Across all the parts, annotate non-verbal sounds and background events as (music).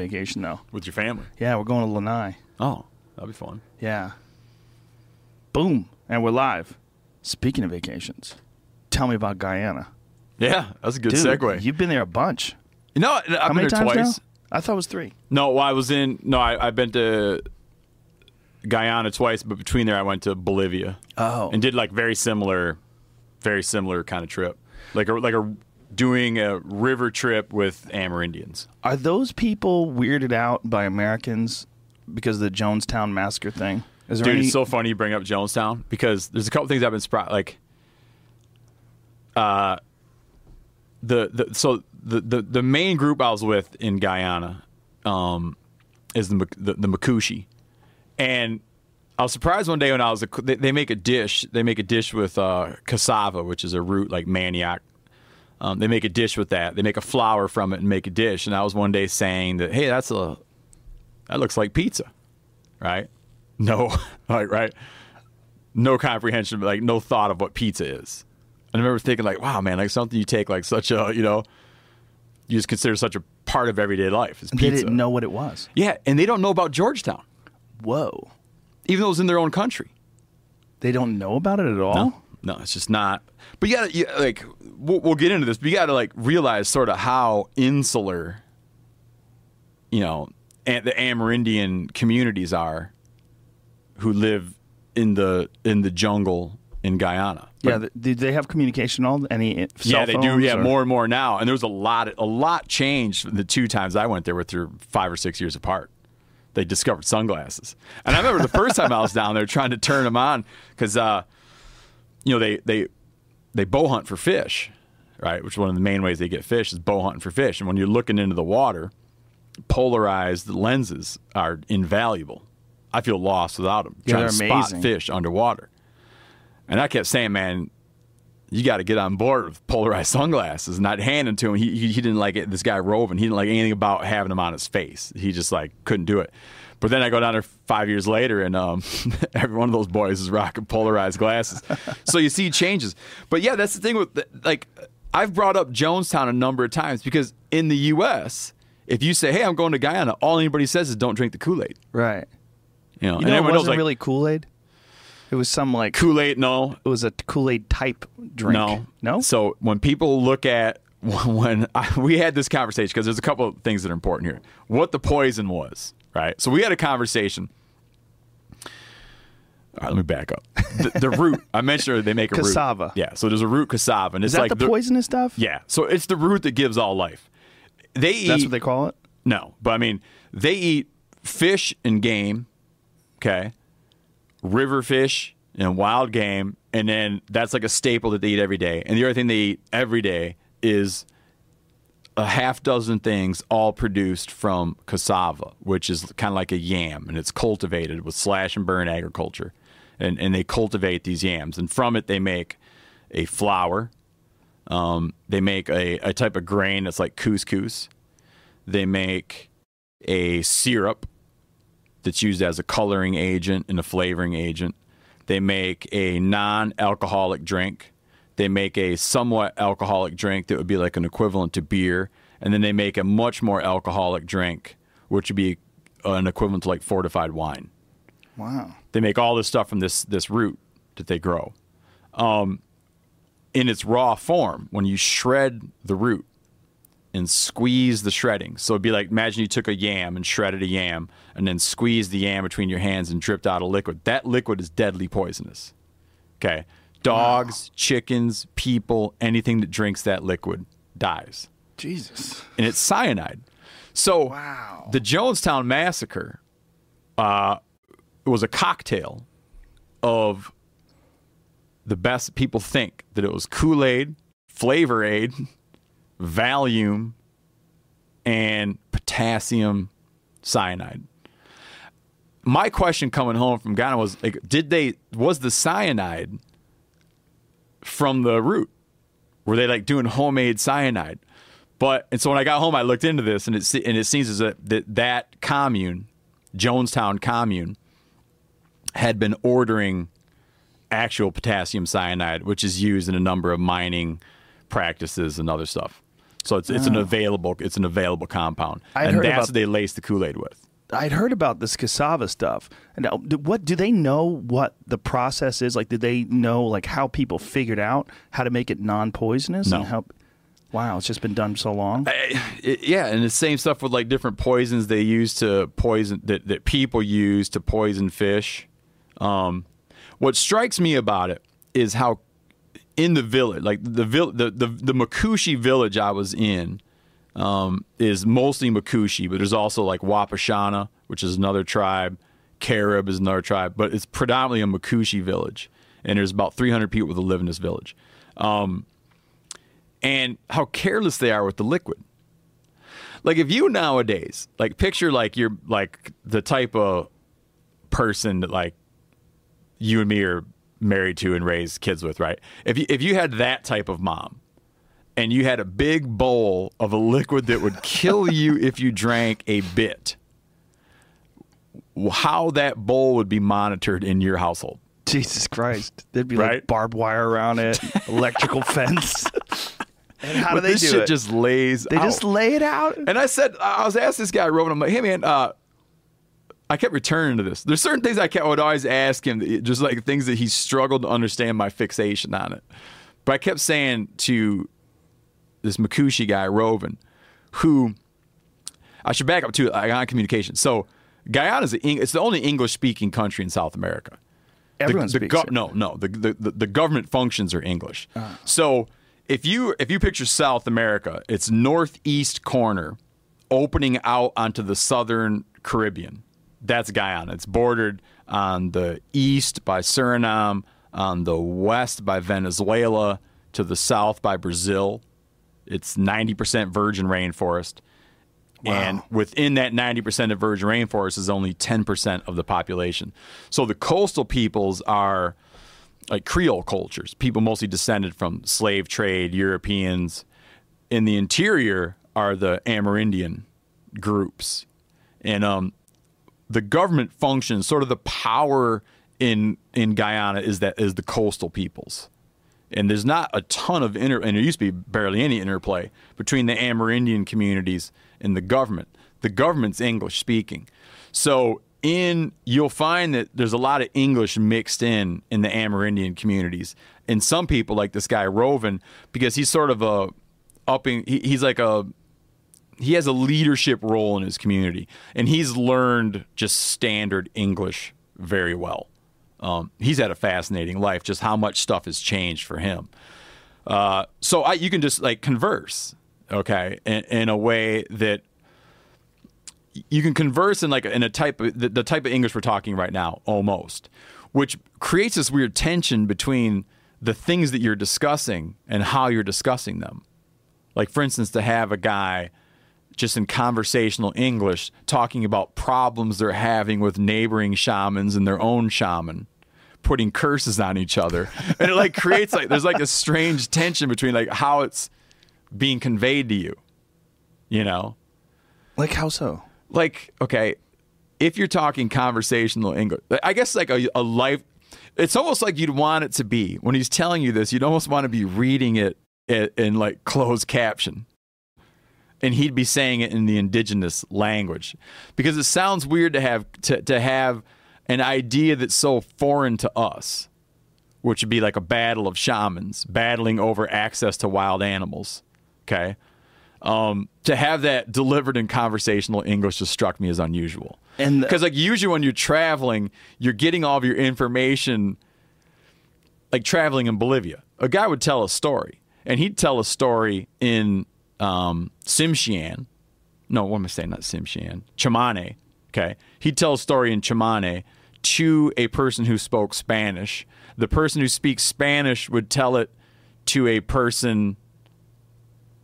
vacation though. with your family. Yeah, we're going to Lanai. Oh, that'd be fun. Yeah. Boom, and we're live. Speaking of vacations, tell me about Guyana. Yeah, that's a good Dude, segue. You've been there a bunch. You know, I've How been many there times twice. now? I thought it was three. No, well, I was in. No, I, I've been to Guyana twice, but between there, I went to Bolivia Oh, and did like very similar, very similar kind of trip, like a like a doing a river trip with Amerindians. are those people weirded out by Americans because of the Jonestown massacre thing? Is there Dude, any? it's so funny you bring up Jonestown because there's a couple things I've been surprised. Like, uh, the the so the, the the main group I was with in Guyana, um, is the the, the Makushi, and I was surprised one day when I was they, they make a dish they make a dish with uh, cassava, which is a root like manioc. Um, they make a dish with that. They make a flour from it and make a dish. And I was one day saying that, hey, that's a that looks like pizza, right? No, (laughs) like right, no comprehension, like no thought of what pizza is. And I remember thinking like, wow, man, like something you take like such a you know, you just consider such a part of everyday life is they pizza. didn't know what it was. Yeah, and they don't know about Jonestown, Whoa, even though it's in their own country. they don't know about it at all. No, no, it's just not. But yeah, like we'll, we'll get into this. But you gotta like realize sort of how insular, you know, and the Amerindian communities are, who live in the in the jungle in Guyana. Yeah, th- did they have communication? at All any? Cell yeah, they do. Yeah, or- more and more now. And there was a lot, a lot changed the two times I went there, were were five or six years apart. They discovered sunglasses, and I remember the first time I was down there trying to turn them on because, uh, you know, they they they bow hunt for fish, right? Which is one of the main ways they get fish is bow hunting for fish. And when you're looking into the water, polarized lenses are invaluable. I feel lost without them. Yeah, trying to spot fish underwater. And I kept saying, man, you got to get on board with polarized (laughs) sunglasses. And I'd hand them to him. He, he, he didn't like it. This guy Rovin, he didn't like anything about having them on his face. He just like couldn't do it. But then I go down there five years later, and um, (laughs) every one of those boys is rocking polarized glasses. so you see changes. But yeah, that's the thing with like I've brought up Jonestown a number of times because in the U.S., if you say, "Hey, I'm going to Guyana," all anybody says is, "Don't drink the Kool Aid." right. You know, You and it wasn't like, really Kool Aid. It was some like Kool Aid. No, it was a Kool Aid type drink. No, no. So when people look at (laughs) when I, we had this conversation, because there's a couple of things that are important here. What the poison was, right? So we had a conversation. All right, let me back up. The, the root I mentioned, they make a Cassava. root. Yeah, so there's a root cassava, and it's is that like the poisonous stuff? Yeah, so it's the root that gives all life. They eat. that's what they call it. No, but I mean, they eat fish and game, okay, river fish and wild game, and then that's like a staple that they eat every day. And the other thing they eat every day is a half dozen things all produced from cassava, which is kind of like a yam, and it's cultivated with slash and burn agriculture. And, and they cultivate these yams, and from it they make a flour. Um, they make a, a type of grain that's like couscous. They make a syrup that's used as a coloring agent and a flavoring agent. They make a non alcoholic drink. They make a somewhat alcoholic drink that would be like an equivalent to beer. And then they make a much more alcoholic drink, which would be an equivalent to like fortified wine. Wow. They make all this stuff from this, this root that they grow. Um, in its raw form, when you shred the root, and squeeze the shredding. So it'd be like imagine you took a yam and shredded a yam and then squeezed the yam between your hands and dripped out a liquid. That liquid is deadly poisonous. Okay. Dogs, chickens, people, anything that drinks that liquid dies. Jesus. And it's cyanide. So Wow. the Jonestown massacre uh, was a cocktail of the best people think that it was Kool-Aid, Flavor Aid, Valium, and potassium cyanide. My question coming home from Guyana was like, did they was the cyanide from the root? Were they like doing homemade cyanide? But and so when I got home, I looked into this, and it and it seems as that that, that commune, Jonestown commune, had been ordering actual potassium cyanide, which is used in a number of mining practices and other stuff. So it's it's an available it's an available compound, I'd and that's about- what they lace the Kool Aid with. I'd heard about this cassava stuff. And what do they know what the process is? Like, did they know like how people figured out how to make it non-poisonous? No. And how, wow, it's just been done so long. It- yeah, and the same stuff with like different poisons they use to poison that, that people use to poison fish. Um, what strikes me about it is how in the village, like the the the, the Makushi village I was in, um, is mostly Makushi, but there's also like Wapishana, which is another tribe. Carib is another tribe, but it's predominantly a Makushi village, and there's about 300 people that live in this village. Um, and how careless they are with the liquid. Like if you nowadays, like picture like you're like the type of person that like you and me are married to and raise kids with, right? If you if you had that type of mom and you had a big bowl of a liquid that would kill you (laughs) if you drank a bit, how that bowl would be monitored in your household. Jesus Christ, there'd be Right? like barbed wire around it, (laughs) electrical fence. and how do But they this do shit it? just lays they just lay it out. And I said, I was asked this guy, Roman, I'm like, hey man, uh, I kept returning to this. There's certain things I, kept, I would always ask him, just like things that he struggled to understand my fixation on it. But I kept saying to this Makushi guy, Roven, who I should back up to Guyana communication. So Guyana is Eng- it's the only English speaking country in South America. Everyone the, the speaks gov- it. No, no. The, the, the, the government functions are English. Ah. So if you if you picture South America, it's northeast corner, opening out onto the southern Caribbean. That's Guyana. It's bordered on the east by Suriname, on the west by Venezuela, to the south by Brazil. It's ninety percent virgin rainforest. And within that 90% of virgin rainforest is only 10% of the population. So the coastal peoples are like Creole cultures, people mostly descended from slave trade, Europeans. In the interior are the Amerindian groups. And um, the government functions, sort of the power in in Guyana is that is the coastal peoples and there's not a ton of inter and there used to be barely any interplay between the Amerindian communities and the government. The government's English speaking. So in you'll find that there's a lot of English mixed in in the Amerindian communities. And some people like this guy Roven because he's sort of a upping he, he's like a he has a leadership role in his community and he's learned just standard English very well. Um, he's had a fascinating life, just how much stuff has changed for him. Uh, so I, you can just like converse, okay, in, in a way that you can converse in like in a type of the, the type of English we're talking right now, almost, which creates this weird tension between the things that you're discussing and how you're discussing them. Like, for instance, to have a guy just in conversational English talking about problems they're having with neighboring shamans and their own shaman putting curses on each other. And it like creates like there's like a strange tension between like how it's being conveyed to you. You know? Like how so? Like, okay, if you're talking conversational English, I guess like a, a life it's almost like you'd want it to be when he's telling you this, you'd almost want to be reading it in, in like closed caption and he'd be saying it in the indigenous language. Because it sounds weird to have to, to have an idea that's so foreign to us which would be like a battle of shamans battling over access to wild animals okay? Um, to have that delivered in conversational english just struck me as unusual. And the- because like usually when you're traveling you're getting all of your information like traveling in Bolivia. A guy would tell a story, and he'd tell a story in um, Tsimshian. No, what am I saying? Not Tsimshian. Chimane. Okay. He'd tell a story in Chimane to a person who spoke Spanish. The person who speaks Spanish would tell it to a person.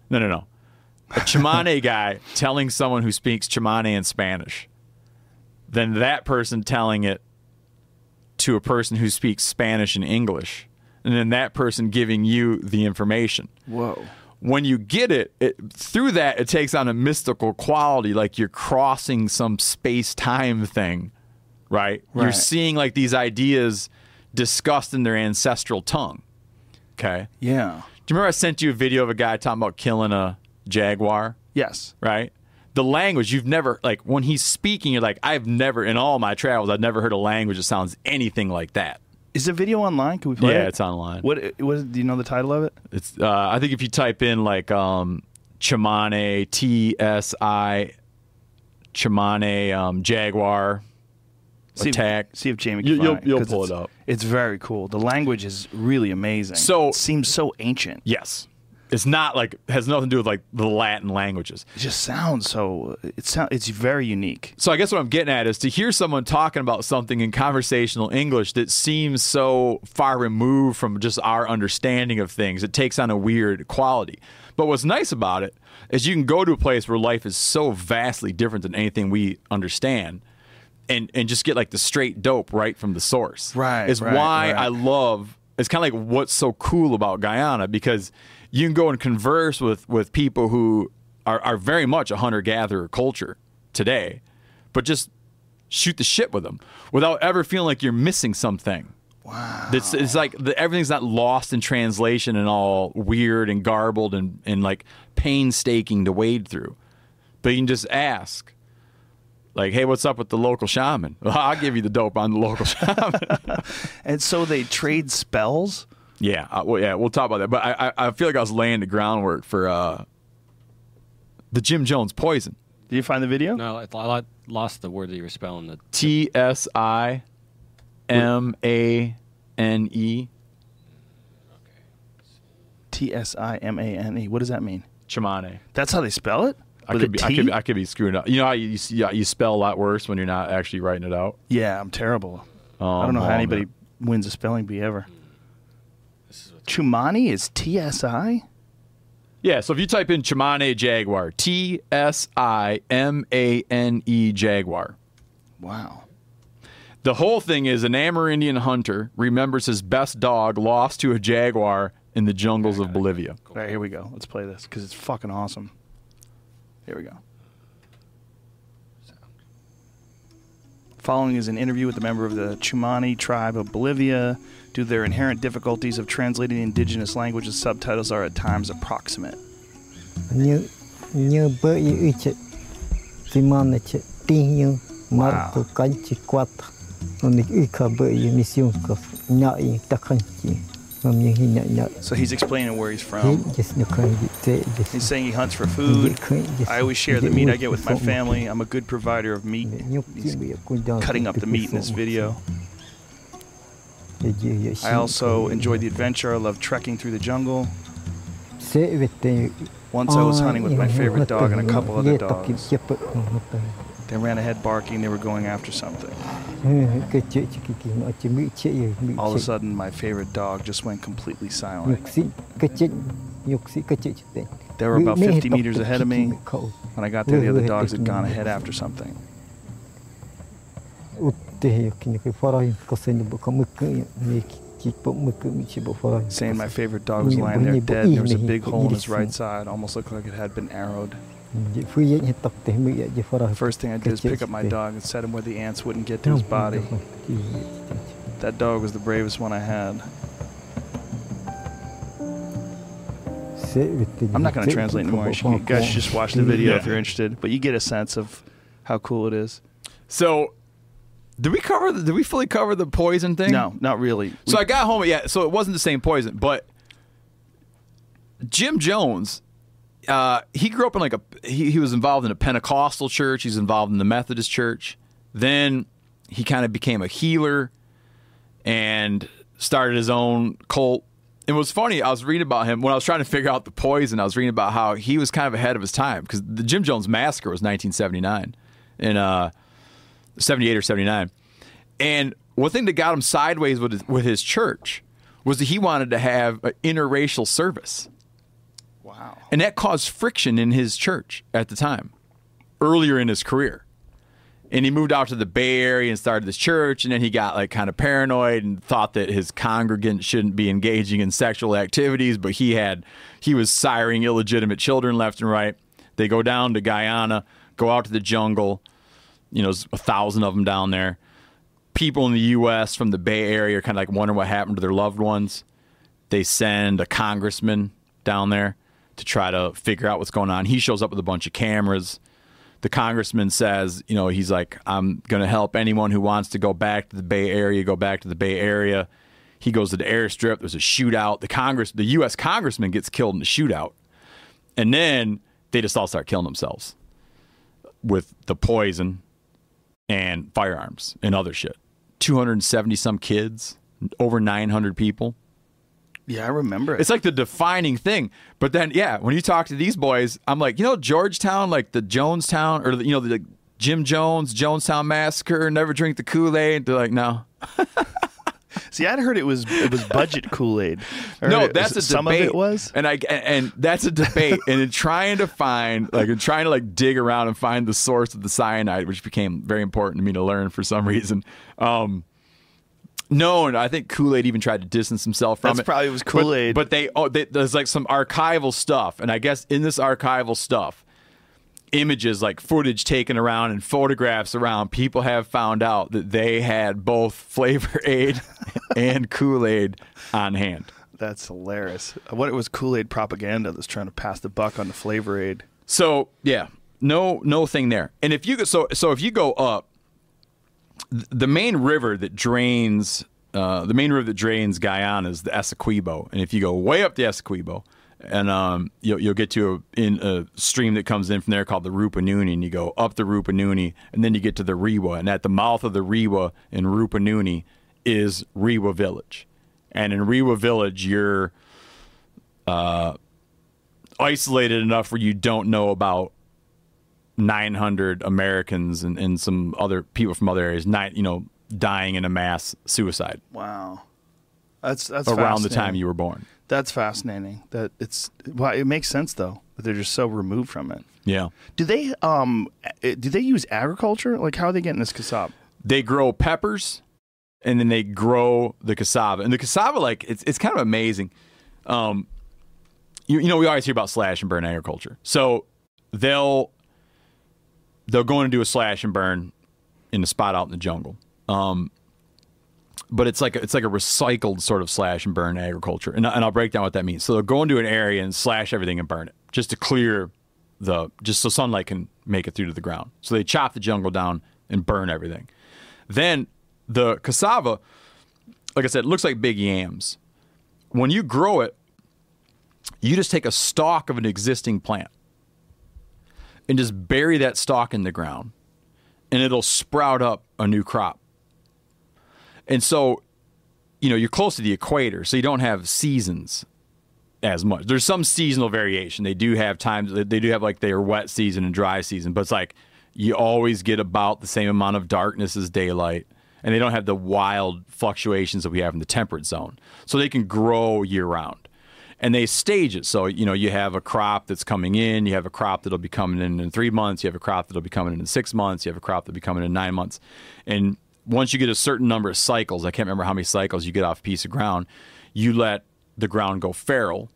No, no, no. A Chimane (laughs) guy telling someone who speaks Chimane in Spanish. Then that person telling it to a person who speaks Spanish and English, and then that person giving you the information. Whoa. When you get it, it through that, it takes on a mystical quality, like you're crossing some space time thing, right? You're seeing like these ideas discussed in their ancestral tongue. Okay. Yeah. Do you remember I sent you a video of a guy talking about killing a jaguar, Yes. right? The language you've never like when he's speaking, you're like, I've never in all my travels, I've never heard a language that sounds anything like that. Is the video online? Can we play yeah, it? Yeah, it's online. What, what? Do you know the title of it? It's uh, I think if you type in like um, Chimane T S I Chimane um, Jaguar See if- attack. see if Jamie You- can you'll- find it, you'll 'cause pull it up. It's very cool. The language is really amazing. So- it seems so ancient. Yes, it's not like has nothing to do with like the Latin languages. It just sounds so. It sound, It's very unique. So I guess what I'm getting at is to hear someone talking about something in conversational English that seems so far removed from just our understanding of things. It takes on a weird quality. But what's nice about it is you can go to a place where life is so vastly different than anything we understand. And, and just get like the straight dope right from the source. Right, Is right, why right. I love it's kind of like what's so cool about Guyana because you can go and converse with with people who are, are very much a hunter gatherer culture today, but just shoot the shit with them without ever feeling like you're missing something. Wow. It's, it's like the, everything's not lost in translation and all weird and garbled and, and like painstaking to wade through. But you can just ask, like, hey, what's up with the local shaman? Well, (laughs) I'll give you the dope on the local (laughs) shaman. (laughs) And so they trade spells. Yeah, uh, well, yeah, we'll talk about that. But I, I, I feel like I was laying the groundwork for uh, the Jim Jones poison. Did you find the video? No, I, I lost the word that you were spelling. The T S I M A N E. T S I M A N E. What does that mean? Chimane. That's how they spell it. I could, be, I, T? could I could be screwing up. You know how you, you, you spell a lot worse when you're not actually writing it out? Yeah, I'm terrible. Um, I don't know how hold anybody minute. wins a spelling bee ever. is Chimane is T S I. Yeah, so if you type in Chimane Jaguar, T S I M A N E Jaguar. Wow. The whole thing is an Amerindian hunter remembers his best dog lost to a jaguar in the jungles of Bolivia. All right, here we go. Let's play this because it's fucking awesome. Here we go. Following is an interview with a member of the Chimane tribe of Bolivia. Due to their inherent difficulties of translating indigenous languages, subtitles are at times approximate. như như bơ y y chết chỉ mong là chết tí như mà Wow. Có cánh chỉ quát nó đi y khá bơ y mission có nhạy ta khăn chỉ mà mình hi nhạy nhạy So he's explaining where he's from. just nó khăn gì thế He's saying he hunts for food. I always share the meat I get with my family. I'm a good provider of meat. He's cutting up the meat in this video. I also enjoy the adventure. I love trekking through the jungle. sẽ về thế Once I was hunting with my favorite dog and a couple other dogs. They ran ahead barking. They were going after something. cái chuyện chỉ cái cái nó chỉ bị chết rồi bị All of a sudden, my favorite dog just went completely silent. nhục sĩ cái chết nhục sĩ cái chết chết They were about 50 meters ahead of me. When I got there, the other dogs had gone ahead after something. Utte kini ke farai ko sen bu ko muk ni ki po muk mi chi bu farai. Saying my favorite dog was lying there dead. and There was a big hole in his right side, almost looked like it had been arrowed. Ji fu ye ni tak te mi ye ji farai. The first thing I did is pick up my dog and set him where the ants wouldn't get to his body. That dog was the bravest one I had. I'm not going to translate anymore. You, guys should just watch the video if you're interested. But you get a sense of how cool it is. So, did we cover? The, did we fully cover the poison thing? No, not really. So I got home. Yeah. So it wasn't the same poison, but Jim Jones. Uh, he grew up in like a. He, he was involved in a Pentecostal church. He's involved in the Methodist church. Then he kind of became a healer and started his own cult. It was funny. I was reading about him when I was trying to figure out the poison. I was reading about how he was kind of ahead of his time because the Jim Jones massacre was 1979 in uh, 78 or 79. And one thing that got him sideways with his, with his church was that he wanted to have an interracial service. Wow. And that caused friction in his church at the time, earlier in his career. And he moved out to the Bay Area and started this church. And then he got like kind of paranoid and thought that his congregants shouldn't be engaging in sexual activities. But he had, he was siring illegitimate children left and right. They go down to Guyana, go out to the jungle. You know, there's a thousand of them down there. People in the U.S. from the Bay Area are kind of like wondering what happened to their loved ones. They send a congressman down there to try to figure out what's going on. He shows up with a bunch of cameras. The congressman says, you know, he's like, I'm going to help anyone who wants to go back to the Bay Area, go back to the Bay Area. He goes to the airstrip. There's a shootout. The Congress, the U.S. congressman gets killed in the shootout. And then they just all start killing themselves with the poison and firearms and other shit. 270 some kids, over 900 people. Yeah, I remember it. It's like the defining thing. But then, yeah, when you talk to these boys, I'm like, you know, Georgetown, like the Jonestown, or the, you know, the Jim Jones, Jonestown massacre, never drink the Kool Aid. They're like, no, (laughs) See, I'd heard it was it was budget Kool Aid. no, that's a some debate. of it was. and I and that's a debate. and in trying to find, like, in trying to like dig around and find the source of the cyanide, which became very important to me to learn for some reason. Um, no, and I think Kool Aid even tried to distance himself from That's it. probably was Kool-Aid. But, they, oh, they, there's like some archival stuff, and I guess in this archival stuff, images like footage taken around and photographs around, people have found out that they had both (laughs) Flavor Aid and Kool Aid on hand. That's hilarious. What it was Kool Aid propaganda that's trying to pass the buck on the Flavor Aid. So yeah, no no thing there. And if you go so so if you go up, the main river that drains uh, the main river that drains Guyana is the Essequibo, and if you go way up the Essequibo, and um, you'll, you'll get to a, in a stream that comes in from there called the Rupununi, and you go up the Rupununi, and then you get to the Rewa, and at the mouth of the Rewa in Rupununi is Rewa Village, and in Rewa Village you're isolated enough where you don't know about 900 Americans and, and some other people from other areas, nine, you know, dying in a mass suicide Wow, that's that's around the time you were born. That's fascinating. That it's well, it makes sense though that they're just so removed from it. Yeah. Do they um eh, do they use agriculture? Like how are they getting this cassava? They grow peppers and then they grow the cassava. And the cassava, like, it's, it's kind of amazing. Um, you, you know, we always hear about slash and burn agriculture. So they'll they'll go in and do a slash and burn in a spot out in the jungle. Um, but it's like a, it's like a recycled sort of slash and burn agriculture, and, and I'll break down what that means. So they'll go into an area and slash everything and burn it, just to clear the just so sunlight can make it through to the ground. So they chop the jungle down and burn everything. Then the cassava, like I said, looks like big yams. When you grow it, you just take a stalk of an existing plant and just bury that stalk in the ground, and it'll sprout up a new crop. And so, you know, you're close to the equator, so you don't have seasons as much. There's some seasonal variation. They do have times they do have like their wet season and dry season, but it's like you always get about the same amount of darkness as daylight. And they don't have the wild fluctuations that we have in the temperate zone. So they can grow year round. And they stage it. So, you know, you have a crop that's coming in, you have a crop that'll be coming in in three months, you have a crop that'll be coming in in six months, you have a crop that'll be coming in nine months. And once you get a certain number of cycles, I can't remember how many cycles you get off a piece of ground, you let the ground go feral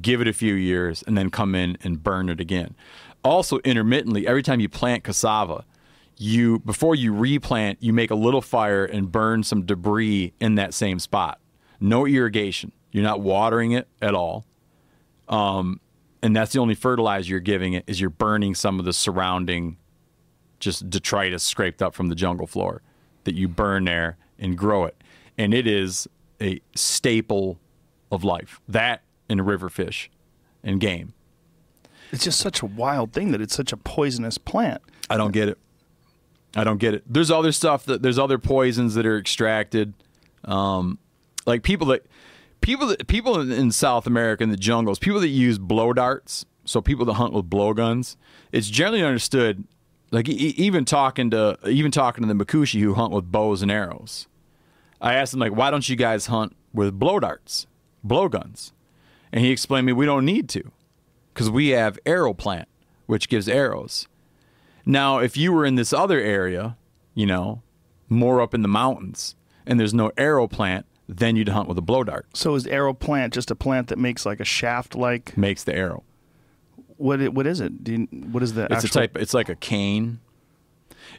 give it a few years, and then come in and burn it again. Also, intermittently, every time you plant cassava, you before you replant, you make a little fire and burn some debris in that same spot. No irrigation. You're not watering it at all. Um, and that's the only fertilizer you're giving it is you're burning some of the surrounding just detritus scraped up from the jungle floor that you burn there and grow it. And it is a staple of life. That and river fish and game. It's just such a wild thing that it's such a poisonous plant. I don't get it. I don't get it. There's other stuff that there's other poisons that are extracted. Um, like people that people that people in, South America in the jungles, people that use blow darts, so people that hunt with blowguns. It's generally understood. Like even talking to even talking to the Makushi who hunt with bows and arrows. I asked him like, why don't you guys hunt with blow darts, blowguns? And he explained to me we don't need to, because we have arrow plant, which gives arrows. Now, if you were in this other area, you know, more up in the mountains, and there's no arrow plant, then you'd hunt with a blow dart. So is arrow plant just a plant that makes like a shaft like Makes the arrow. what it, what is it? Do you, what is the It's actual a type. It's like a cane.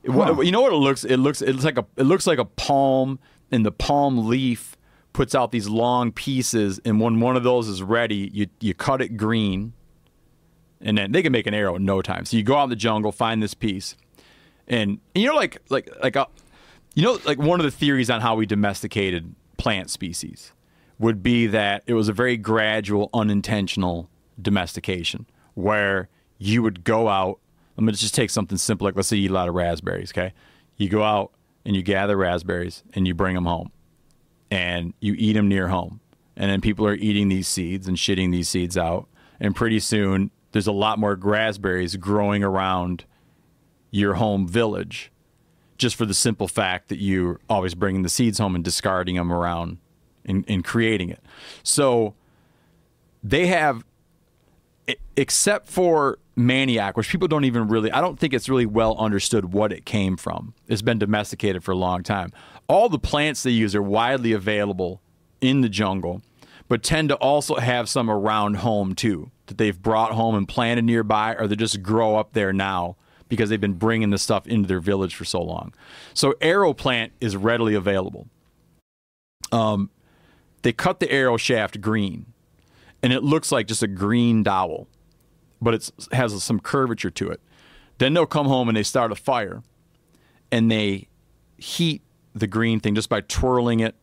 It- you know what it looks? It looks. It looks like a. It looks like a palm, and the palm leaf puts out these long pieces, and when one of those is ready, you you cut it green, and then they can make an arrow in no time. So you go out in the jungle, find this piece, and, and you know, like like like uh, you know, like one of the theories on how we domesticated plant species would be that it was a very gradual, unintentional domestication where you would go out. Going to just take something simple, like let's say you eat a lot of raspberries. Okay, you go out and you gather raspberries and you bring them home and you eat them near home. And then people are eating these seeds and shitting these seeds out. And pretty soon, there's a lot more raspberries growing around your home village just for the simple fact that you're always bringing the seeds home and discarding them around and, and creating it. So they have, except for manioc, which people don't even really, I don't think it's really well understood what it came from. It's been domesticated for a long time. All the plants they use are widely available in the jungle, but tend to also have some around home too that they've brought home and planted nearby, or they just grow up there now because they've been bringing the stuff into their village for so long. So arrow plant is readily available. Um, they cut the arrow shaft green, and it looks like just a green dowel, but it has some curvature to it. Then they'll come home and they start a fire, and they heat the green thing just by twirling it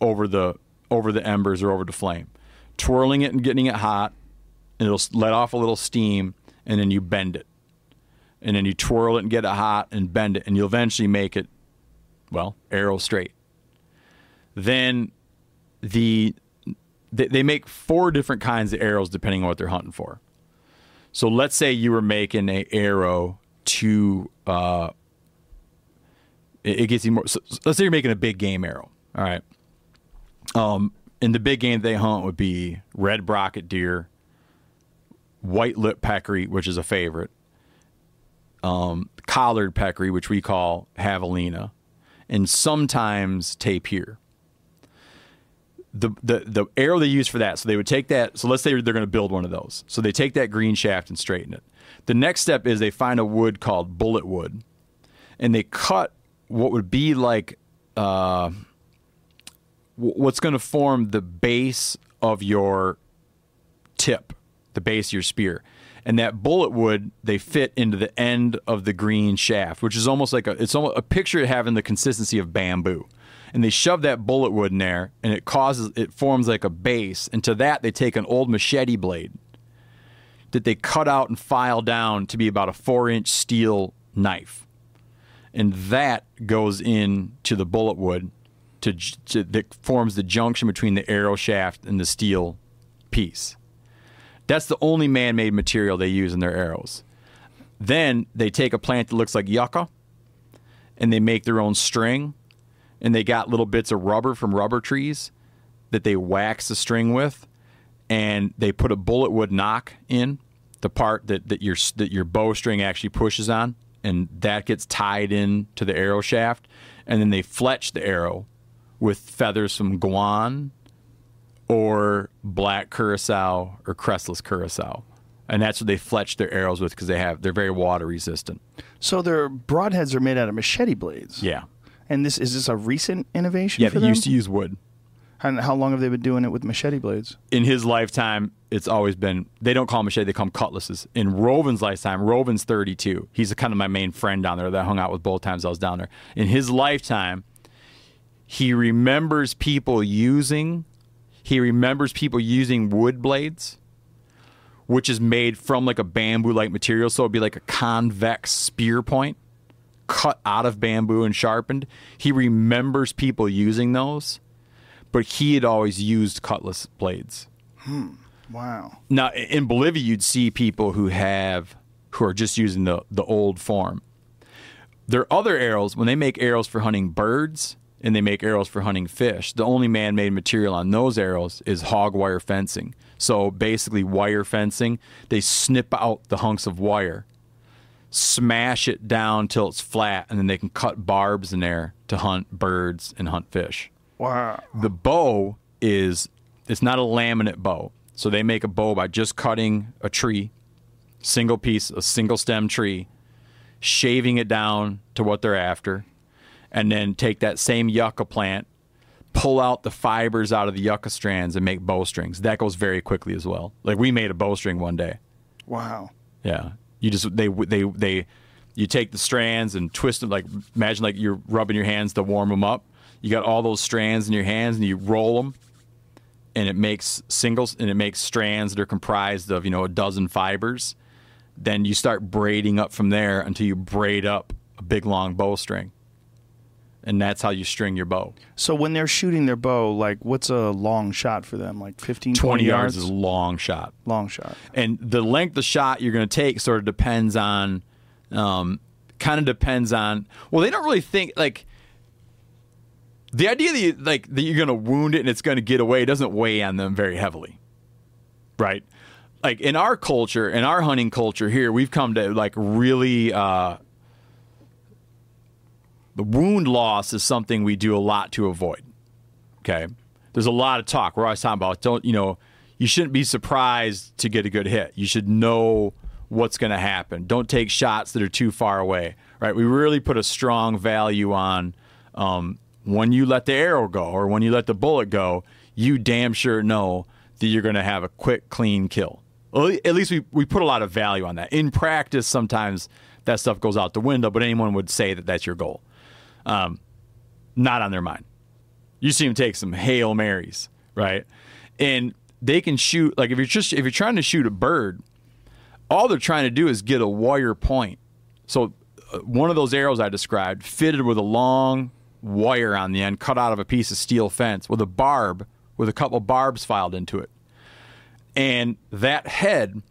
over the over the embers or over the flame, twirling it and getting it hot, and it'll let off a little steam, and then you bend it, and then you twirl it and get it hot and bend it, and you'll eventually make it, well, arrow straight. Then the they, make four different kinds of arrows depending on what they're hunting for. So let's say you were making a arrow to uh, it, gets you more. So let's say you're making a big game arrow. All right. Um, and the big game they hunt would be red brocket deer, white lip peccary, which is a favorite, um, collared peccary, which we call javelina, and sometimes tapir. The, the the arrow they use for that, so they would take that. So let's say they're going to build one of those. So they take that green shaft and straighten it. The next step is they find a wood called bullet wood, and they cut what would be like uh, what's going to form the base of your tip, the base of your spear. And that bullet wood they fit into the end of the green shaft, which is almost like a it's almost a picture having the consistency of bamboo. And they shove that bullet wood in there and it causes it forms like a base. And to that they take an old machete blade that they cut out and file down to be about a four inch steel knife and that goes in to the bullet wood to, to that forms the junction between the arrow shaft and the steel piece. That's the only man-made material they use in their arrows. Then they take a plant that looks like yucca, and they make their own string, and they got little bits of rubber from rubber trees that they wax the string with, and they put a bullet wood nock in the part that, that your that your bowstring actually pushes on, and that gets tied in to the arrow shaft, and then they fletch the arrow with feathers from guan or black curassow or crestless curassow. And that's what they fletch their arrows with because they have they're very water resistant. So their broadheads are made out of machete blades. Yeah. And this is this a recent innovation Yeah, for they them? used to use wood. And how long have they been doing it with machete blades? in his lifetime, it's always been they don't call them machete, they call them cutlasses. In Rovin's lifetime, Rovin's 32. He's kind of my main friend down there that I hung out with both times I was down there. In his lifetime, he remembers people using he remembers people using wood blades, which is made from like a bamboo like material, so it'd be like a convex spear point cut out of bamboo and sharpened. He remembers people using those, but he had always used cutlass blades. Hmm. Wow. Now in Bolivia, you'd see people who have who are just using the the old form. Their other arrows, when they make arrows for hunting birds and they make arrows for hunting fish, the only man-made material on those arrows is hog wire fencing. So basically, wire fencing. They snip out the hunks of wire, smash it down till it's flat, and then they can cut barbs in there to hunt birds and hunt fish. Wow. The bow is it's not a laminate bow. So they make a bow by just cutting a tree, single piece, a single stem tree, shaving it down to what they're after, and then take that same yucca plant, pull out the fibers out of the yucca strands and make bowstrings. That goes very quickly as well. Like we made a bowstring one day. Wow. Yeah, you just they they they you take the strands and twist them like imagine like you're rubbing your hands to warm them up. You got all those strands in your hands and you roll them, and it makes singles and it makes strands that are comprised of you know a dozen fibers. Then you start braiding up from there until you braid up a big long bowstring, and that's how you string your bow. So when they're shooting their bow, like what's a long shot for them? Like 15, 20, 20 yards yards? is a long shot. long shot. and the length of shot you're going to take sort of depends on um, kind of depends on well they don't really think like the idea that you, like that you're going to wound it and it's going to get away doesn't weigh on them very heavily right like in our culture in our hunting culture here we've come to like really uh, the wound loss is something we do a lot to avoid Okay. There's a lot of talk. We're always talking about don't you know you shouldn't be surprised to get a good hit. You should know what's going to happen. Don't take shots that are too far away. Right. We really put a strong value on um, when you let the arrow go or when you let the bullet go. You damn sure know that you're going to have a quick, clean kill. At least we, we put a lot of value on that. In practice, sometimes that stuff goes out the window, but anyone would say that that's your goal. Um, not on their mind you see them take some hail marys, right? And they can shoot like if you're just if you're trying to shoot a bird, all they're trying to do is get a wire point. So uh, one of those arrows I described fitted with a long wire on the end, cut out of a piece of steel fence with a barb with a couple barbs filed into it, and that head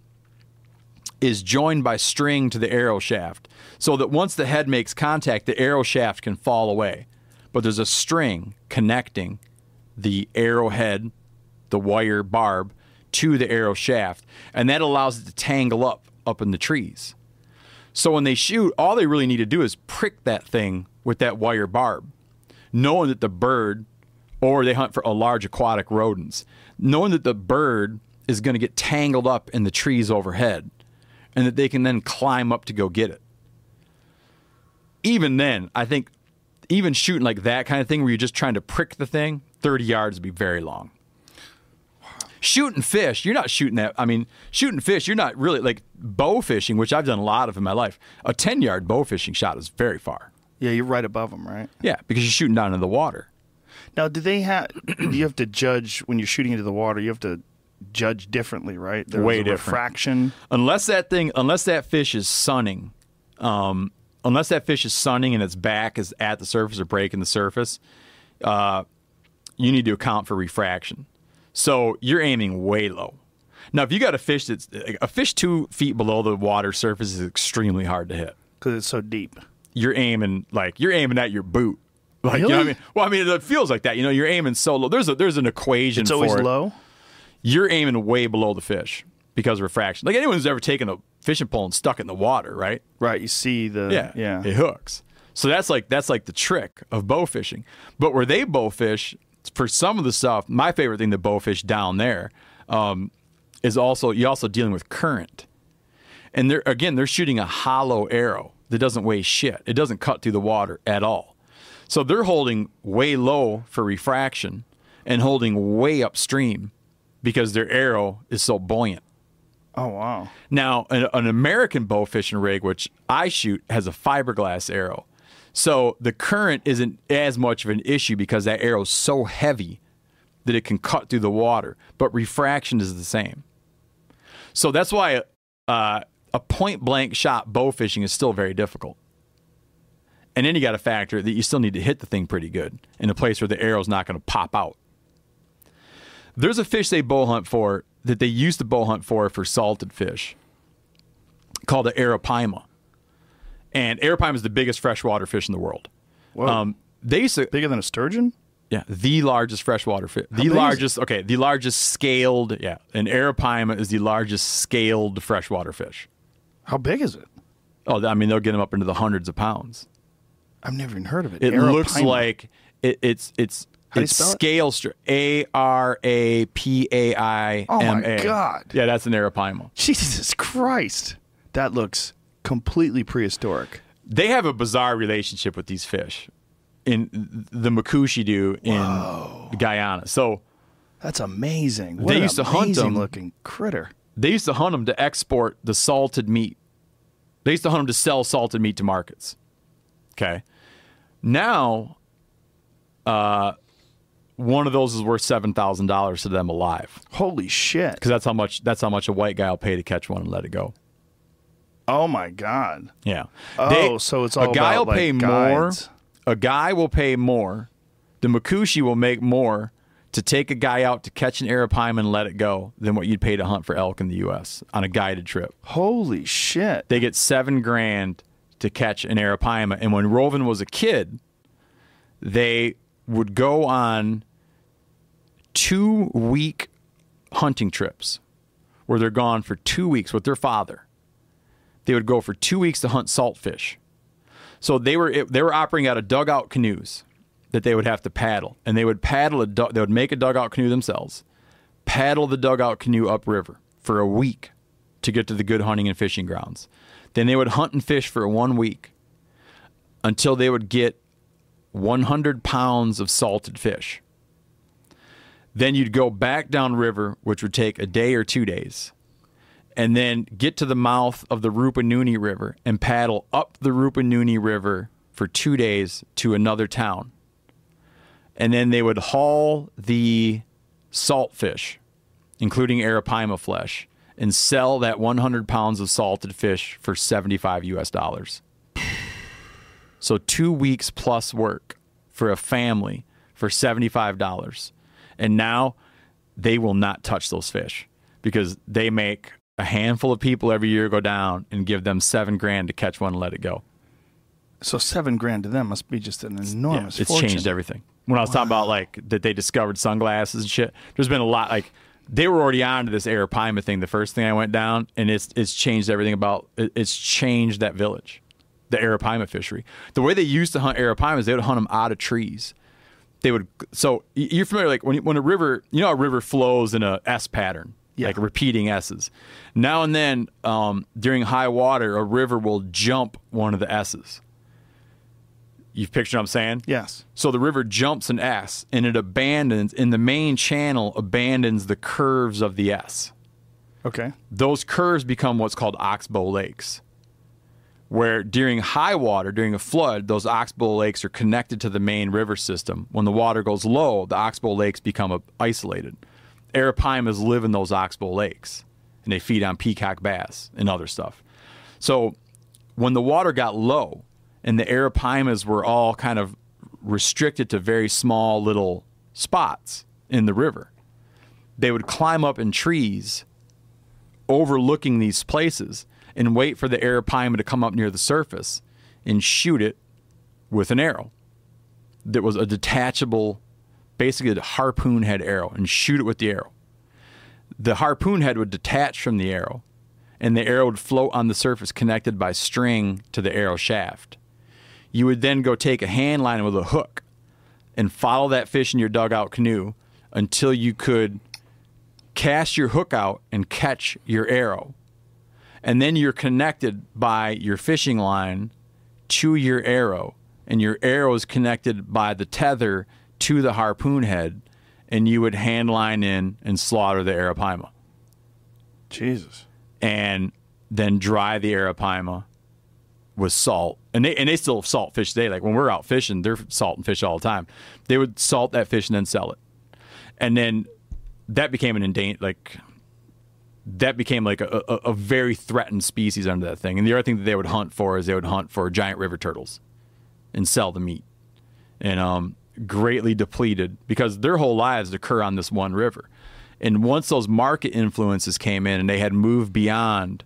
is joined by string to the arrow shaft, so that once the head makes contact, the arrow shaft can fall away but there's a string connecting the arrowhead, the wire barb, to the arrow shaft, and that allows it to tangle up up in the trees. So when they shoot, all they really need to do is prick that thing with that wire barb, knowing that the bird, or they hunt for a large aquatic rodents, knowing that the bird is going to get tangled up in the trees overhead, and that they can then climb up to go get it. Even then, I think even shooting like that kind of thing where you're just trying to prick the thing, 30 yards would be very long. Shooting fish, you're not shooting that. I mean, shooting fish, you're not really like bow fishing, which I've done a lot of in my life. A 10 yard bow fishing shot is very far. Yeah, you're right above them, right? Yeah, because you're shooting down into the water. Now, do they have? (clears throat) do you have to judge when you're shooting into the water? You have to judge differently, right? There's Way a different. Refraction. Unless that thing, unless that fish is sunning, um, unless that fish is sunning and its back is at the surface or breaking the surface, uh, you need to account for refraction. So you're aiming way low. Now, if you got a fish that's a fish two feet below the water surface is extremely hard to hit. because it's so deep. You're aiming like you're aiming at your boot. Like you know what I mean? Well, I mean it feels like that. You know, you're aiming so low. There's a there's an equation It's always it low. You're aiming way below the fish because of refraction. Like anyone who's ever taken a fishing pole and stuck it in the water, right? Right. You see the. Yeah, Yeah. it hooks. So that's like that's like the trick of bow fishing. But where they bow fish, for some of the stuff, my favorite thing to bow fish down there um, is also you're also dealing with current, and they're again they're shooting a hollow arrow that doesn't weigh shit. It doesn't cut through the water at all. So they're holding way low for refraction and holding way upstream because their arrow is so buoyant. Oh wow. Now, an, an American bow fishing rig, which I shoot, has a fiberglass arrow. So the current isn't as much of an issue because that arrow is so heavy that it can cut through the water, but refraction is the same. So that's why uh, a point blank shot bow fishing is still very difficult. And then you got to factor that you still need to hit the thing pretty good in a place where the arrow's not going to pop out. There's a fish they bow hunt for that they used to bow hunt for for salted fish called the arapaima. And arapaima is the biggest freshwater fish in the world. Whoa. Um, they used to, Bigger than a sturgeon? yeah, the largest freshwater fish. The largest, okay, the largest scaled, yeah. An arapaima is the largest scaled freshwater fish. How big is it? Oh, I mean, they'll get them up into the hundreds of pounds. I've never even heard of it. It looks like it, it's it's How do you it's spell it? scale str- A R A P A I Oh, my God. Yeah, that's an arapaima. Jesus Christ. That looks completely prehistoric. They have a bizarre relationship with these fish. in the Makushi do in Guyana. So That's amazing. What They used to hunt them. looking critter. they used to hunt them to export the salted meat. They used to hunt them to sell salted meat to markets. Okay. Now, uh, one of those is worth seven thousand dollars to them alive Holy shit. because that's how much that's how much a white guy will pay to catch one and let it go. Oh my god. Yeah. Oh, so it's all a guy about, will pay like, more. A guy will pay more. The Makushi will make more to take a guy out to catch an arapaima and let it go than what you'd pay to hunt for elk in the U.S. on a guided trip. Holy shit. They get seven grand to catch an arapaima. And when Rovin was a kid, they would go on two week hunting trips where they're gone for two weeks with their father. They would go for two weeks to hunt saltfish. So they were they were operating out of dugout canoes that they would have to paddle, and they would paddle a they would make a dugout canoe themselves, paddle the dugout canoe upriver for a week to get to the good hunting and fishing grounds. Then they would hunt and fish for one week until they would get 100 pounds of salted fish. Then you'd go back downriver, which would take a day or two days, and then get to the mouth of the Rupununi River and paddle up the Rupununi River for two days to another town. And then they would haul the saltfish, including arapaima flesh, and sell that 100 pounds of salted fish for 75 US dollars. So two weeks plus work for a family for $75. And now they will not touch those fish because they make a handful of people every year go down and give them seven grand to catch one and let it go. So seven grand to them must be just an enormous it's fortune. changed everything. When I was talking about like that they discovered sunglasses and shit, there's been a lot like they were already on to this arapaima thing the first thing I went down, and it's it's changed everything about it's changed that village, the arapaima fishery. The way they used to hunt arapaimas, they would hunt them out of trees. They would so you're familiar like when when a river, you know, a river flows in a S pattern, Yeah. like repeating S's. Now and then, um, during high water, a river will jump one of the S's. You picture what I'm saying? Yes. So the river jumps an S and it abandons, in the main channel, abandons the curves of the S. Okay. Those curves become what's called oxbow lakes, where during high water, during a flood, those oxbow lakes are connected to the main river system. When the water goes low, the oxbow lakes become isolated. Arapaimas live in those oxbow lakes and they feed on peacock bass and other stuff. So when the water got low and the arapaimas were all kind of restricted to very small little spots in the river, they would climb up in trees overlooking these places and wait for the arapaima to come up near the surface and shoot it with an arrow that was a detachable, basically a harpoon head arrow, and shoot it with the arrow. The harpoon head would detach from the arrow, and the arrow would float on the surface connected by string to the arrow shaft. You would then go take a hand line with a hook and follow that fish in your dugout canoe until you could cast your hook out and catch your arrow. And then you're connected by your fishing line to your arrow, and your arrow is connected by the tether to the harpoon head, and you would hand line in and slaughter the arapaima Jesus. and then dry the arapaima with salt. And they and they still salt fish today. Like when we're out fishing, they're salting fish all the time. They would salt that fish and then sell it. And then that became an endangered like that became like a, a, a very threatened species under that thing. And the other thing that they would hunt for is they would hunt for giant river turtles and sell the meat. And um, greatly depleted because their whole lives occur on this one river. And once those market influences came in and they had moved beyond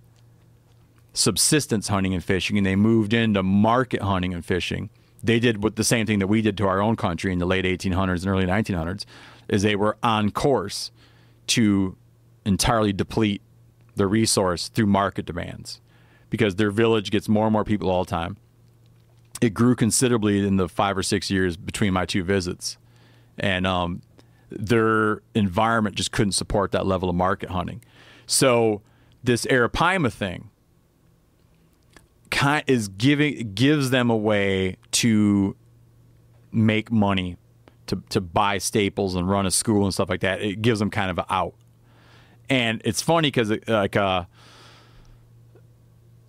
subsistence hunting and fishing and they moved into market hunting and fishing, they did what the same thing that we did to our own country in the late 1800s and early 1900s is they were on course to entirely deplete the resource through market demands because their village gets more and more people all the time. It grew considerably in the five or six years between my two visits, and um, their environment just couldn't support that level of market hunting. So this Arapaima thing kind is giving gives them a way to make money to to buy staples and run a school and stuff like that. It gives them kind of an out. And it's funny because like uh,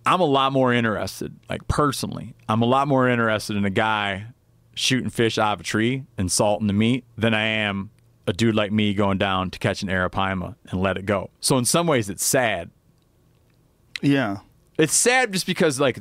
I'm a lot more interested, like personally, I'm a lot more interested in a guy shooting fish out of a tree and salting the meat than I am a dude like me going down to catch an arapaima and let it go. So in some ways, it's sad. Yeah. It's sad just because like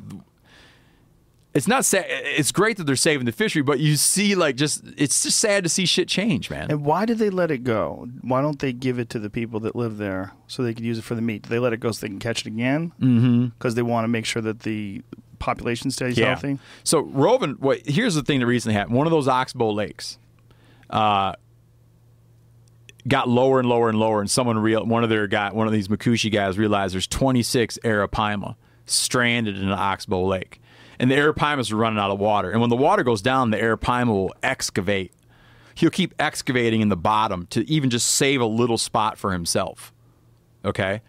it's not sad. It's great that they're saving the fishery, but you see like just it's just sad to see shit change, man. And why did they let it go? Why don't they give it to the people that live there so they could use it for the meat? Do they let it go so they can catch it again? Mm-hmm. Because they want to make sure that the population stays healthy. So Rovin, what here's the thing that recently happened. One of those oxbow lakes, uh, got lower and lower and lower, and someone real one of their guy, one of these Makushi guys realized there's 26 arapaima stranded in an oxbow lake, and the arapaimas are running out of water. And when the water goes down, the arapaima will excavate. He'll keep excavating in the bottom to even just save a little spot for himself. Okay.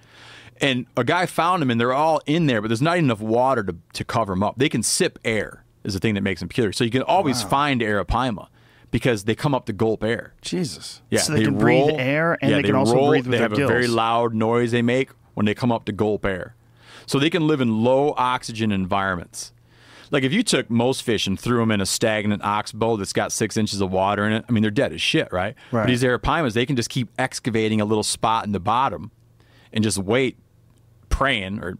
And a guy found them, and they're all in there, but there's not enough water to, to cover them up. They can sip air, is the thing that makes them peculiar. So you can always find arapaima because they come up to gulp air. Jesus. Yeah, So they, can breathe air and yeah, they can also roll, breathe with They have gills. a very loud noise they make when they come up to gulp air. So they can live in low oxygen environments. Like if you took most fish and threw them in a stagnant oxbow that's got six inches of water in it, I mean they're dead as shit, right? Right. But these arapaimas, they can just keep excavating a little spot in the bottom and just wait, praying or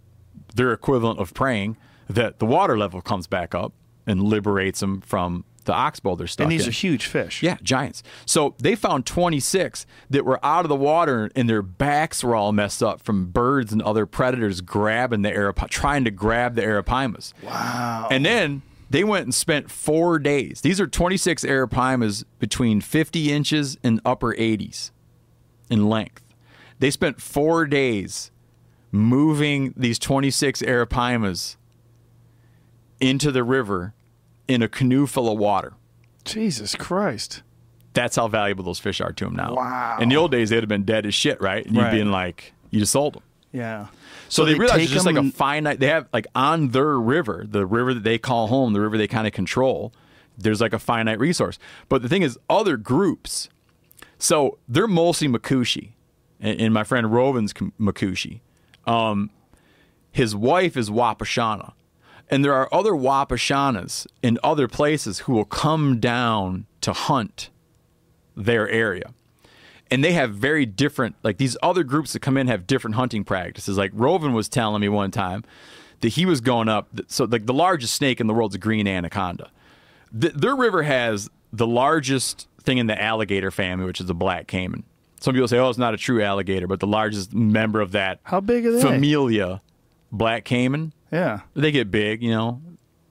their equivalent of praying that the water level comes back up and liberates them from the oxbow they're stuck and these in. are huge fish. Yeah, giants. So they found 26 that were out of the water and their backs were all messed up from birds and other predators grabbing the arap- trying to grab the arapaimas. Wow. And then they went and spent four days. These are 26 arapaimas between 50 inches and upper 80s in length. They spent four days moving these 26 arapaimas into the river in a canoe full of water. Jesus Christ. That's how valuable those fish are to him now. Wow. In the old days, they'd have been dead as shit, right? And you'd Right. be in like, you just sold them. Yeah. So, they, realize it's just like a finite. They have like on their river, the river that they call home, the river they kind of control. There's like a finite resource. But the thing is, other groups. So they're mostly Makushi, and, and my friend Rovin's Makushi. Um, his wife is Wapishana, and there are other Wapishanas in other places who will come down to hunt their area. And they have very different like these other groups that come in have different hunting practices. Like rovin was telling me one time that he was going up so like the largest snake in the world is a green anaconda. Th- their river has the largest thing in the alligator family which is the black caiman. Some people say oh it's not a true alligator but the largest member of that How big are they? familia black caiman Yeah. they get big you know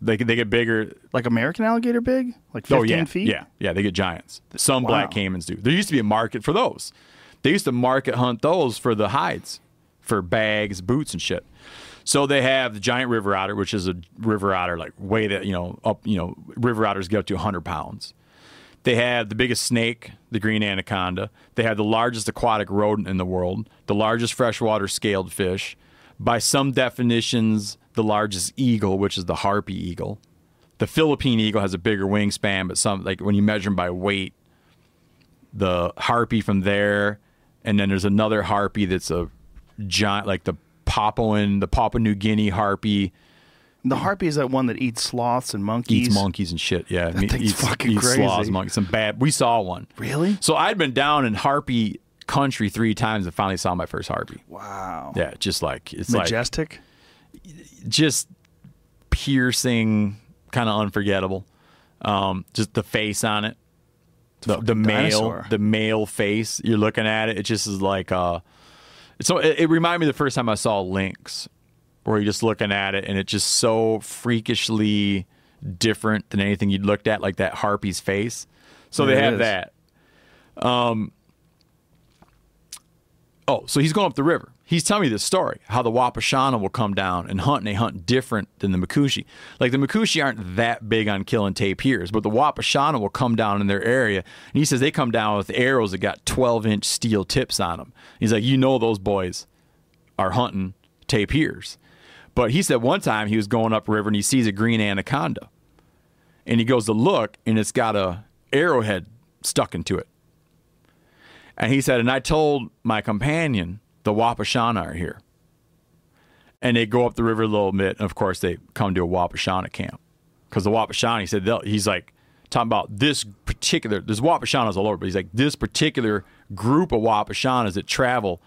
they, they get bigger Like American alligator big? Like 15 Oh yeah, feet? yeah, yeah. They get giants. Some Wow. black caimans do. There used to be a market for those. They used to market hunt those for the hides, for bags, boots, and shit. So they have the giant river otter, which is a river otter like way that you know up. You know, river otters get up to 100 pounds. They have the biggest snake, the green anaconda. They have the largest aquatic rodent in the world, the largest freshwater scaled fish. By some definitions, the largest eagle, which is the harpy eagle. The Philippine eagle has a bigger wingspan, but some like when you measure them by weight, the harpy from there, and then there's another harpy that's a giant, like the Papuan, the Papua New Guinea harpy The harpy is that one that eats sloths and monkeys. eats monkeys and shit. Yeah, That thing's eats, fucking eats crazy. sloths, monkeys. Some bad. We saw one. Really? So I'd been down in harpy country three times and finally saw my first harpy. Wow. Yeah, just like it's like Majestic. Just piercing, kind of unforgettable. Um, just the face on it, the the male, dinosaur. the male face. You're looking at it. It just is like uh, so. It, it reminded me the first time I saw lynx, where you're just looking at it and it's just so freakishly different than anything you'd looked at, like that harpy's face. So Yeah, they have that. Um, Oh, so he's going up the river. He's telling me this story how the Wapishana will come down and hunt, and they hunt different than the Makushi. Like the Makushi aren't that big on killing tapirs, but the Wapishana will come down in their area. And he says they come down with arrows that got 12 inch steel tips on them. He's like, you know, those boys are hunting tapirs. But he said one time he was going up river and he sees a green anaconda. and he goes to look, and it's got a arrowhead stuck into it. And he said, and I told my companion, the Wapishana are here. And they go up the river a little bit, and of course they come to a Wapishana camp. Because the Wapishana, he said, he's like talking about this particular, there's Wapishanas all over, but he's like, this particular group of Wapishanas that travel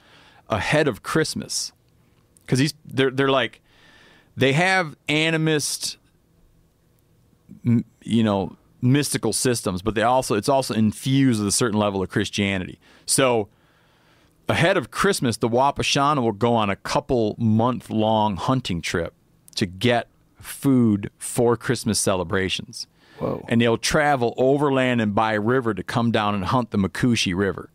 ahead of Christmas. Because he's, they're, they're like, they have animist you know mystical systems but they also it's also infused with a certain level of christianity so ahead of christmas the wapishana will go on a couple month long hunting trip to get food for christmas celebrations Whoa. and they'll travel overland and by river to come down and hunt the makushi river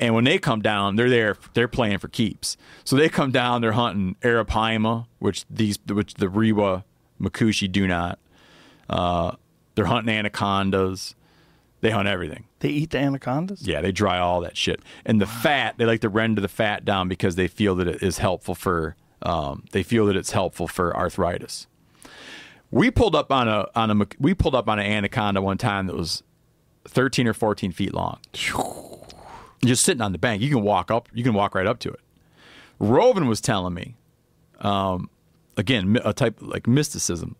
and when they come down, they're there. They're playing for keeps. So they come down. They're hunting Arapaima, which these, which the Rewa Makushi do not. Uh, they're hunting anacondas. They hunt everything. They eat the anacondas? Yeah, they dry all that shit. And the fat, they like to render the fat down because they feel that it is helpful for. Um, they feel that it's helpful for arthritis. We pulled up on a on a we pulled up on an anaconda one time that was thirteen or fourteen feet long just sitting on the bank. You can walk up. You can walk right up to it. Rovin was telling me, um, again, a type like mysticism.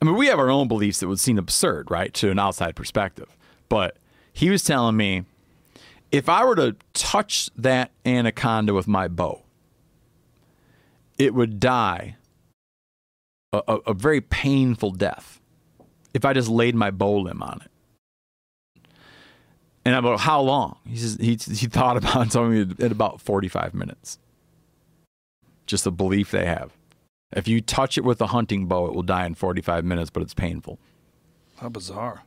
I mean, we have our own beliefs that would seem absurd, right, to an outside perspective. But he was telling me, if I were to touch that anaconda with my bow, it would die a, a, a very painful death if I just laid my bow limb on it. And I'm about how long? He says he he thought about it me in about 45 minutes. Just a belief they have. If you touch it with a hunting bow, it will die in 45 minutes, but it's painful. How bizarre.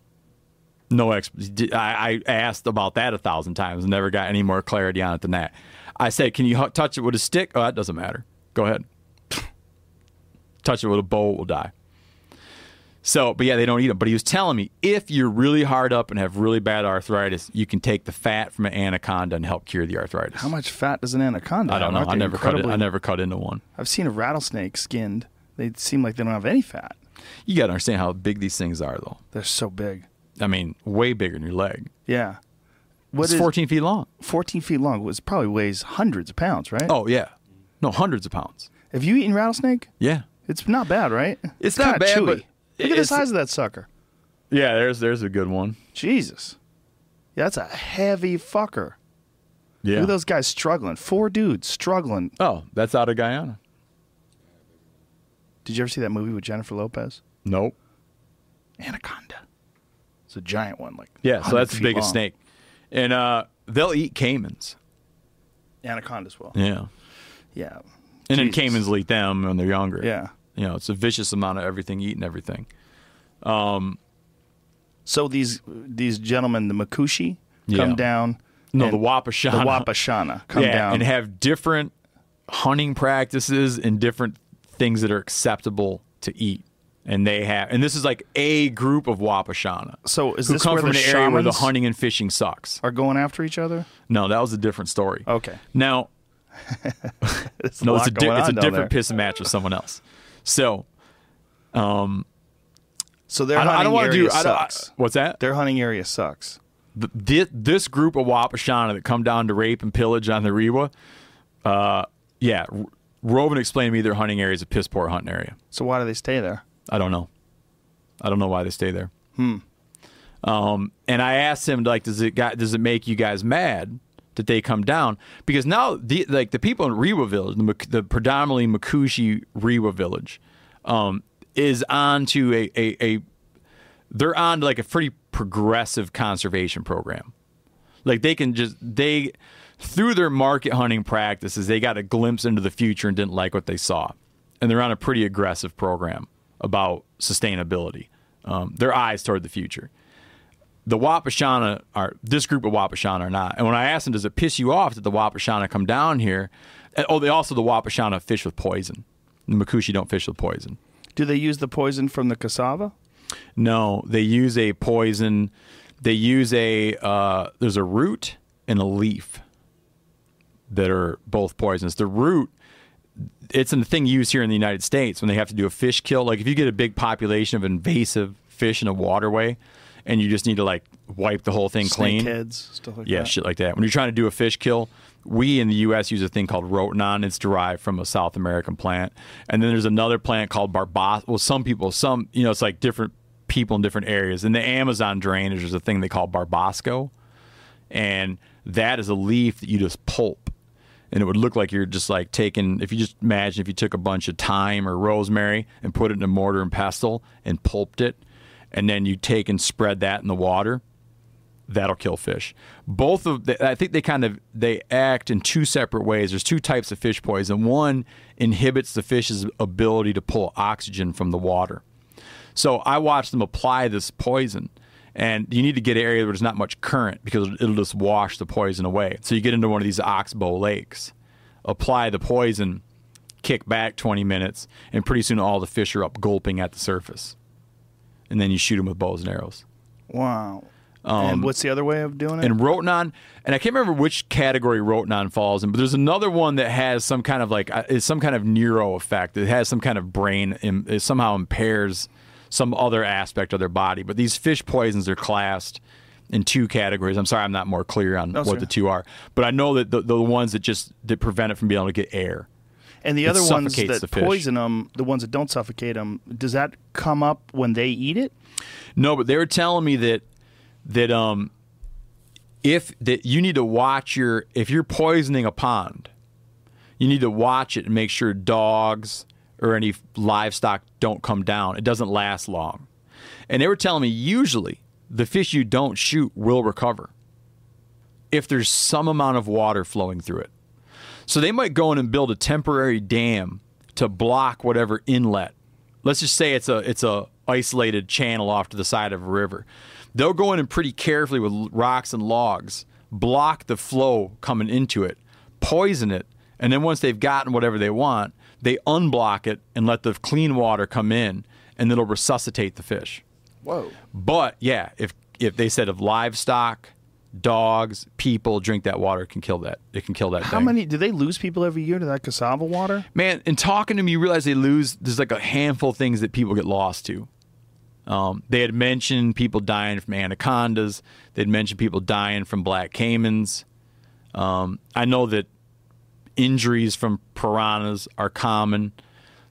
No, ex- I, I asked about that a thousand times and never got any more clarity on it than that. I said, "Can you hu- touch it with a stick?" Oh, that doesn't matter. Go ahead. (laughs) touch it with a bow, it will die. So, but yeah, they don't eat them. But he was telling me if you're really hard up and have really bad arthritis, you can take the fat from an anaconda and help cure the arthritis. How much fat does an anaconda I don't know. I never cut it. I never cut into one. I've seen a rattlesnake skinned. They seem like they don't have any fat. You got to understand how big these things are, though. They're so big. I mean, way bigger than your leg. Yeah. What It's is 14 feet long. 14 feet long? Was probably weighs hundreds of pounds, right? Oh yeah, no, hundreds of pounds. Have you eaten rattlesnake? Yeah, It's not bad, right? It's not bad, chewy. but Look at the size of that sucker. yeah. There's there's a good one. Jesus. Yeah, that's a heavy fucker. Yeah. Look at those guys struggling. Four dudes struggling. Oh, that's out of Guyana. Did you ever see that movie with Jennifer Lopez? Nope. It's a giant one, like Yeah, so that's the biggest long. snake, and uh, they'll eat caimans. Anacondas will. Yeah, Yeah. and then caimans will eat them when they're younger. Yeah. you know, it's a vicious amount of everything eating everything. Um, so these these gentlemen, the Makushi, Yeah. come down. No, the Wapishana. The Wapishana come yeah, down. and have different hunting practices and different things that are acceptable to eat. And they have, and this is like a group of Wapishana. so is this come where from the an area where the hunting and fishing sucks. are going after each other? No, that was a different story. Okay. Now, (laughs) There's no, lot it's a, di- it's a different there. piss and match with someone else. So um, So their I don't, I don't want to do. I don't, I- sucks. what's that? Their hunting area sucks. Th- thi- this group of Wapishana that come down to rape and pillage on the Rewa, uh, yeah, R- Rovin explained to me their hunting area is a piss poor hunting area. So why do they stay there? I don't know. I don't know why they stay there. Hmm. Um, and I asked him like, does it got, does it make you guys mad that they come down? Because now the like the people in Rewa village, the, the predominantly Makushi Rewa village, um, is on to a, a, a they're on to like a pretty progressive conservation program. Like they can just they through their market hunting practices, they got a glimpse into the future and didn't like what they saw, and they're on a pretty aggressive program about sustainability. Um, their eyes toward the future. The Wapishana are this group of Wapishana are not. And when I asked them, does it piss you off that the Wapishana come down here? Oh, they also the Wapishana fish with poison. The Makushi don't fish with poison. Do they use the poison from the cassava? No, they use a poison. They use a uh, there's a root and a leaf that are both poisonous. The root it's a thing used here in the United States when they have to do a fish kill. Like if you get a big population of invasive fish in a waterway, and you just need to like wipe the whole thing clean. Snakeheads, stuff like Yeah, that. shit like that. When you're trying to do a fish kill, we in the U.S. use a thing called rotenone. It's derived from a South American plant, and then there's another plant called barbos. Well, some people, some you know, it's like different people in different areas. In the Amazon drainage, there's a thing they call barbasco, and that is a leaf that you just pulp, and it would look like you're just like taking. If you just imagine if you took a bunch of thyme or rosemary and put it in a mortar and pestle and pulped it, and then you take and spread that in the water that'll kill fish. Both of the, I think they kind of they act in two separate ways. There's two types of fish poison. One inhibits the fish's ability to pull oxygen from the water. So I watched them apply this poison. And you need to get an area where there's not much current because it'll just wash the poison away. So you get into one of these oxbow lakes, apply the poison, kick back 20 minutes, and pretty soon all the fish are up gulping at the surface. And then you shoot them with bows and arrows. Wow. and what's the other way of doing it? Um, and Rotenone, and I can't remember which category Rotenone falls in, but there's another one that has some kind of like uh, is some kind of neuro effect. It has some kind of brain, it somehow impairs some other aspect of their body. But these fish poisons are classed in two categories. I'm sorry, I'm not more clear on No, what sir. the two are, but I know that the, the ones that just that prevent it from being able to get air. And the other ones that the poison them, the ones that don't suffocate them, does that come up when they eat it? No, but they were telling me that that um if that you need to watch your if you're poisoning a pond, you need to watch it and make sure dogs or any livestock don't come down. It doesn't last long. And they were telling me usually the fish you don't shoot will recover if there's some amount of water flowing through it. So they might go in and build a temporary dam to block whatever inlet. Let's just say it's a it's a isolated channel off to the side of a river. They'll go in and pretty carefully with rocks and logs block the flow coming into it, poison it, and then once they've gotten whatever they want, they unblock it and let the clean water come in, and it'll resuscitate the fish. Whoa. But yeah, if if they said if livestock, dogs, people drink that water, it can kill that. It can kill that. How thing. many do they lose people every year to that cassava water? Man, in talking to them, you realize they lose. There's like a handful of things that people get lost to. Um, they had mentioned people dying from anacondas. They'd mentioned people dying from black caimans. Um, I know that injuries from piranhas are common.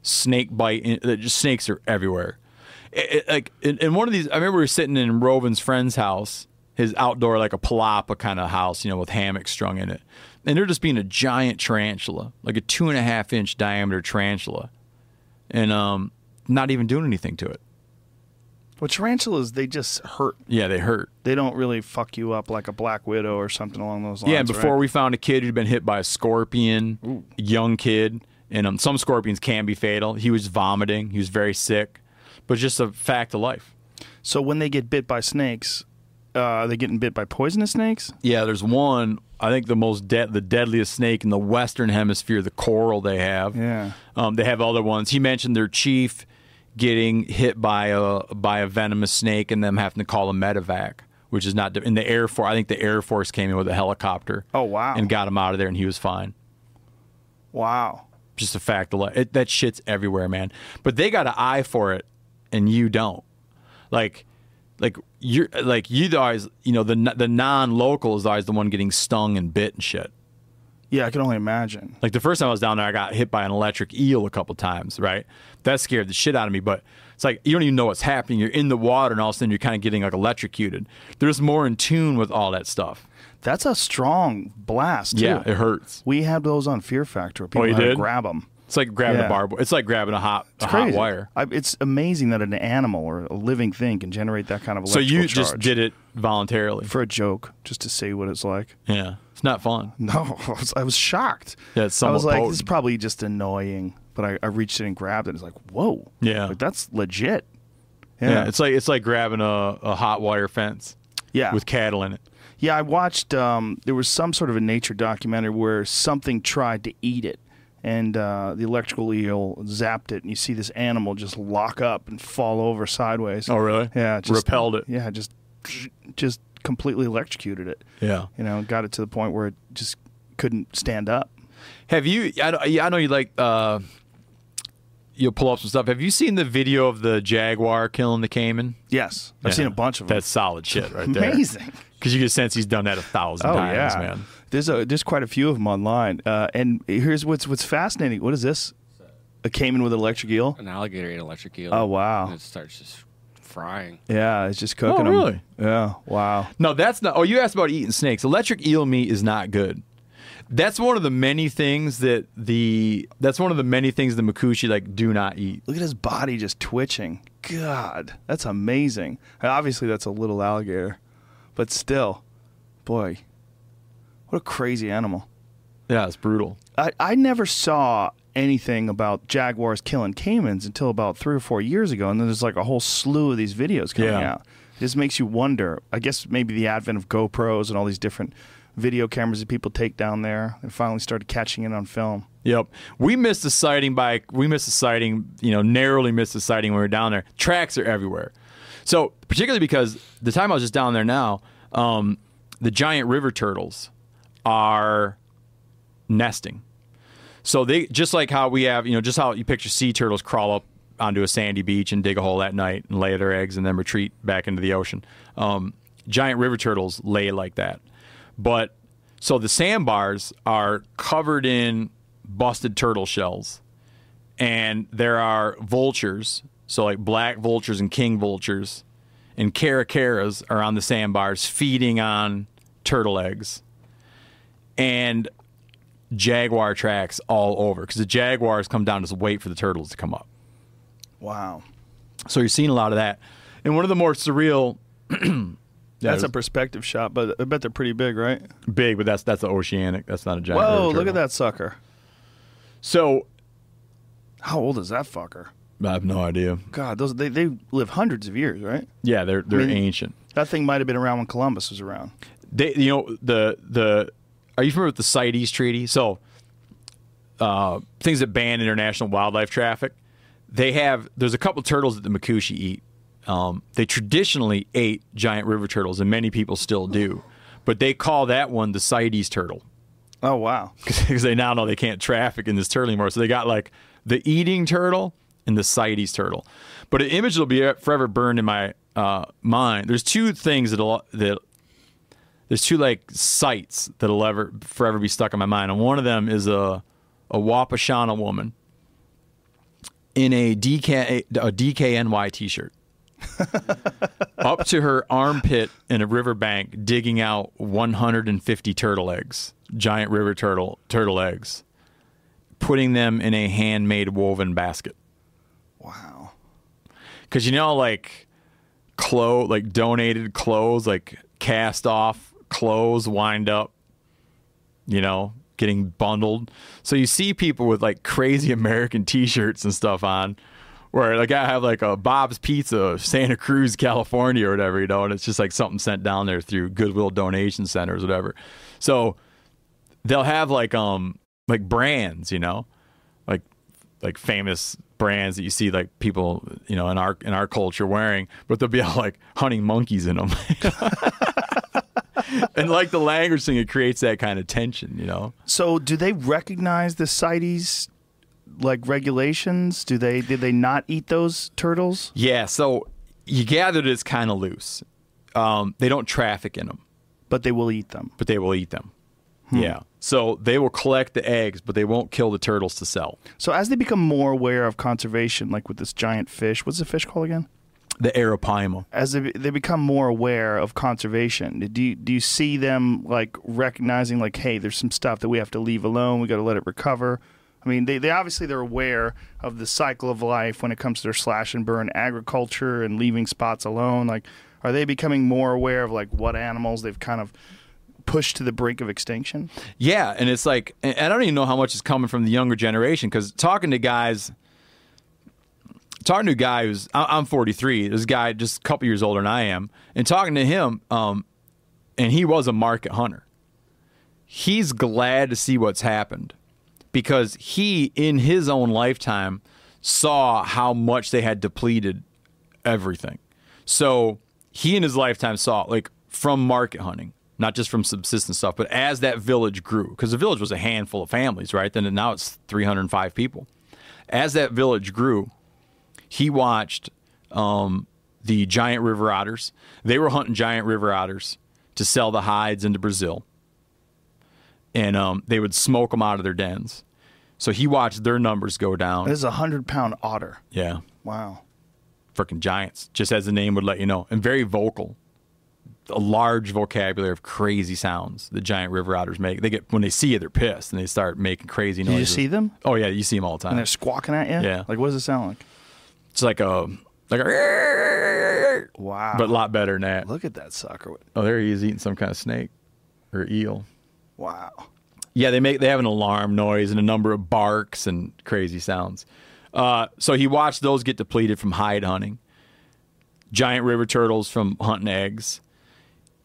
Snake bite, uh, just snakes are everywhere. It- it- like in, one of these, I remember we were sitting in Rovin's friend's house, his outdoor like a palapa kind of house, you know, with hammocks strung in it, and there just being a giant tarantula, like a two and a half inch diameter tarantula, and um, not even doing anything to it. Well, tarantulas they just hurt. Yeah, they hurt. They don't really fuck you up like a black widow or something along those lines. Yeah, before right? we found a kid who'd been hit by a scorpion, a young kid, and um, some scorpions can be fatal. He was vomiting. He was very sick, but just a fact of life. So when they get bit by snakes, uh, are they getting bit by poisonous snakes? Yeah, there's one. I think the most de- the deadliest snake in the Western Hemisphere, the coral they have. Yeah. Um, they have other ones. He mentioned their chief getting hit by a by a venomous snake and them having to call a medevac, which is not in the Air Force. I think the Air Force came in with a helicopter. Oh, wow. And got him out of there, and he was fine. Wow. Just a fact of life. It, that shit's everywhere, man. But they got an eye for it, and you don't. Like, like you're like you always, you know, the the non-local is always the one getting stung and bit and shit. Yeah, I can only imagine. Like the first time I was down there, I got hit by an electric eel a couple times, right? That scared the shit out of me. But it's like you don't even know what's happening. You're in the water, and all of a sudden you're kind of getting like electrocuted. They're just more in tune with all that stuff. That's a strong blast. Too. Yeah, it hurts. We had those on Fear Factor. Oh, People Oh, you did? grab them. It's like grabbing Yeah. a barb. It's like grabbing a hot a It's hot crazy. wire. I, it's amazing that an animal or a living thing can generate that kind of electricity. So you just did it voluntarily. for a joke, just to see what it's like. Yeah, not fun. (laughs) No, I was, I was shocked. Yeah, it's I was like, potent. this is probably just annoying. But I, I reached in and grabbed it. It's like, whoa. Yeah. Like, that's legit. Yeah. Yeah. it's like it's like grabbing a, a hot wire fence yeah. with cattle in it. Yeah, I watched. Um, there was some sort of a nature documentary where something tried to eat it, and uh, the electrical eel zapped it, and you see this animal just lock up and fall over sideways. Oh, really? Yeah, just, Repelled it. Yeah, just just completely electrocuted it. Yeah. You know, got it to the point where it just couldn't stand up. Have you? I, know- I know you like. Uh, you'll pull up some stuff. Have you seen the video of the jaguar killing the caiman? Yes, I've Yeah. seen a bunch of them. That's solid shit right there. amazing. (laughs) Because you can sense he's done that a thousand Oh times, yeah, man. There's a there's quite a few of them online. Uh, and here's what's what's fascinating. What is this? A caiman with an electric eel? An alligator ate an electric eel. Oh, wow. And it starts just frying. Yeah, it's just oh, cooking Oh, 'em. really? Yeah. Wow. No, that's not. Oh, you asked about eating snakes. Electric eel meat is not good. That's one of the many things that the. That's one of the many things the Makushi like do not eat. Look at his body just twitching. God, that's amazing. And obviously, that's a little alligator, but still, boy, what a crazy animal. Yeah, it's brutal. I, I never saw anything about jaguars killing caimans until about three or four years ago, and then there's like a whole slew of these videos coming Yeah. out. It just makes you wonder. I guess maybe the advent of GoPros and all these different video cameras that people take down there, and finally started catching it on film. Yep. We missed a sighting by we missed a sighting, you know, narrowly missed a sighting when we were down there. Tracks are everywhere. So particularly because the time I was just down there now, um, the giant river turtles are nesting. So they just like how we have, you know, just how you picture sea turtles crawl up onto a sandy beach and dig a hole that night and lay their eggs and then retreat back into the ocean. Um, giant river turtles lay like that. But so the sandbars are covered in busted turtle shells, and there are vultures, so like black vultures and king vultures, and caracaras are on the sandbars feeding on turtle eggs, and jaguar tracks all over because the jaguars come down to wait for the turtles to come up. Wow. So you're seeing a lot of that, and one of the more surreal. (clears throat) That's a perspective shot, but I bet they're pretty big, right? big, but that's that's the oceanic. That's not a giant. Whoa, look at that sucker. So How old is that fucker? I have no idea. God, those they, they live hundreds of years, right? Yeah, they're they're mean- ancient. That thing might have been around when Columbus was around. They, you know, the the. Are you familiar with the CITES Treaty? So, uh, things that ban international wildlife traffic. They have. There's a couple turtles that the Makushi eat. Um, they traditionally ate giant river turtles, and many people still do. But they call that one the CITES turtle Oh wow. (laughs) because they now know they can't traffic in this turtle anymore. So they got like the eating turtle and the CITES turtle. But an image that'll be forever burned in my uh, mind. There's two things that'll that there's two like sights that'll ever forever be stuck in my mind, and one of them is a a Wapishana woman in a DK a DKNY t-shirt. (laughs) up to her armpit in a riverbank digging out 150 turtle eggs, giant river turtle turtle eggs, putting them in a handmade woven basket. Wow. Cuz you know like clothes like donated clothes like cast off clothes wind up you know getting bundled. So you see people with like crazy American t-shirts and stuff on where like I have like a Bob's Pizza, Santa Cruz, California or whatever, you know, and it's just like something sent down there through Goodwill donation centers, whatever. So they'll have like um like brands, you know, like like famous brands that you see like people, you know, in our in our culture wearing, but they'll be all like hunting monkeys in them. (laughs) (laughs) and like the language thing, it creates that kind of tension, you know. So do they recognize the CITES like regulations? Do they did they not eat those turtles? Yeah, so you gather it's kind of loose. Um, they don't traffic in them, But they will eat them. but they will eat them. Yeah. So they will collect the eggs, but they won't kill the turtles to sell. So as they become more aware of conservation, like with this giant fish, what's the fish called again? The arapaima. As they, they become more aware of conservation, do you, do you see them like recognizing like, hey, there's some stuff that we have to leave alone. We got to let it recover. I mean, they, they obviously they're aware of the cycle of life when it comes to their slash and burn agriculture and leaving spots alone. Like, are they becoming more aware of like what animals they've kind of pushed to the brink of extinction? Yeah, and it's like, I don't even know how much is coming from the younger generation because talking to guys, talking to a guy who's, I'm 43, this guy just a couple years older than I am, and talking to him, um, and he was a market hunter. He's glad to see what's happened because he, in his own lifetime, saw how much they had depleted everything. So he in his lifetime saw like from market hunting not just from subsistence stuff, but as that village grew, because the village was a handful of families, right? Then now it's 305 people. As that village grew, he watched um, the giant river otters. They were hunting giant river otters to sell the hides into Brazil, and um, they would smoke them out of their dens. So he watched their numbers go down. This is a hundred pound otter. yeah, Wow. freaking giants, just as the name would let you know, and very vocal. A large vocabulary of crazy sounds the giant river otters make. They get when they see you, they're pissed and they start making crazy noises. you see them? Oh yeah, you see them all the time. And they're squawking at you? Yeah. Like, what does it sound like? It's like a like a, Wow. but a lot better than that. Look at that sucker. Oh, there he is eating some kind of snake or eel. Wow. Yeah, they make they have an alarm noise and a number of barks and crazy sounds. Uh, so he watched those get depleted from hide hunting. Giant river turtles from hunting eggs.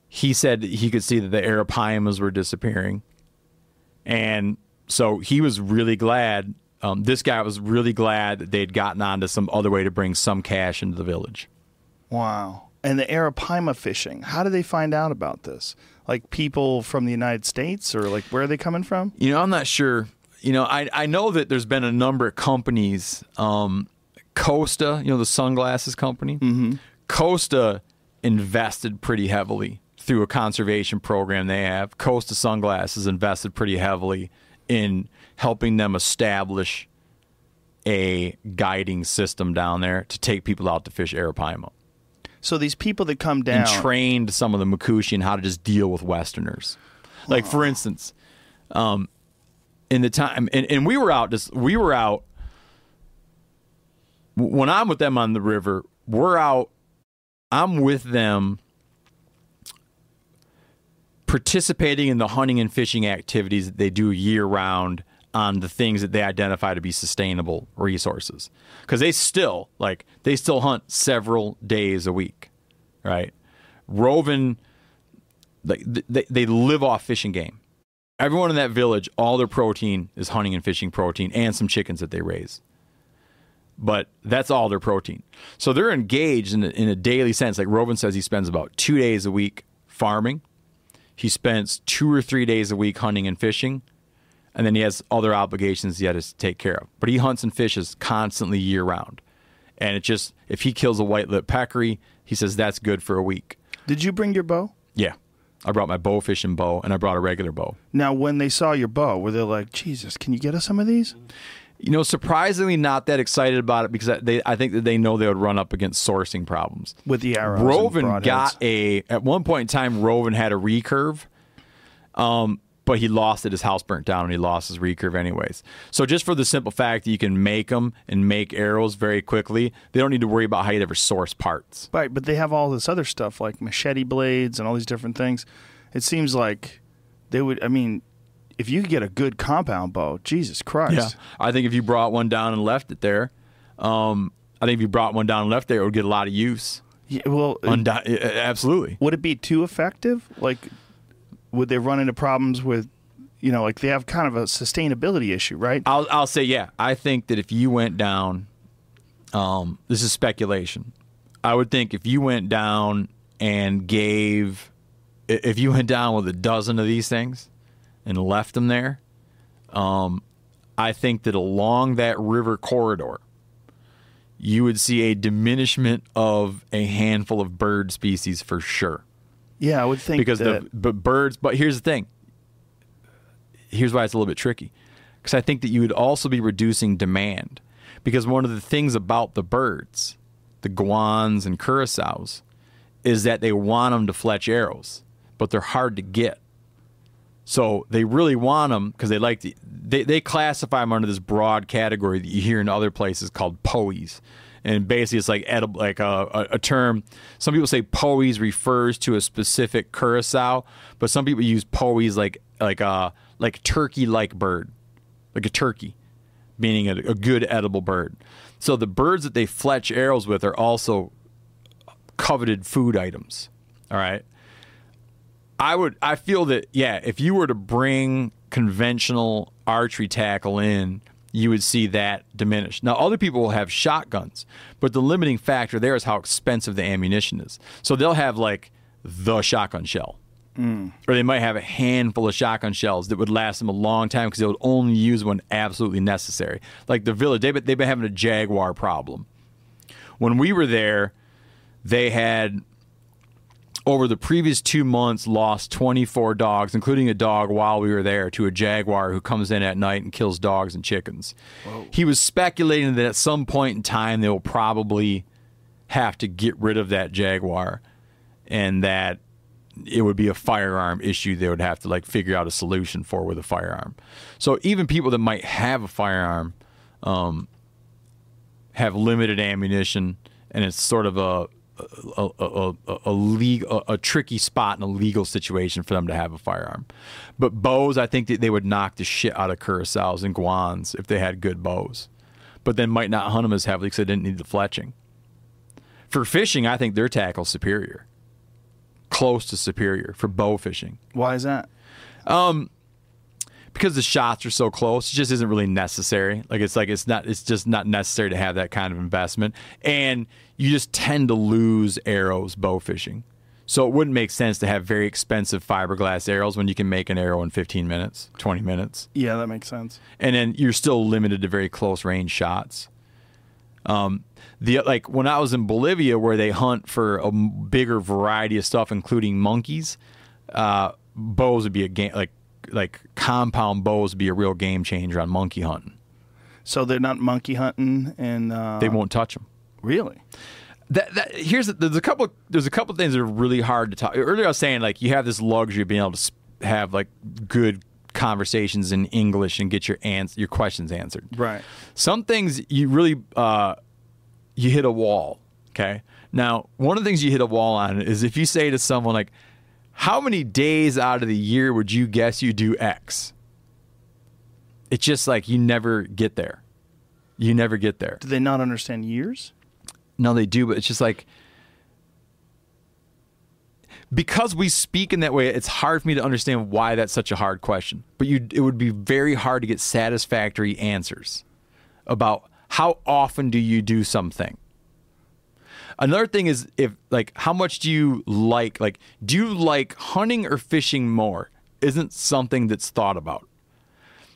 He said he could see that the arapaimas were disappearing, and so he was really glad. Um, this guy was really glad that they'd gotten onto some other way to bring some cash into the village. Wow. And the Arapaima fishing. How did they find out about this? Like people from the United States or like where are they coming from? You know, I'm not sure. You know, I I know that there's been a number of companies. Um, Costa, you know, the sunglasses company. Mm-hmm. Costa invested pretty heavily through a conservation program they have. Costa Sunglasses invested pretty heavily in helping them establish a guiding system down there to take people out to fish Arapaima So these people that come down and trained some of the Makushi in how to just deal with Westerners. Like for instance, um, in the time, and, and we were out just we were out when I'm with them on the river. We're out. I'm with them participating in the hunting and fishing activities that they do year round on the things that they identify to be sustainable resources because they still like they still hunt several days a week right roven like they, they live off fishing game everyone in that village all their protein is hunting and fishing protein and some chickens that they raise but that's all their protein. So they're engaged in a, in a daily sense. Like Roven says, he spends about two days a week farming. He spends two or three days a week hunting and fishing, and then he has other obligations he has to take care of. But he hunts and fishes constantly year round, and it just if he kills a white lip peccary, he says that's good for a week. Did you bring your bow? Yeah, I brought my bow fishing bow, and I brought a regular bow. Now, when they saw your bow, were they like, Jesus, can you get us some of these? You know, surprisingly not that excited about it because they I think that they know they would run up against sourcing problems. With the arrows. Roven got a at one point in time. Roven had a recurve, um, but he lost it. His house burnt down, and he lost his recurve anyways. So just for the simple fact that you can make them and make arrows very quickly, they don't need to worry about how you ever source parts. Right, but they have all this other stuff like machete blades and all these different things. It seems like they would. I mean, if you could get a good compound bow, Jesus Christ. Yeah, I think if you brought one down and left it there, um, I think if you brought one down and left there, it would get a lot of use. Yeah, well, Undi- absolutely. would it be too effective? Like, would they run into problems with, you know, like they have kind of a sustainability issue, right? I'll I'll say yeah. I think that if you went down, um, this is speculation. I would think if you went down and gave, if you went down with a dozen of these things, and left them there, um, I think that along that river corridor, you would see a diminishment of a handful of bird species for sure Yeah, I would think because that. the but birds. But here's the thing. Here's why it's a little bit tricky, because I think that you would also be reducing demand, because one of the things about the birds, the guans and curassows, is that they want them to fletch arrows, but they're hard to get. So they really want them because they like to. They, they classify them under this broad category that you hear in other places called poes, and basically it's like edible, like a, a, a term. Some people say poes refers to a specific curassow, but some people use poes like like a like turkey like bird, like a turkey, meaning a, a good edible bird. So the birds that they fletch arrows with are also coveted food items. All right. I would I feel that yeah, if you were to bring conventional archery tackle in, you would see that diminish. Now other people will have shotguns, but the limiting factor there is how expensive the ammunition is. So they'll have like the shotgun shell. Hmm. Or they might have a handful of shotgun shells that would last them a long time because they would only use when absolutely necessary. Like the village, they've been, they've been having a jaguar problem. When we were there, they had over the previous two months lost 24 dogs, including a dog while we were there, to a jaguar who comes in at night and kills dogs and chickens. He was speculating that at some point in time they will probably have to get rid of that jaguar and that it would be a firearm issue they would have to like figure out a solution for with a firearm. So even people that might have a firearm um, have limited ammunition and it's sort of a a, a, a, a, league, a, a tricky spot in a legal situation for them to have a firearm. But bows, I think that they would knock the shit out of curassow and guans if they had good bows. But then might not hunt them as heavily because they didn't need the fletching. For fishing, I think their tackle's superior. Close to superior for bow fishing. Why is that? Um, because the shots are so close, it just isn't really necessary. Like it's like it's not it's just not necessary to have that kind of investment. And you just tend to lose arrows bow fishing. So it wouldn't make sense to have very expensive fiberglass arrows when you can make an arrow in 15 minutes, 20 minutes. Yeah, that makes sense. And then you're still limited to very close range shots. Um, the like when I was in Bolivia, where they hunt for a bigger variety of stuff, including monkeys, uh, bows would be a game like like compound bows would be a real game changer on monkey hunting. So they're not monkey hunting, and uh, They won't touch them. Really. That, that here's the, there's a couple there's a couple things that are really hard to talk. Earlier I was saying like you have this luxury of being able to have like good conversations in English and get your ans- your questions answered. Right. Some things you really uh, you hit a wall. Okay. Now one of the things you hit a wall on is if you say to someone like, "How many days out of the year would you guess you do X?" It's just like you never get there. You never get there. Do they not understand years? No, they do, but it's just like because we speak in that way, it's hard for me to understand why that's such a hard question. But you, it would be very hard to get satisfactory answers about how often do you do something. Another thing is if like how much do you like like do you like hunting or fishing more? Isn't something that's thought about.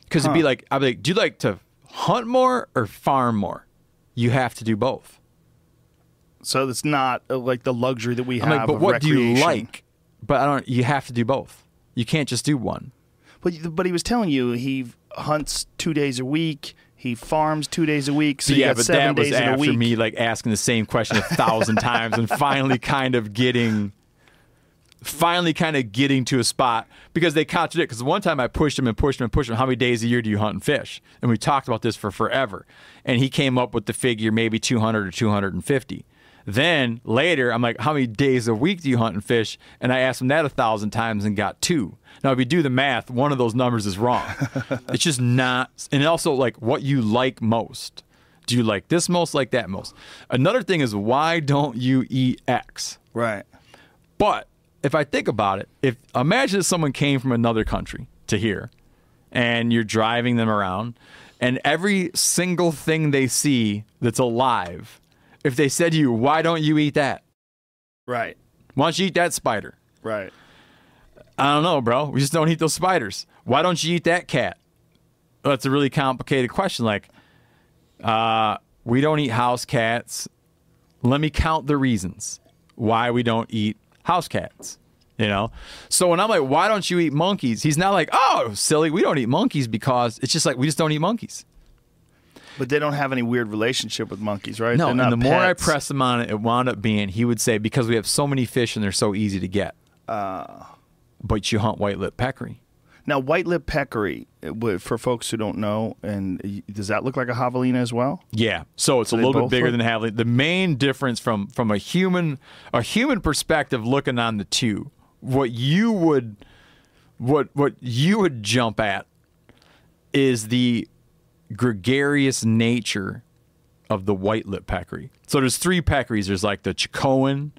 Because it'd be like I'd be like, do you like to hunt more or farm more? You have to do both. So it's not uh, like the luxury that we I'm have. but what do you like? But I don't. You have to do both. You can't just do one. But but he was telling you he hunts two days a week. He farms two days a week. So yeah, but that was after week. me like asking the same question a thousand (laughs) times and finally kind of getting, finally kind of getting to a spot because they contradict. Because one time I pushed him and pushed him and pushed him. How many days a year do you hunt and fish? And we talked about this for forever, and he came up with the figure maybe 200 or 250. Then later, I'm like, how many days a week do you hunt and fish? And I asked him that a thousand times and got two. Now, if you do the math, one of those numbers is wrong. (laughs) it's just not. And also, like, what you like most. Do you like this most, like that most? Another thing is, why don't you eat X? right. But if I think about it, if imagine if someone came from another country to here and you're driving them around and every single thing they see that's alive, if they said to you, why don't you eat that? Right. Why don't you eat that spider? Right. I don't know, bro. We just don't eat those spiders. Why don't you eat that cat? Well, that's a really complicated question. Like, uh, we don't eat house cats. Let me count the reasons why we don't eat house cats. You know? So when I'm like, why don't you eat monkeys? He's not like, oh, silly, we don't eat monkeys because it's just like we just don't eat monkeys. But they don't have any weird relationship with monkeys, right? No, and the more I pets. press him on it, it wound up being he would say because we have so many fish and they're so easy to get. Uh. but you hunt white lip peccary. Now, white lip peccary, uh, for folks who don't know, and does that look like a javelina as well? Yeah, so it's a little bit bigger look- than javelina. The main difference from from a human a human perspective, looking on the two, what you would what what you would jump at is the gregarious nature of the white lip peccary. So there's three peccaries. There's like the Chacoan,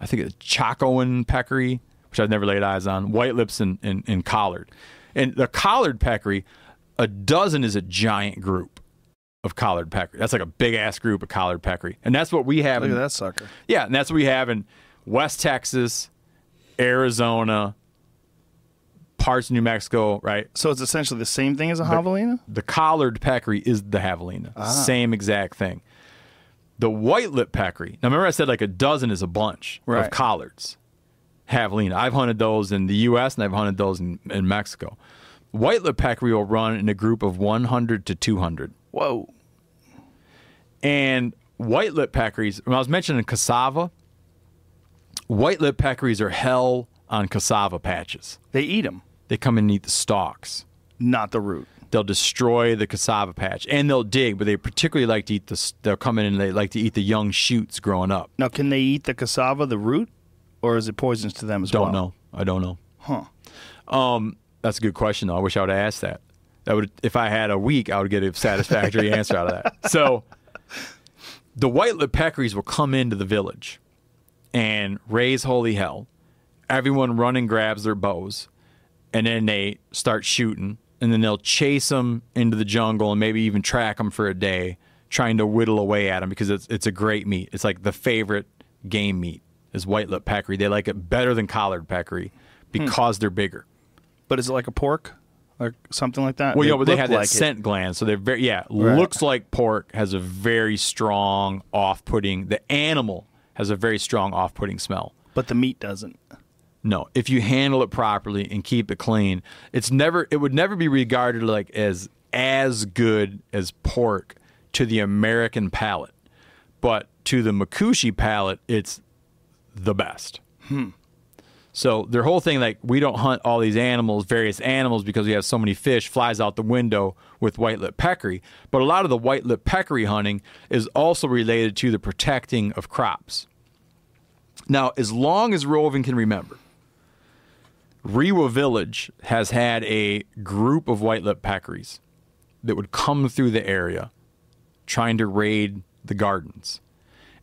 I think it's Chacoan peccary, which I've never laid eyes on, white lips and, and, and collared. And the collared peccary, a dozen is a giant group of collared peccary. That's like a big ass group of collared peccary. And that's what we have. Look in- at that sucker. Yeah, and that's what we have in West Texas, Arizona, parts of New Mexico, right? So it's essentially the same thing as a javelina. The collared peccary is the javelina. Ah. Same exact thing. The white lip peccary. Now remember I said like a dozen is a bunch Right. of collards. Javelina. I've hunted those in the US and I've hunted those in, in Mexico. White lip peccary will run in a group of 100 to 200. Whoa. And white lip peccaries, when I was mentioning cassava, white lip peccaries are hell on cassava patches. They eat them, They come in and eat the stalks. not the root. They'll destroy the cassava patch and they'll dig, but they particularly like to eat the. They'll come in and they like to eat the young shoots growing up. Now, can they eat the cassava, the root, or is it poisonous to them as well? Don't know. I don't know. Huh. Um, that's a good question though. I wish I would have asked that. That would, if I had a week, I would get a satisfactory (laughs) answer out of that. So, the white lip peccaries will come into the village and raise holy hell. Everyone run and grabs their bows, and then they start shooting, and then they'll chase them into the jungle and maybe even track them for a day, trying to whittle away at them because it's it's a great meat. It's like the favorite game meat is white lip peccary. They like it better than collared peccary hmm. because they're bigger. But is it like a pork, or something like that? Well, yeah, but they have that like it. scent gland, so they're very yeah. Right. Looks like pork has a very strong off-putting. The animal has a very strong off-putting smell. but the meat doesn't. No, if you handle it properly and keep it clean, it's never. It would never be regarded like as as good as pork to the American palate, but to the Makushi palate, it's the best. Hmm. So their whole thing, like we don't hunt all these animals, various animals, because we have so many fish, flies out the window with white lip peccary. But a lot of the white lip peccary hunting is also related to the protecting of crops. Now, as long as Roving can remember, Rewa Village has had a group of white lip peccaries that would come through the area trying to raid the gardens.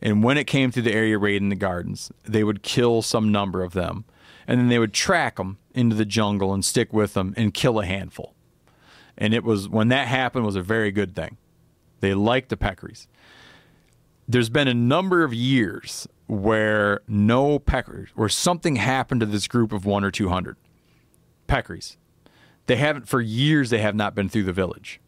And when it came through the area raiding the gardens, they would kill some number of them. And then they would track them into the jungle and stick with them and kill a handful. And it was when that happened was a very good thing. They liked the peccaries. There's been a number of years where no peccaries, where something happened to this group of one or two hundred peccaries. They haven't for years. They have not been through the village.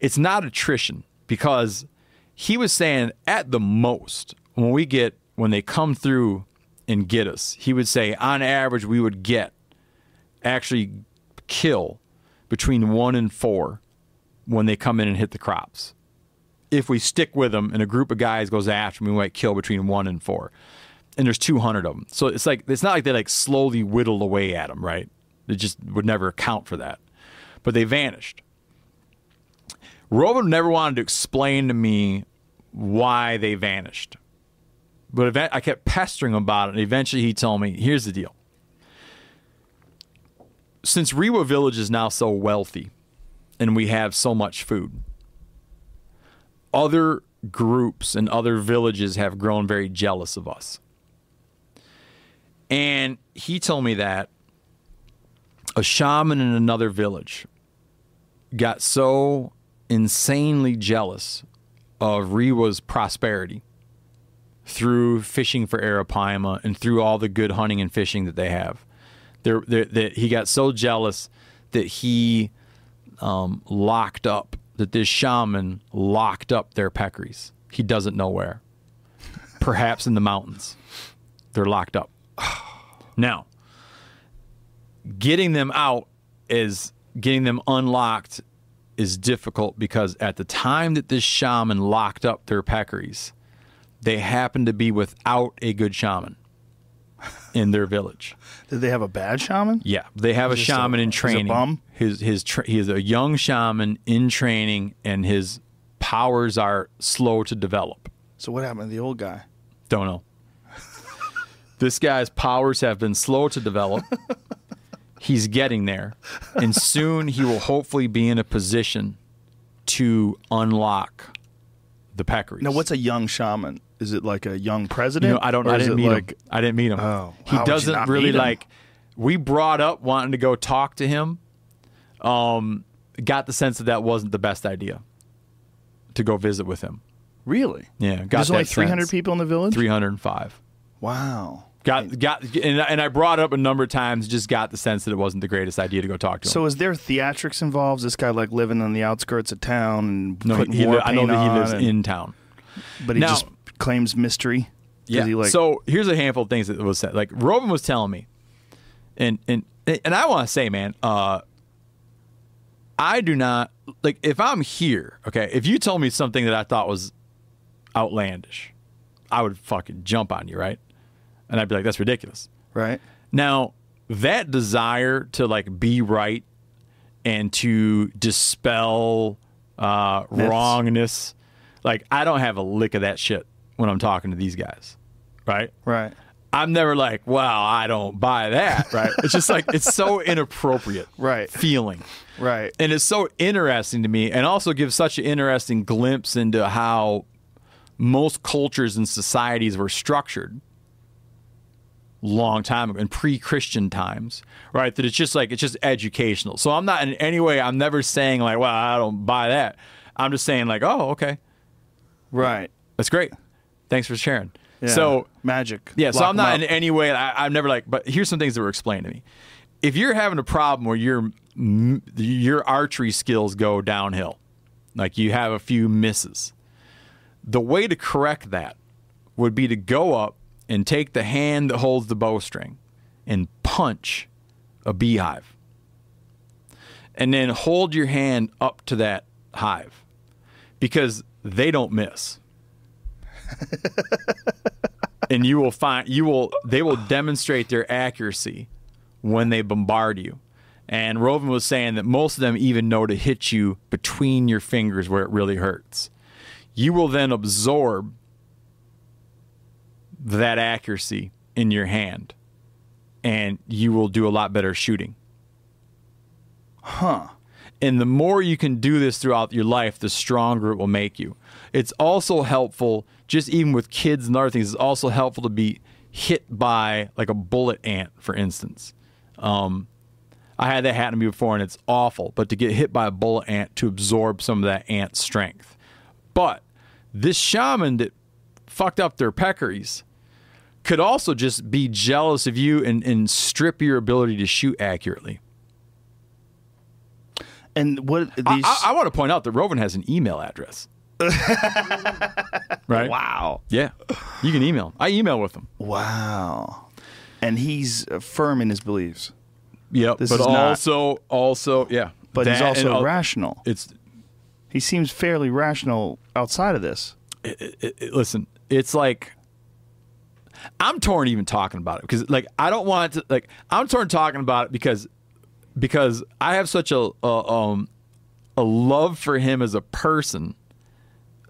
It's not attrition because he was saying at the most when we get when they come through and get us, he would say on average we would get actually kill between one and four when they come in and hit the crops. If we stick with them and a group of guys goes after them, we might kill between one and four. And there's 200 of them. So it's like, it's not like they like slowly whittled away at them, right? They just would never account for that. But they vanished. Rovan never wanted to explain to me why they vanished. But I kept pestering him about it, and eventually he told me, here's the deal. Since Rewa Village is now so wealthy and we have so much food, other groups and other villages have grown very jealous of us. And he told me that a shaman in another village got so insanely jealous of Rewa's prosperity through fishing for Arapaima and through all the good hunting and fishing that they have. There, there, that he got so jealous that he um, locked up, that this shaman locked up their peccaries. He doesn't know where. Perhaps in the mountains. They're locked up. (sighs) Now, getting them out is getting them unlocked is difficult because at the time that this shaman locked up their peccaries, they happened to be without a good shaman in their village. Did they have a bad shaman? Yeah, they have a Just a- shaman in training. bum? His his tra- he is a young shaman in training, and his powers are slow to develop. So what happened to the old guy? Don't know. (laughs) this guy's powers have been slow to develop. (laughs) He's getting there, and soon he will hopefully be in a position to unlock the peccaries. Now, what's a young shaman? Is it like a young president? You know, I don't. I didn't meet like, him. I didn't meet him. Oh, he how would you doesn't really like. We brought up wanting to go talk to him. Um, got the sense that that wasn't the best idea. To go visit with him. Really? Yeah, got There's only 300 sense. people in the village. Three hundred and five. Wow. Got got and, and I brought it up a number of times. Just got the sense that it wasn't the greatest idea to go talk to him. So is there theatrics involved? Is this guy like living on the outskirts of town and no, putting he, li- I know that he lives and- in town. but he Now- just claims mystery. Yeah. he like so here's a handful of things that was said. Like Robin was telling me, and and and I want to say, man, uh, I do not like if I'm here. Okay, if you told me something that I thought was outlandish, I would fucking jump on you, right? And I'd be like, that's ridiculous. right? Now, that desire to like be right and to dispel uh, Myths. wrongness, like I don't have a lick of that shit when I'm talking to these guys, right? Right. I'm never like, wow, I don't buy that, right? It's just like it's so (laughs) inappropriate, Right. Feeling, Right. and it's so interesting to me, and also gives such an interesting glimpse into how most cultures and societies were structured long time ago in pre-christian times right that it's just like it's just educational so i'm not in any way i'm never saying like well i don't buy that i'm just saying like oh okay Right. that's great thanks for sharing Yeah. so magic. yeah, so Lock I'm not in any way. I, I've never like, but here's some things that were explained to me. If you're having a problem where your your archery skills go downhill, like you have a few misses, the way to correct that would be to go up and take the hand that holds the bowstring and punch a beehive, and then hold your hand up to that hive because they don't miss (laughs) and you will find you will they will demonstrate their accuracy when they bombard you. And Rovin was saying that most of them even know to hit you between your fingers where it really hurts. You will then absorb that accuracy in your hand and you will do a lot better shooting. Huh. And the more you can do this throughout your life, the stronger it will make you. It's also helpful, just even with kids and other things, it's also helpful to be hit by like a bullet ant, for instance. Um, I had that happen to me before and it's awful, but to get hit by a bullet ant to absorb some of that ant's strength. But this shaman that fucked up their peccaries could also just be jealous of you and, and strip your ability to shoot accurately. And what these? I, I, I want to point out that Rovin has an email address. (laughs) right? wow. Yeah. You can email him. I email with him. Wow. And he's uh, firm in his beliefs, Yep. This but is not- also, also, yeah. but he's also and, uh, rational. It's He seems fairly rational outside of this. it, it- listen. It's like I'm torn even talking about it because like I don't want to like I'm torn talking about it because because I have such a, a um a love for him as a person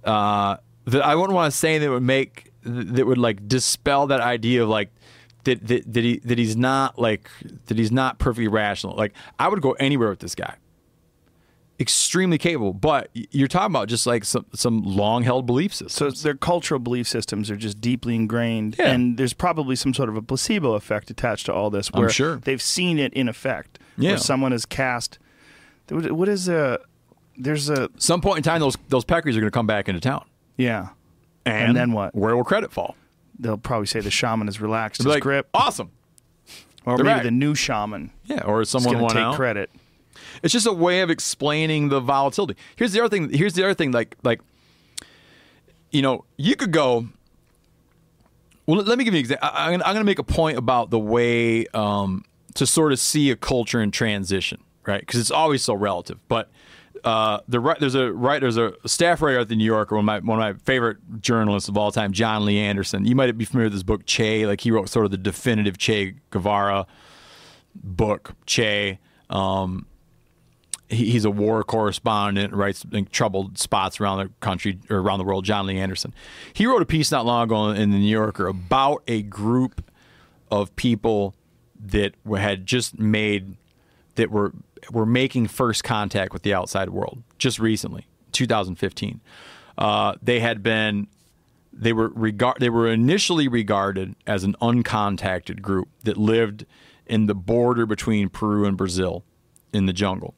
uh that I wouldn't want to say that would make that would like dispel that idea of like that, that that he that he's not like that he's not perfectly rational. Like I would go anywhere with this guy. Extremely capable, but you're talking about just like some some long held belief systems. So their cultural belief systems are just deeply ingrained, Yeah. and there's probably some sort of a placebo effect attached to all this, I'm where sure. they've seen it in effect. Yeah. Where someone is cast. What what is a? There's a some point in time, those those peccaries are going to come back into town, yeah. and, And then what? Where will credit fall? They'll probably say the shaman has relaxed his like, grip, awesome, or they're maybe back. the new shaman yeah. Or someone going to take out. credit. It's just a way of explaining the volatility. Here's the other thing. Here's the other thing. Like like, you know, you could go. Well, let me give you an example. I'm I'm gonna make a point about the way um, to sort of see a culture in transition, right? Because it's always so relative. But uh, the there's a right there's a staff writer at the New Yorker, one of my one of my favorite journalists of all time, Jon Lee Anderson. You might be familiar with this book Che. Like he wrote sort of the definitive Che Guevara book Che. Um, he, he's a war correspondent, writes in troubled spots around the country or around the world. Jon Lee Anderson. He wrote a piece not long ago in the New Yorker about a group of people that had just made that were were making first contact with the outside world just recently, 2015. Uh, they had been they were regard they were initially regarded as an uncontacted group that lived in the border between Peru and Brazil in the jungle.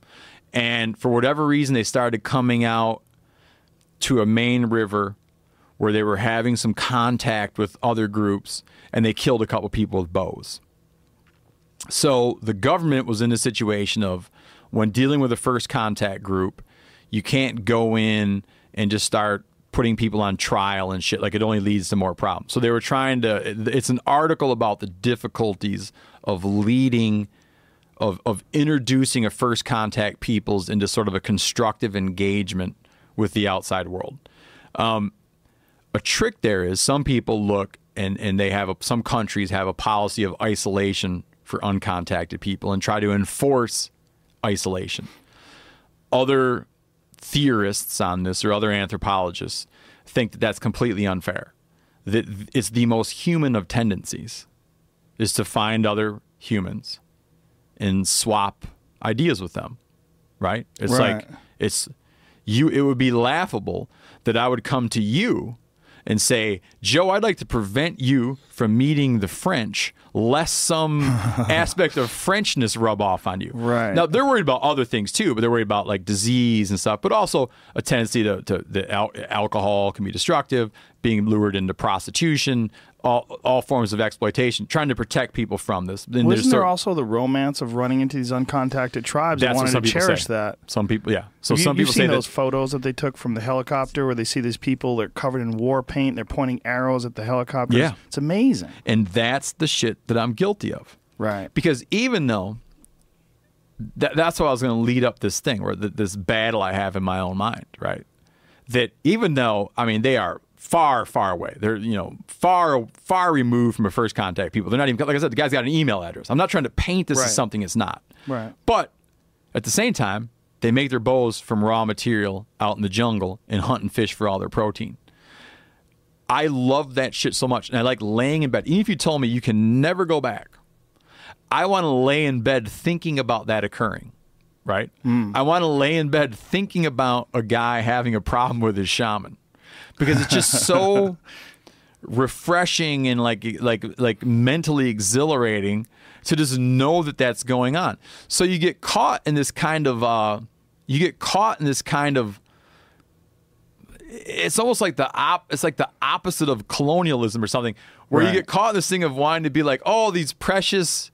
And for whatever reason they started coming out to a main river where they were having some contact with other groups and they killed a couple people with bows. So the government was in a situation of when dealing with a first contact group, you can't go in and just start putting people on trial and shit. Like it only leads to more problems. So they were trying to. It's an article about the difficulties of leading, of of introducing a first contact peoples into sort of a constructive engagement with the outside world. Um, a trick there is some people look and and they have a, some countries have a policy of isolation for uncontacted people and try to enforce isolation. Other theorists on this or other anthropologists think that that's completely unfair. That it's the most human of tendencies is to find other humans and swap ideas with them. Right? It's Right. like it's you it would be laughable that I would come to you and say, Joe, I'd like to prevent you from meeting the French, lest some (laughs) aspect of Frenchness rub off on you. Right. Now they're worried about other things too, but they're worried about like disease and stuff, but also a tendency to, to the al- alcohol can be destructive, being lured into prostitution, all, all forms of exploitation, trying to protect people from this. Then there's Wasn't there sort- also the romance of running into these uncontacted tribes That's and what wanting some to cherish say. that? Some people, yeah. So you, some you've people seen say those that photos that they took from the helicopter where they see these people they're covered in war paint they're pointing arrows at the helicopters Yeah. it's amazing and that's the shit that I'm guilty of. right Because even though that, that's what I was going to lead up this thing, where th- this battle I have in my own mind, right? That even though, I mean, they are far, far away. They're, you know, far, far removed from a first contact people. They're not even, like I said, the guy's got an email address. I'm not trying to paint this Right. as something it's not. Right. But at the same time, they make their bows from raw material out in the jungle and hunt and fish for all their protein. I love that shit so much. And I like laying in bed. Even if you told me you can never go back, I want to lay in bed thinking about that occurring, right? Hmm. I want to lay in bed thinking about a guy having a problem with his shaman because it's just so (laughs) refreshing and like like like mentally exhilarating to just know that that's going on. So you get caught in this kind of uh you get caught in this kind of it's almost like the op it's like the opposite of colonialism or something where you get caught in this thing of wanting to be like oh these precious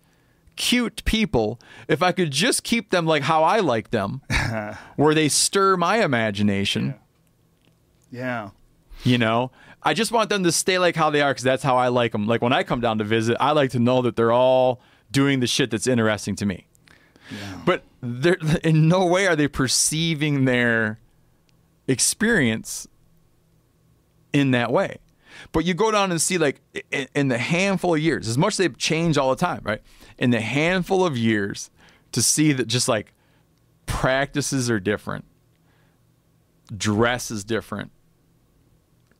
cute people if i could just keep them like how i like them (laughs) where they stir my imagination. Yeah you know i just want them to stay like how they are because that's how i like them like when i come down to visit i like to know that they're all doing the shit that's interesting to me but they're (laughs) in no way are they perceiving their experience in that way. But you go down and see, like, in, in the handful of years, as much as they've changed all the time, right? In the handful of years, to see that just like practices are different, dress is different,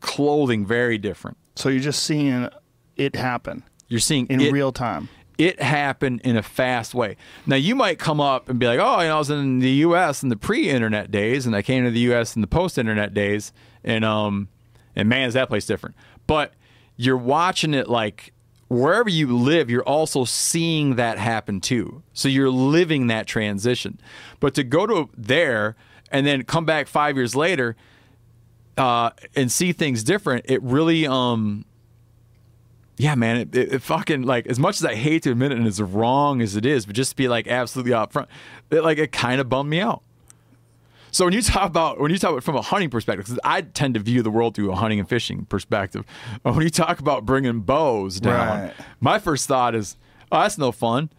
clothing very different. so you're just seeing it happen You're seeing in it, real time it happened in a fast way. Now you might come up and be like, "Oh, you know, I was in the U.S. in the pre-internet days, and I came to the U.S. in the post-internet days, and um, and man, is that place different." But you're watching it like wherever you live, you're also seeing that happen too. So you're living that transition. But to go to there and then come back five years later uh, and see things different, it really um yeah, man, it, it, it fucking like as much as I hate to admit it and as wrong as it is, but just to be like absolutely upfront, it like it kind of bummed me out. So when you talk about when you talk about from a hunting perspective, because I tend to view the world through a hunting and fishing perspective. (laughs) When you talk about bringing bows down, Right. my first thought is, oh, that's no fun.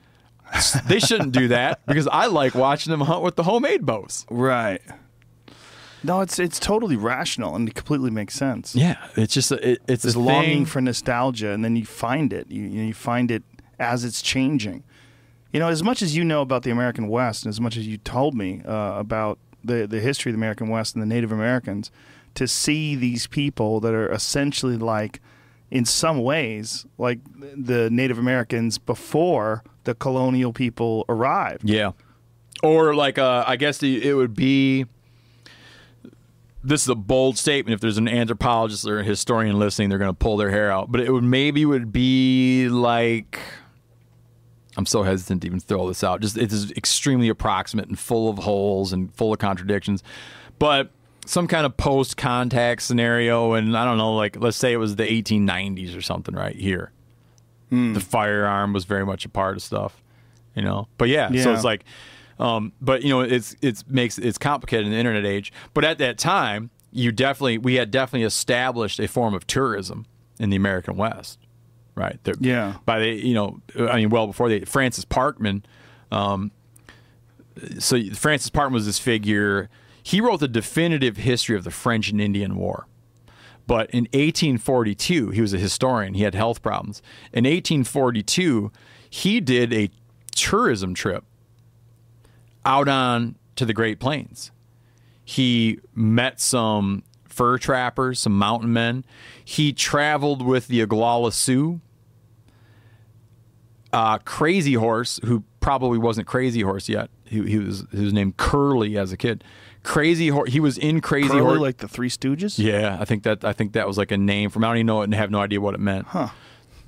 they shouldn't do that because I like watching them hunt with the homemade bows. right no it's it's totally rational and it completely makes sense. Yeah, it's just a, it, it's this a longing for nostalgia and then you find it. You, you you find it as it's changing. You know as much as you know about the american west and as much as you told me uh, about the, the history of the american west and the native americans to see these people that are essentially like in some ways like the native americans before the colonial people arrived. Yeah. Or like uh, I guess the, it would be this is a bold statement. If there's an anthropologist or a historian listening they're going to pull their hair out. But it would maybe would be like I'm so hesitant to even throw this out. Just it is extremely approximate and full of holes and full of contradictions. But some kind of post contact scenario, and I don't know, like let's say it was the 1890s or something, right here. Hmm. The firearm was very much a part of stuff, you know. But yeah, so it's like, um, but you know, it's it's makes it's complicated in the internet age. But at that time, you definitely we had definitely established a form of tourism in the American West, right? There- Yeah. By the you know, I mean, well before the Francis Parkman so Francis Parkman was this figure. He wrote the definitive history of the French and Indian War. But in 1842, he was a historian. He had health problems. In 1842, he did a tourism trip out on to the Great Plains. He met some fur trappers, some mountain men. He traveled with the Oglala Sioux, uh, Crazy Horse, who probably wasn't Crazy Horse yet. He, he was he was named Curly as a kid. Crazy Horse. He was in Crazy Curly, Horse. like the Three Stooges. yeah, I think that I think that was like a name from. I don't even know it and have no idea what it meant. Huh.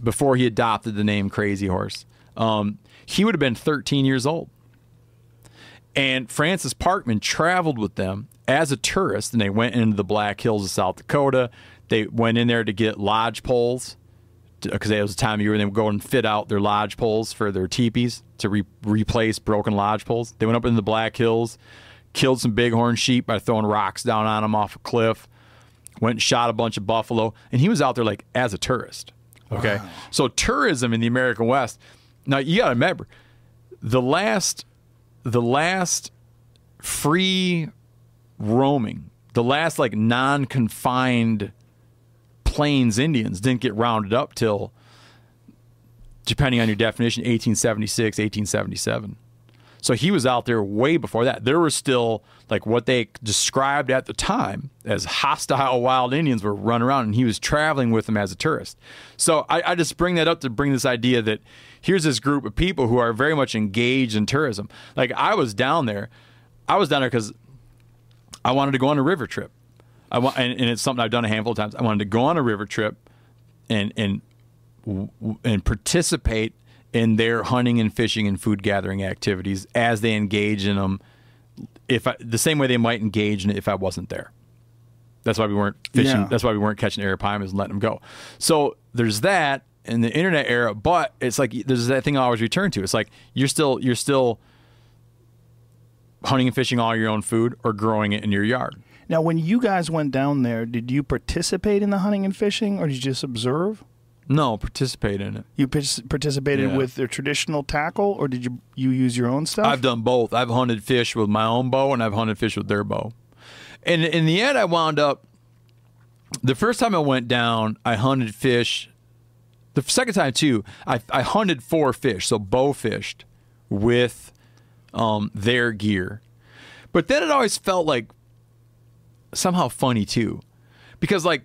Before he adopted the name Crazy Horse, um, he would have been 13 years old. And Francis Parkman traveled with them as a tourist, and they went into the Black Hills of South Dakota. They went in there to get lodge poles because it was the time of year when they would go and fit out their lodge poles for their teepees to re- replace broken lodge poles. They went up in the Black Hills, killed some bighorn sheep by throwing rocks down on them off a cliff, went and shot a bunch of buffalo, and he was out there like as a tourist. Okay, so tourism in the American West. Now you got to remember, the last, the last free roaming, the last like non-confined Plains Indians didn't get rounded up till, depending on your definition, 1876, 1877. So he was out there way before that. There were still like what they described at the time as hostile wild Indians were running around, and he was traveling with them as a tourist. So I, I just bring that up to bring this idea that here's this group of people who are very much engaged in tourism. Like I was down there, I was down there because I wanted to go on a river trip. I want, and, and it's something I've done a handful of times. I wanted to go on a river trip and and and participate in their hunting and fishing and food gathering activities as they engage in them. If I, the same way they might engage in it if I wasn't there. That's why we weren't fishing. Yeah. That's why we weren't catching arapaima and letting them go. So there's that in the internet era, but it's like there's that thing I always return to. It's like you're still you're still hunting and fishing all your own food or growing it in your yard. Now, when you guys went down there, did you participate in the hunting and fishing, or did you just observe? No, participate in it. You par- participated Yeah. with their traditional tackle, or did you you use your own stuff? I've done both. I've hunted fish with my own bow and I've hunted fish with their bow. And in the end, I wound up. The first time I went down, I hunted fish. The second time too, I, I hunted four fish, so bow fished with um, their gear. But then it always felt like somehow funny too, because like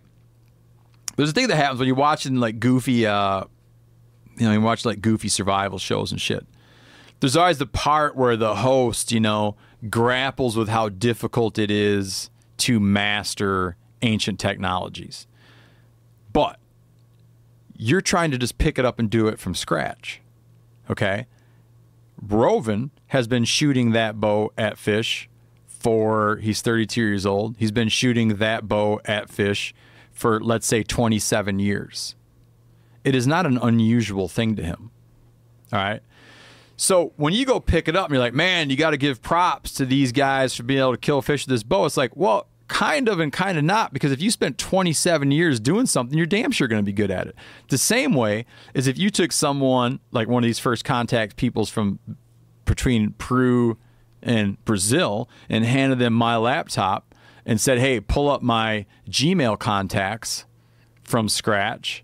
there's a thing that happens when you're watching like goofy, uh, you know, you watch like goofy survival shows and shit there's always the part where the host, you know, grapples with how difficult it is to master ancient technologies. You're trying to just pick it up and do it from scratch. Okay? Roven has been shooting that bow at fish for he's 32 years old. He's been shooting that bow at fish for let's say 27 years. It is not an unusual thing to him. All right? So when you go pick it up and you're like, man, you got to give props to these guys for being able to kill fish with this bow. It's like, well, kind of and kind of not because if you spent 27 years doing something, you're damn sure going to be good at it. The same way is if you took someone like one of these first contact peoples from between Peru and Brazil and handed them my laptop and said, hey, pull up my Gmail contacts from scratch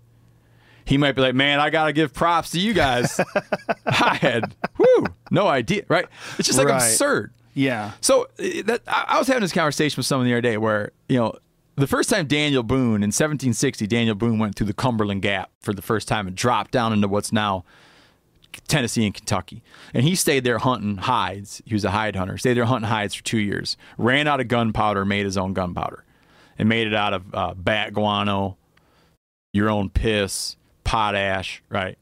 he might be like, man, I got to give props to you guys. I had, whoo, no idea, right? It's just like Right. absurd. Yeah. So uh, that I was having this conversation with someone the other day where, you know, the first time Daniel Boone in 1760, Daniel Boone went through the Cumberland Gap for the first time and dropped down into what's now Tennessee and Kentucky. And he stayed there hunting hides. He was a hide hunter. Stayed there hunting hides for two years. Ran out of gunpowder, made his own gunpowder, and made it out of uh, bat guano, your own piss, potash, right?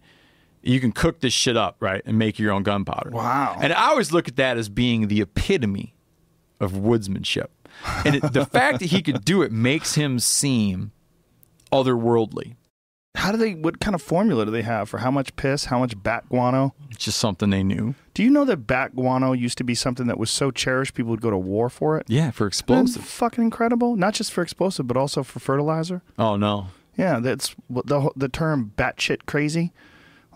You can cook this shit up, right, and make your own gunpowder. Wow. And I always look at that as being the epitome of woodsmanship. And it, the (laughs) fact that he could do it makes him seem otherworldly. How do they? What kind of formula do they have for how much piss, how much bat guano? It's just something they knew. Do you know that bat guano used to be something that was so cherished people would go to war for it? Yeah, for explosive. fucking incredible. Not just for explosive, but also for fertilizer. Oh no. Yeah, that's the the term batshit crazy.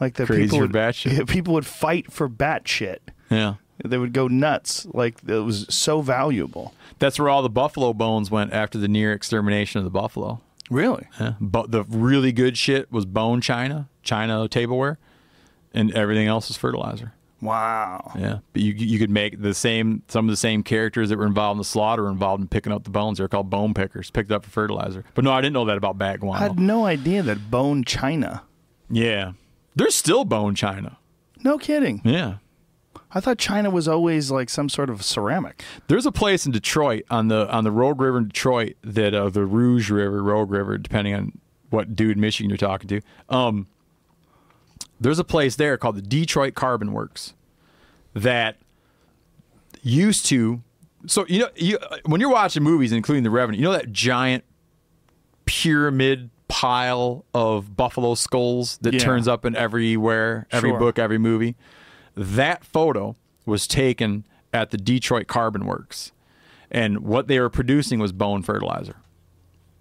Like the Crazy people would, yeah, (laughs) people would fight for bat shit. Yeah. They would go nuts. Like it was so valuable. That's where all the buffalo bones went after the near extermination of the buffalo. Really? Yeah. But the really good shit was bone china, china tableware, and everything else is fertilizer. Wow. Yeah, but you you could make the same some of the same characters that were involved in the slaughter were involved in picking up the bones. They're called bone pickers, picked up for fertilizer. But no, I didn't know that about bat guano. I had no idea that bone china. yeah, there's still bone china. No kidding. Yeah, I thought China was always like some sort of ceramic. there's a place in Detroit on the on the Rogue River in Detroit that uh, the Rouge River, Rogue River, depending on what dude Michigan you're talking to. Um, there's a place there called the Detroit Carbon Works that used to. So you know, you, when you're watching movies, including The Revenant, you know that giant pyramid pile of buffalo skulls that Yeah. turns up in everywhere, every Sure. book, every movie. That photo was taken at the Detroit Carbon Works, and what they were producing was bone fertilizer.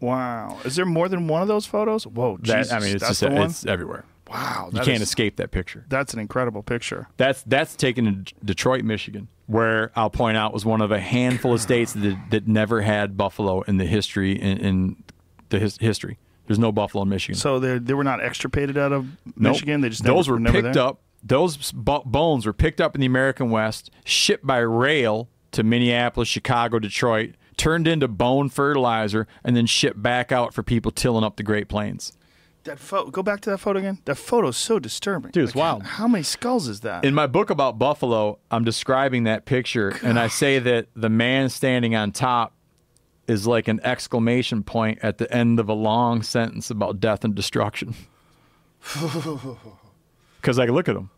Wow. Is there more than one of those photos? Whoa. That I mean, it's just it's everywhere. wow. You can't is- escape that picture. That's an incredible picture. That's that's taken in Detroit, Michigan, where I'll point out was one of a handful of states that that never had buffalo in the history in, in the his, history. There's no buffalo in Michigan. So they they were not extirpated out of Nope. Michigan. They just those never, were never picked there? up. Those bo- bones were picked up in the American West, shipped by rail to Minneapolis, Chicago, Detroit, turned into bone fertilizer, and then shipped back out for people tilling up the Great Plains. That photo. Go back to that photo again. That photo's so disturbing. Dude, it's Like, wild. How many skulls is that? In my book about buffalo, I'm describing that picture, and I say that the man standing on top is like an exclamation point at the end of a long sentence about death and destruction. (laughs) Because, like, look at him.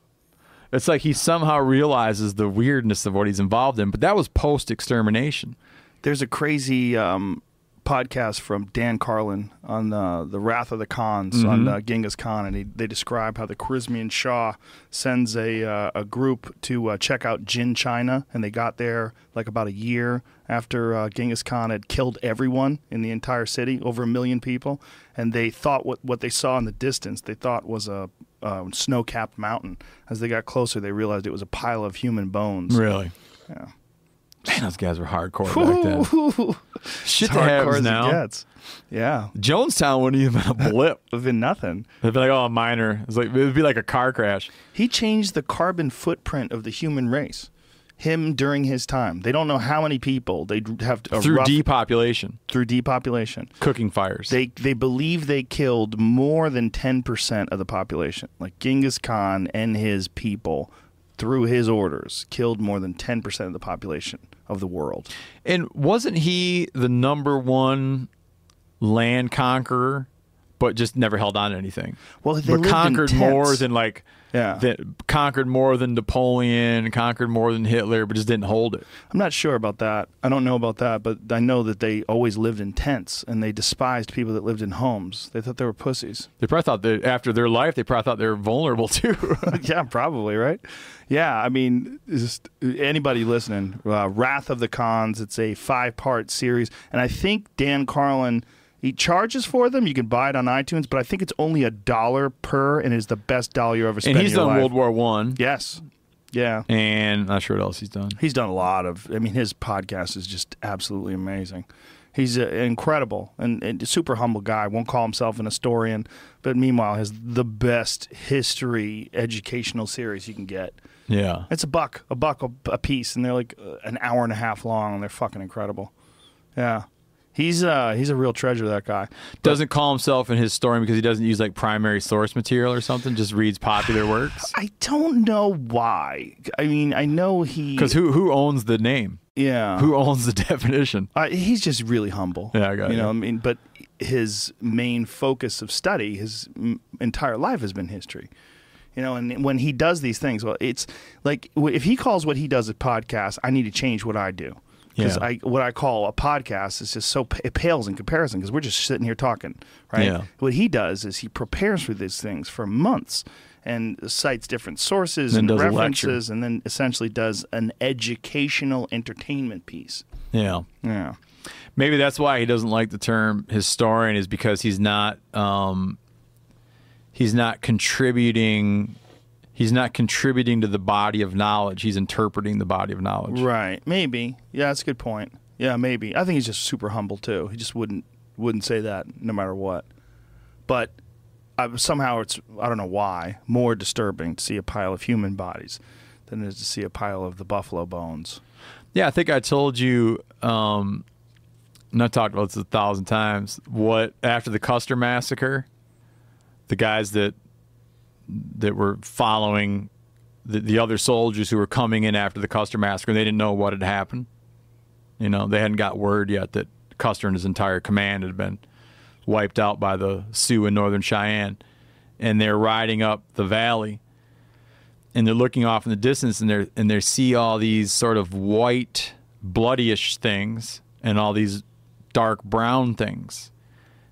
It's like he somehow realizes the weirdness of what he's involved in, but that was post extermination. There's a crazy um, podcast from Dan Carlin on uh, the Wrath of the Khans Mm-hmm. on uh, Genghis Khan, and he, they describe how the Khwarezmian Shah sends a uh, a group to uh, check out Jin China, and they got there like about a year after uh, Genghis Khan had killed everyone in the entire city, over a million people, and they thought what what they saw in the distance they thought was a uh, snow-capped mountain. As they got closer, they realized it was a pile of human bones. Really? Yeah. Man, those guys were hardcore back then. (laughs) Shit Hardcore happens it now. gets. Yeah, Jonestown wouldn't even been a blip. (laughs) it'd been nothing. It'd be like, oh, a minor. It's like, it'd be like a car crash. He changed the carbon footprint of the human race. Him during his time. They don't know how many people they have through rough, depopulation, through depopulation. cooking fires. They they believe they killed more than ten percent of the population. Like Genghis Khan and his people, through his orders, killed more than ten percent of the population of the world. and wasn't he the number one land conqueror, but just never held on to anything? Well, they conquered more than like, Yeah. that conquered more than Napoleon, conquered more than Hitler, but just didn't hold it. I'm not sure about that. I don't know about that, but I know that they always lived in tents and they despised people that lived in homes. They thought they were pussies. They probably thought that after their life, they probably thought they were vulnerable too. (laughs) yeah, probably, right? Yeah, I mean, just anybody listening, uh, Wrath of the Khans, it's a five part series. And I think Dan Carlin, he charges for them. You can buy it on iTunes, but I think it's only a dollar per and is the best dollar you ever spent and he's done life. World War One, Yes. Yeah. and not sure what else he's done. He's done a lot of. I mean, his podcast is just absolutely amazing. He's uh, incredible and, and a super humble guy. Won't call himself an historian, but meanwhile has the best history educational series you can get. Yeah, It's a buck, a buck a, a piece, and they're like uh, an hour and a half long, and they're fucking incredible. Yeah, he's uh he's a real treasure. That guy. doesn't call himself an historian because he doesn't use like primary source material or something. Just reads popular (sighs) works. I don't know why. I mean, I know he. Because who who owns the name? Yeah. Who owns the (laughs) definition? Uh, he's just really humble. Yeah, I got you. you. know, I mean, but his main focus of study, his m- entire life has been history. You know, and when he does these things, well, it's like if he calls what he does a podcast, I need to change what I do. Because Yeah. I what I call a podcast is just so it pales in comparison because we're just sitting here talking, right? Yeah. What he does is he prepares for these things for months and cites different sources and does a lecture. references, and then essentially does an educational entertainment piece. Yeah. Yeah. Maybe that's why he doesn't like the term historian is because he's not um, he's not contributing he's not contributing to the body of knowledge. He's interpreting the body of knowledge. Right. Maybe. Yeah, that's a good point. Yeah, maybe. I think he's just super humble too. He just wouldn't wouldn't say that no matter what. But I, somehow it's I don't know why more disturbing to see a pile of human bodies than it is to see a pile of the buffalo bones. Yeah, I think I told you um and I've talked about this a thousand times, what after the Custer massacre, the guys that that were following the, the other soldiers who were coming in after the Custer massacre, they didn't know what had happened. You know, they hadn't got word yet that Custer and his entire command had been wiped out by the Sioux and Northern Cheyenne. And they're riding up the valley and they're looking off in the distance and they and they see all these sort of white bloodyish things and all these dark brown things.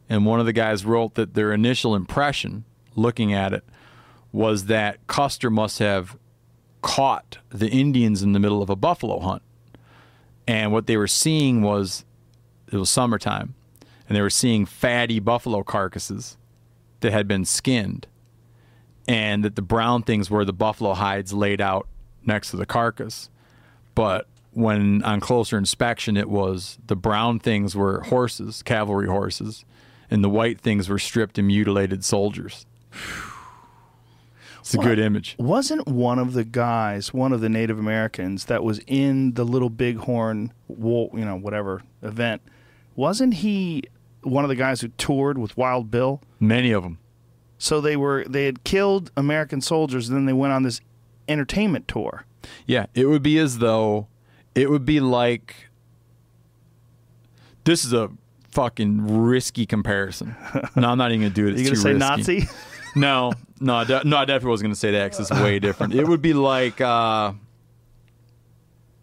And one of the guys wrote that their initial impression looking at it was that Custer must have caught the Indians in the middle of a buffalo hunt. And what they were seeing was it was summertime and they were seeing fatty buffalo carcasses that had been skinned and that the brown things were the buffalo hides laid out next to the carcass. But when on closer inspection, it was the brown things were horses, cavalry horses, and the white things were stripped and mutilated soldiers. It's a good image. Wasn't one of the guys, one of the Native Americans that was in the Little Bighorn, you know, whatever event? Wasn't he one of the guys who toured with Wild Bill? Many of them. So they were they had killed American soldiers, and then they went on this entertainment tour. Yeah, it would be as though it would be like this is a fucking risky comparison. (laughs) No, I'm not even gonna do it. It's you gonna say risky. Nazi? (laughs) No, no, I de- no. I definitely wasn't gonna say that because it's way different. It would be like, uh,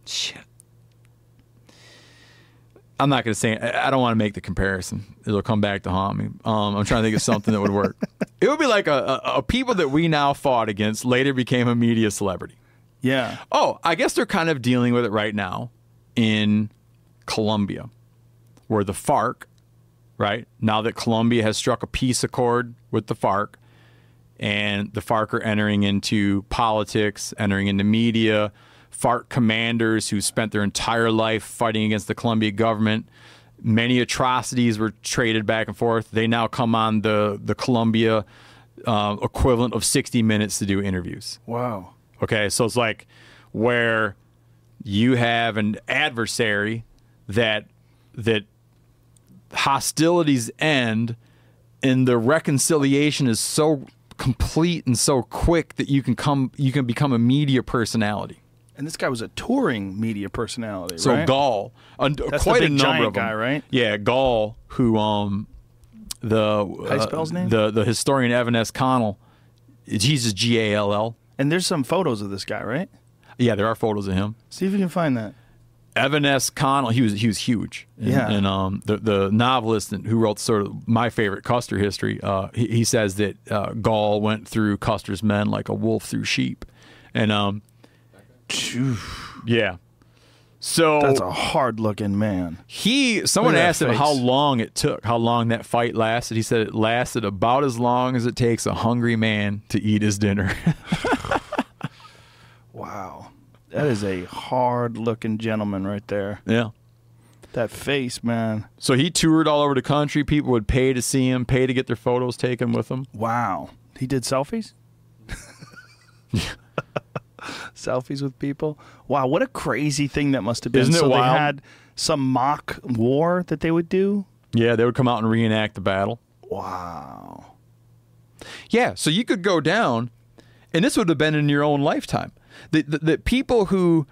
shit. I'm not gonna say. I I don't want to make the comparison. It'll come back to haunt me. Um, I'm trying to think of something that would work. It would be like a, a, a people that we now fought against later became a media celebrity. yeah. Oh, I guess they're kind of dealing with it right now in Colombia, where the FARC, right now that Colombia has struck a peace accord with the FARC, and the FARC are entering into politics, entering into media. FARC commanders who spent their entire life fighting against the Colombia government. Many atrocities were traded back and forth. They now come on the the Colombia uh, equivalent of 60 minutes to do interviews. Wow. Okay, so it's like where you have an adversary that that hostilities end and the reconciliation is so complete and so quick that you can come you can become a media personality. And this guy was a touring media personality, So right? Gall, a, That's quite the a number of them. guy, right? Yeah, Gall, who um the uh, name? the the historian Evan S. Connell, Jesus G A L L. And there's some photos of this guy, right? Yeah, there are photos of him. See if you can find that. Evan S. Connell, he was he was huge. And, Yeah. and um, the the novelist who wrote sort of my favorite Custer history, uh, he, he says that uh, Gall went through Custer's men like a wolf through sheep, and um, yeah. So That's a hard looking man. he someone asked him how long it took, how long that fight lasted. He said it lasted about as long as it takes a hungry man to eat his dinner. (laughs) Wow. That is a hard looking gentleman right there. yeah. That face, man. So he toured all over the country. People would pay to see him, pay to get their photos taken with him. Wow. He did selfies? (laughs) selfies with people? Wow, what a crazy thing that must have been. Isn't it so wild? they had some mock war that they would do? Yeah, they would come out and reenact the battle. Wow. Yeah, so you could go down, and this would have been in your own lifetime. The, the, the people who,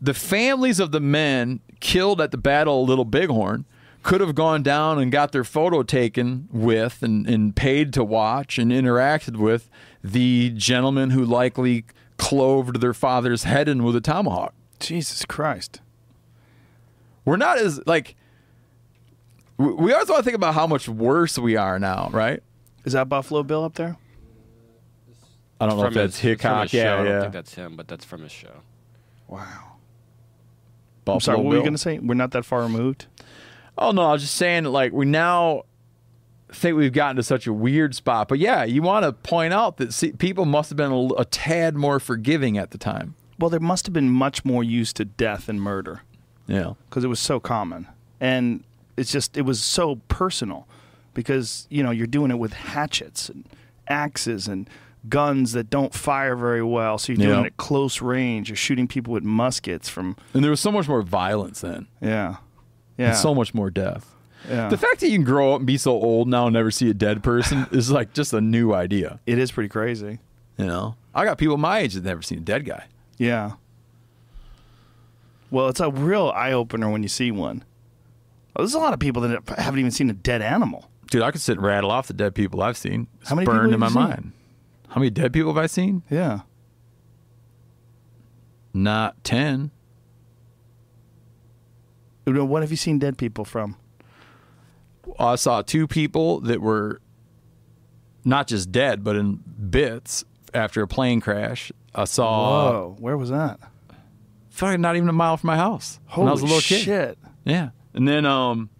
the families of the men killed at the Battle of Little Bighorn, could have gone down and got their photo taken with and, and paid to watch and interacted with the gentleman who likely cloved their father's head in with a tomahawk. Jesus Christ. We're not as like. We we always want to think about how much worse we are now, right? Is that Buffalo Bill up there? I don't know if From that's his- Hickok. his show. Yeah, I don't think that's him, but that's from his show. Wow. Buffalo I'm sorry. What were you going to say? We're not that far removed. Oh no, I was just saying like we now think we've gotten to such a weird spot. But yeah, you want to point out that see, people must have been a, a tad more forgiving at the time. Well, there must have been much more used to death and murder Yeah. because it was so common, and it's just it was so personal because you know you're doing it with hatchets and axes and guns that don't fire very well, so you're doing Yeah. it at close range. You're shooting people with muskets from And there was so much more violence then. yeah, yeah, And so much more death. yeah. The fact that you can grow up and be so old now and never see a dead person (laughs) is like just a new idea. it is pretty crazy. You know, I got people my age that never seen a dead guy. Yeah. Well, it's a real eye opener when you see one. Well, there's a lot of people that haven't even seen a dead animal. Dude, I could sit and rattle off the dead people I've seen. It's How many burned in my seen? mind. How many dead people have I seen? Yeah. Not ten. What have you seen dead people from? I saw two people that were not just dead, but in bits after a plane crash. I saw Whoa, where was that? fucking not even a mile from my house Holy when I was a little shit! kid. Yeah, and then um,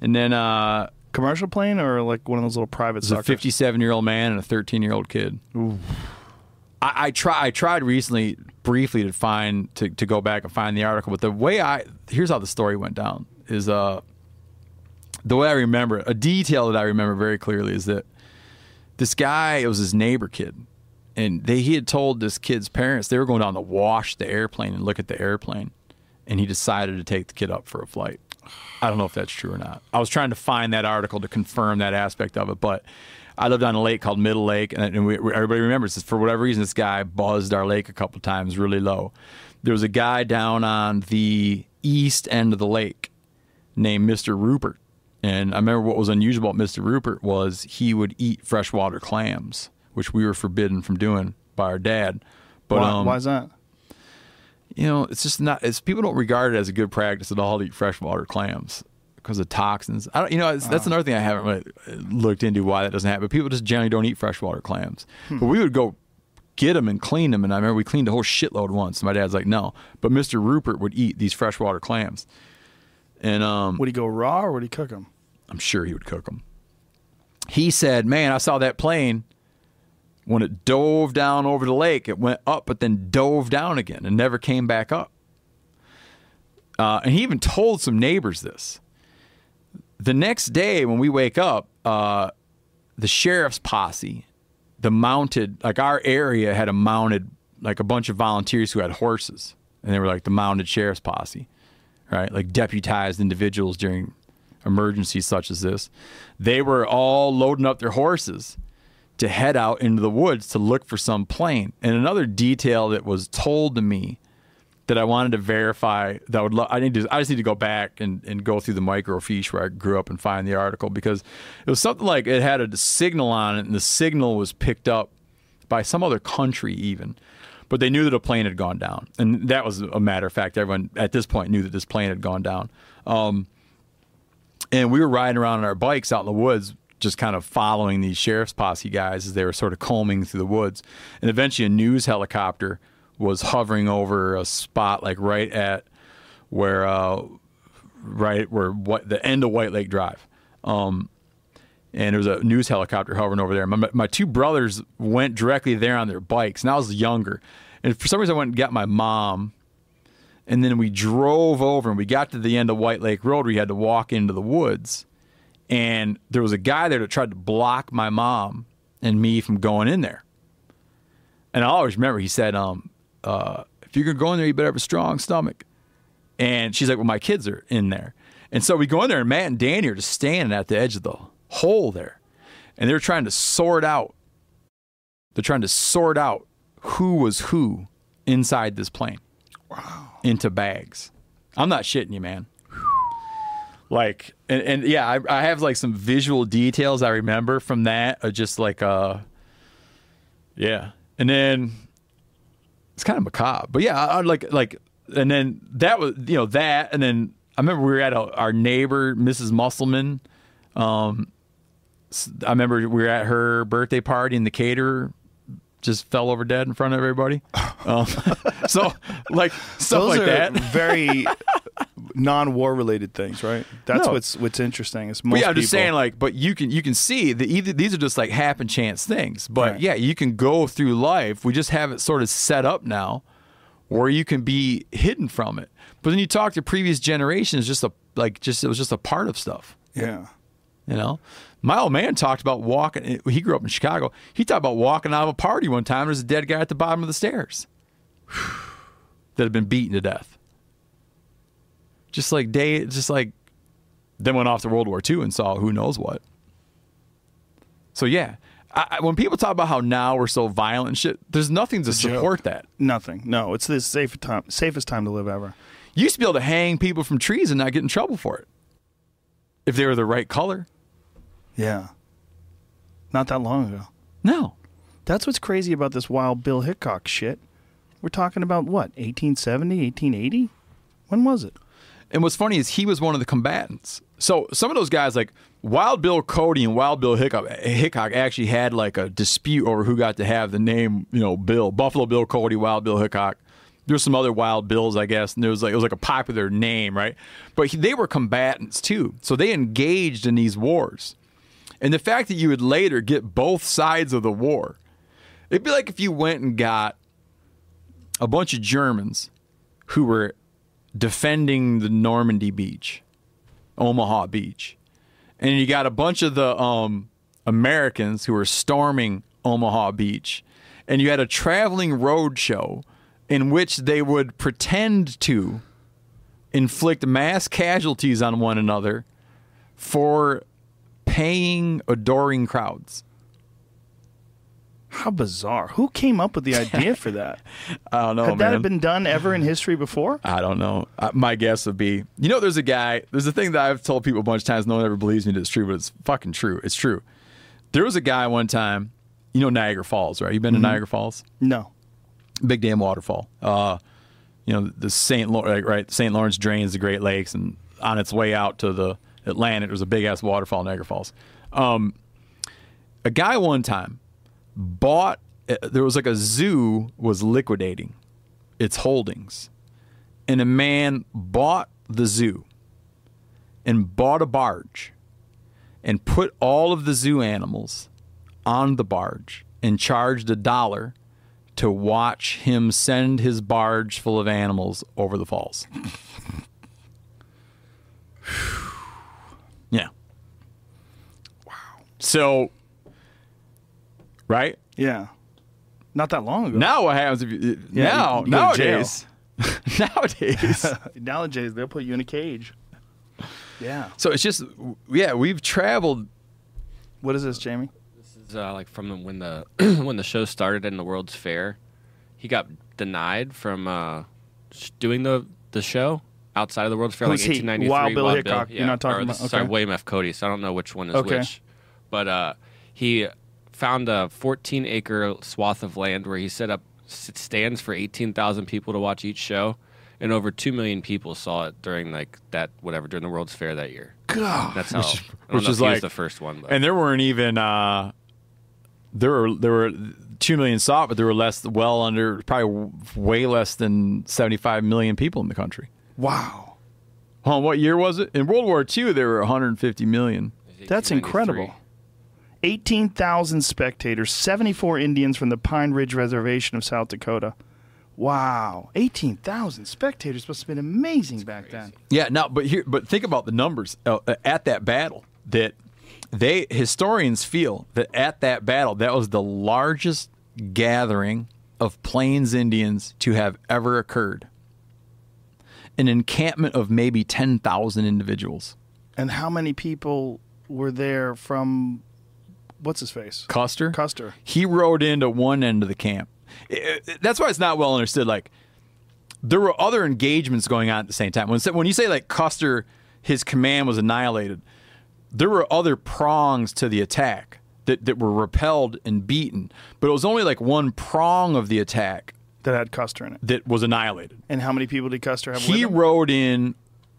and then uh, Commercial plane or like one of those little private there's a suckers? 57 year old man and a 13 year old kid. I, I try. I tried recently, briefly, to find to, to go back and find the article. But the way I here's how the story went down is uh the way I remember it. A detail that I remember very clearly is that this guy it was his neighbor kid, and they he had told this kid's parents they were going down to wash the airplane and look at the airplane, and he decided to take the kid up for a flight. I don't know if that's true or not. I was trying to find that article to confirm that aspect of it, but I lived on a lake called Middle Lake, and, and we, everybody remembers this. For whatever reason, this guy buzzed our lake a couple times really low. There was a guy down on the east end of the lake named Mr. Rupert. And I remember what was unusual about Mr. Rupert was he would eat freshwater clams, which we were forbidden from doing by our dad. But why, um, why is that? You know, it's just not. It's people don't regard it as a good practice at all to eat freshwater clams because of toxins. I don't. You know, that's another thing I haven't really looked into why that doesn't happen. But people just generally don't eat freshwater clams. But we would go get them and clean them, and I remember we cleaned a whole shitload once. My dad's like, no, but Mister Rupert would eat these freshwater clams, and um, Would he go raw or would he cook them? I'm sure he would cook them. He said, "Man, I saw that plane when it dove down over the lake. It went up, but then dove down again and never came back up." Uh, and he even told some neighbors this. The next day, when we wake up, uh, the sheriff's posse, the mounted, like our area had a mounted, like a bunch of volunteers who had horses, and they were like the mounted sheriff's posse, right? Like deputized individuals during emergencies such as this. They were all loading up their horses to head out into the woods to look for some plane. And another detail that was told to me that I wanted to verify that I would lo- I need to I just need to go back and, and go through the microfiche where I grew up and find the article because it was something like it had a signal on it and the signal was picked up by some other country even. But they knew that a plane had gone down. And that was a matter of fact. Everyone at this point knew that this plane had gone down. Um, and we were riding around on our bikes out in the woods just kind of following these sheriff's posse guys as they were sort of combing through the woods and eventually a news helicopter was hovering over a spot like right at where uh, right where what the end of white lake drive um, and there was a news helicopter hovering over there my, my two brothers went directly there on their bikes and i was younger and for some reason i went and got my mom and then we drove over and we got to the end of White Lake Road. where We had to walk into the woods. And there was a guy there that tried to block my mom and me from going in there. And I always remember he said, um, uh, if you're going to go in there, you better have a strong stomach. And she's like, well, my kids are in there. And so we go in there, and Matt and Danny are just standing at the edge of the hole there. And they're trying to sort out, they're trying to sort out who was who inside this plane Wow. into bags. I'm not shitting you, man. Like, and, and yeah, I, I have like some visual details I remember from that. Of just like, uh, yeah, and then it's kind of macabre, but yeah, I, I'd like like, and then that was you know that, and then I remember we were at a, our neighbor, Mrs. Musselman. Um, I remember we were at her birthday party and the caterer just fell over dead in front of everybody. Um, (laughs) so, like stuff Those like are that. very (laughs) non-war related things, right? That's No. what's what's interesting. Is most yeah, I'm just people- saying, like, but you can you can see that either these are just like happen chance things. But Right. yeah, you can go through life. We just have it sort of set up now, where you can be hidden from it. But then you talk to previous generations, just a like just it was just a part of stuff. yeah. You know, my old man talked about walking. He grew up in Chicago. He talked about walking out of a party one time. There's a dead guy at the bottom of the stairs (sighs) that had been beaten to death. Just like day, just like then went off to World War II and saw who knows what. So yeah, I, when people talk about how now we're so violent and shit, there's nothing to support that. Nothing. No, it's the safest time, safest time to live ever. You used to be able to hang people from trees and not get in trouble for it if they were the right color. Yeah. Not that long ago. No, That's what's crazy about this wild Bill Hickok shit. We're talking about what, 1870, 1880? When was it? And what's funny is he was one of the combatants. So some of those guys, like Wild Bill Cody and Wild Bill Hickok, Hickok actually had like a dispute over who got to have the name, you know, Bill. Buffalo Bill Cody, Wild Bill Hickok. There's some other Wild Bills, I guess, and there was like it was like a popular name, right? But he, they were combatants too, so they engaged in these wars. And the fact that you would later get both sides of the war, it'd be like if you went and got a bunch of Germans who were defending the Normandy beach, Omaha Beach. And you got a bunch of the um, Americans who were storming Omaha Beach. And you had a traveling road show in which they would pretend to inflict mass casualties on one another for paying adoring crowds. How bizarre. Who came up with the idea for that? (laughs) I don't know, Had that man. been done ever in history before? I don't know. Uh, my guess would be, you know, there's a guy. There's a thing that I've told people a bunch of times. No one ever believes me that it's true, but it's fucking true. It's true. There was a guy one time. You know Niagara Falls, right? You been to Niagara Falls? No. Big damn waterfall. Uh, you know the Saint Lawrence, right? Saint Lawrence drains the Great Lakes, and on its way out to the Atlantic, was a big ass waterfall, Niagara Falls. Um, a guy one time bought. uh, There was like a zoo was liquidating its holdings, and a man bought the zoo and bought a barge and put all of the zoo animals on the barge and charged a dollar to watch him send his barge full of animals over the falls. yeah. Wow. So, right Yeah. Not that long ago. now, what happens if you Yeah, now you- you go to jail. nowadays? (laughs) nowadays. (laughs) Nowadays, they'll put you in a cage. Yeah. so it's just yeah, we've traveled. What is this, Jamie? This is uh, like from the, when the (clears throat) when the show started in the World's Fair. He got denied from uh, doing the the show outside of the World's Fair, Who's like he? 1893. Wild Bill Hickok. Yeah, You're not talking or this- about- Sorry, okay. William F. Cody. So I don't know which one is Okay. which. But uh, he found a 14 acre swath of land where he set up stands for 18,000 people to watch each show. And over two million people saw it during like that whatever during the World's Fair that year. God. That's how. I don't which know is if he like- was the first one, but And there weren't even uh, there were there were two million saw it, but there were less, well under, probably way less than seventy five million people in the country. Wow. Hold on, what year was it? In World War II, there were 150 million. That's incredible. 18,000 spectators, 74 Indians from the Pine Ridge Reservation of South Dakota. Wow. 18,000 spectators must have been amazing back then. Yeah, now, but here, but think about the numbers uh, at that battle. That they historians feel that at that battle, that was the largest gathering of Plains Indians to have ever occurred. An encampment of maybe ten thousand individuals. And how many people were there from what's his face? Custer. Custer. He rode into one end of the camp. I- I- that's why it's not well understood. Like there were other engagements going on at the same time. When when you say like Custer, his command was annihilated. There were other prongs to the attack that, that were repelled and beaten, but it was only like one prong of the attack That had Custer in it. that was annihilated. And how many people did Custer have with He rode in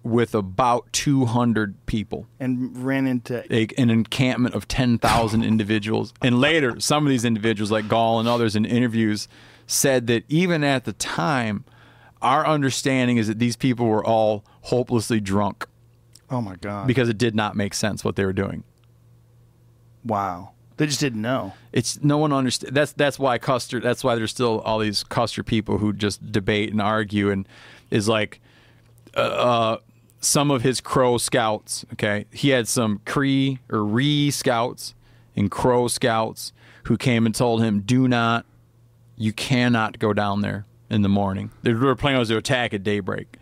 with about 200 people, and ran into a, an encampment of 10,000 (laughs) individuals. And later, some of these individuals, like Gall and others in interviews, said that even at the time, our understanding is that these people were all hopelessly drunk oh my god because it did not make sense what they were doing. wow they just didn't know It's no one understand. That's that's why Custer. That's why there's still all these Custer people who just debate and argue and is like, uh, uh, some of his Crow scouts. Okay, he had some Cree or Ree scouts and Crow scouts who came and told him, "Do not, you cannot go down there in the morning." They were planning to attack at daybreak,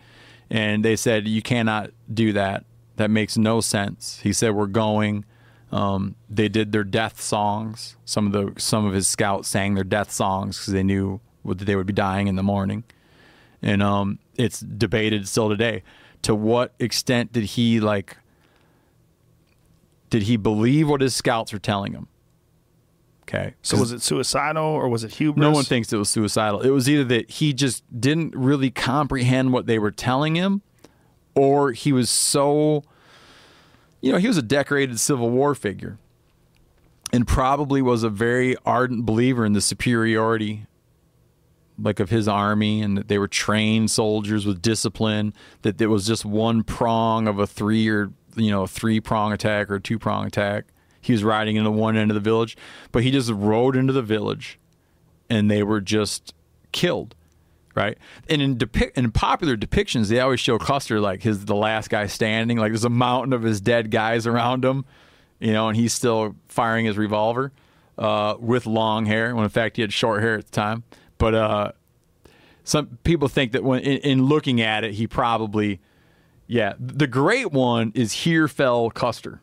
and they said, "You cannot do that. That makes no sense." He said, "We're going." Um, they did their death songs. Some of the some of his scouts sang their death songs because they knew that they would be dying in the morning, and um, it's debated still today. To what extent did he like? Did he believe what his scouts were telling him? Okay, so was it suicidal or was it hubris no one thinks it was suicidal. It was either that he just didn't really comprehend what they were telling him, or he was so, you know, he was a decorated Civil War figure and probably was a very ardent believer in the superiority like of his army and that they were trained soldiers with discipline that it was just one prong of a three or you know three prong attack or two prong attack. He was riding into one end of the village but he just rode into the village and they were just killed right? And in depic- in popular depictions they always show custer like his the last guy standing like there's a mountain of his dead guys around him you know and he's still firing his revolver uh, with long hair. When in fact he had short hair at the time but uh, some people think that when in, in looking at it he probably yeah the great one is here fell custer.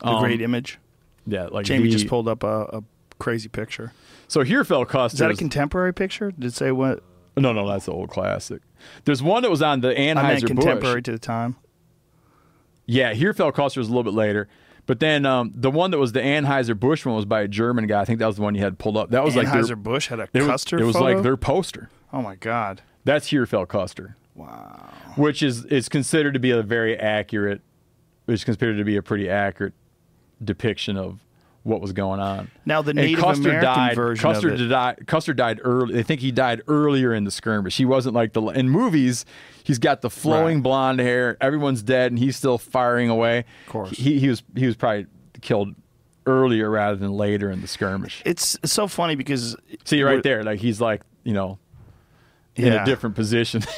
The Um, great image? Yeah like jamie the- just pulled up a, a crazy picture. So here fell custer is that a contemporary picture? Did it say what? No no that's the old classic. There's one that was on the Anheuser. I meant contemporary Busch to the time. Yeah here fell custer was a little bit later but then um, the one that was the Anheuser Busch one was by a German guy. I think that was the one you had pulled up. That was like Anheuser Busch had a it was, Custer it was photo? like their poster. oh my god That's here fell Custer. wow which is is considered to be a very accurate, which is considered to be a pretty accurate depiction of what was going on. Now, the Native Custer American died, version of Custer it- died. Custer died early. They think he died earlier in the skirmish. He wasn't like the in movies. He's got the flowing Right. blonde hair. Everyone's dead, and he's still firing away. Of course. he he was he was probably killed earlier rather than later in the skirmish. it's so funny because See right there, like he's like you know in Yeah. a different position. (laughs)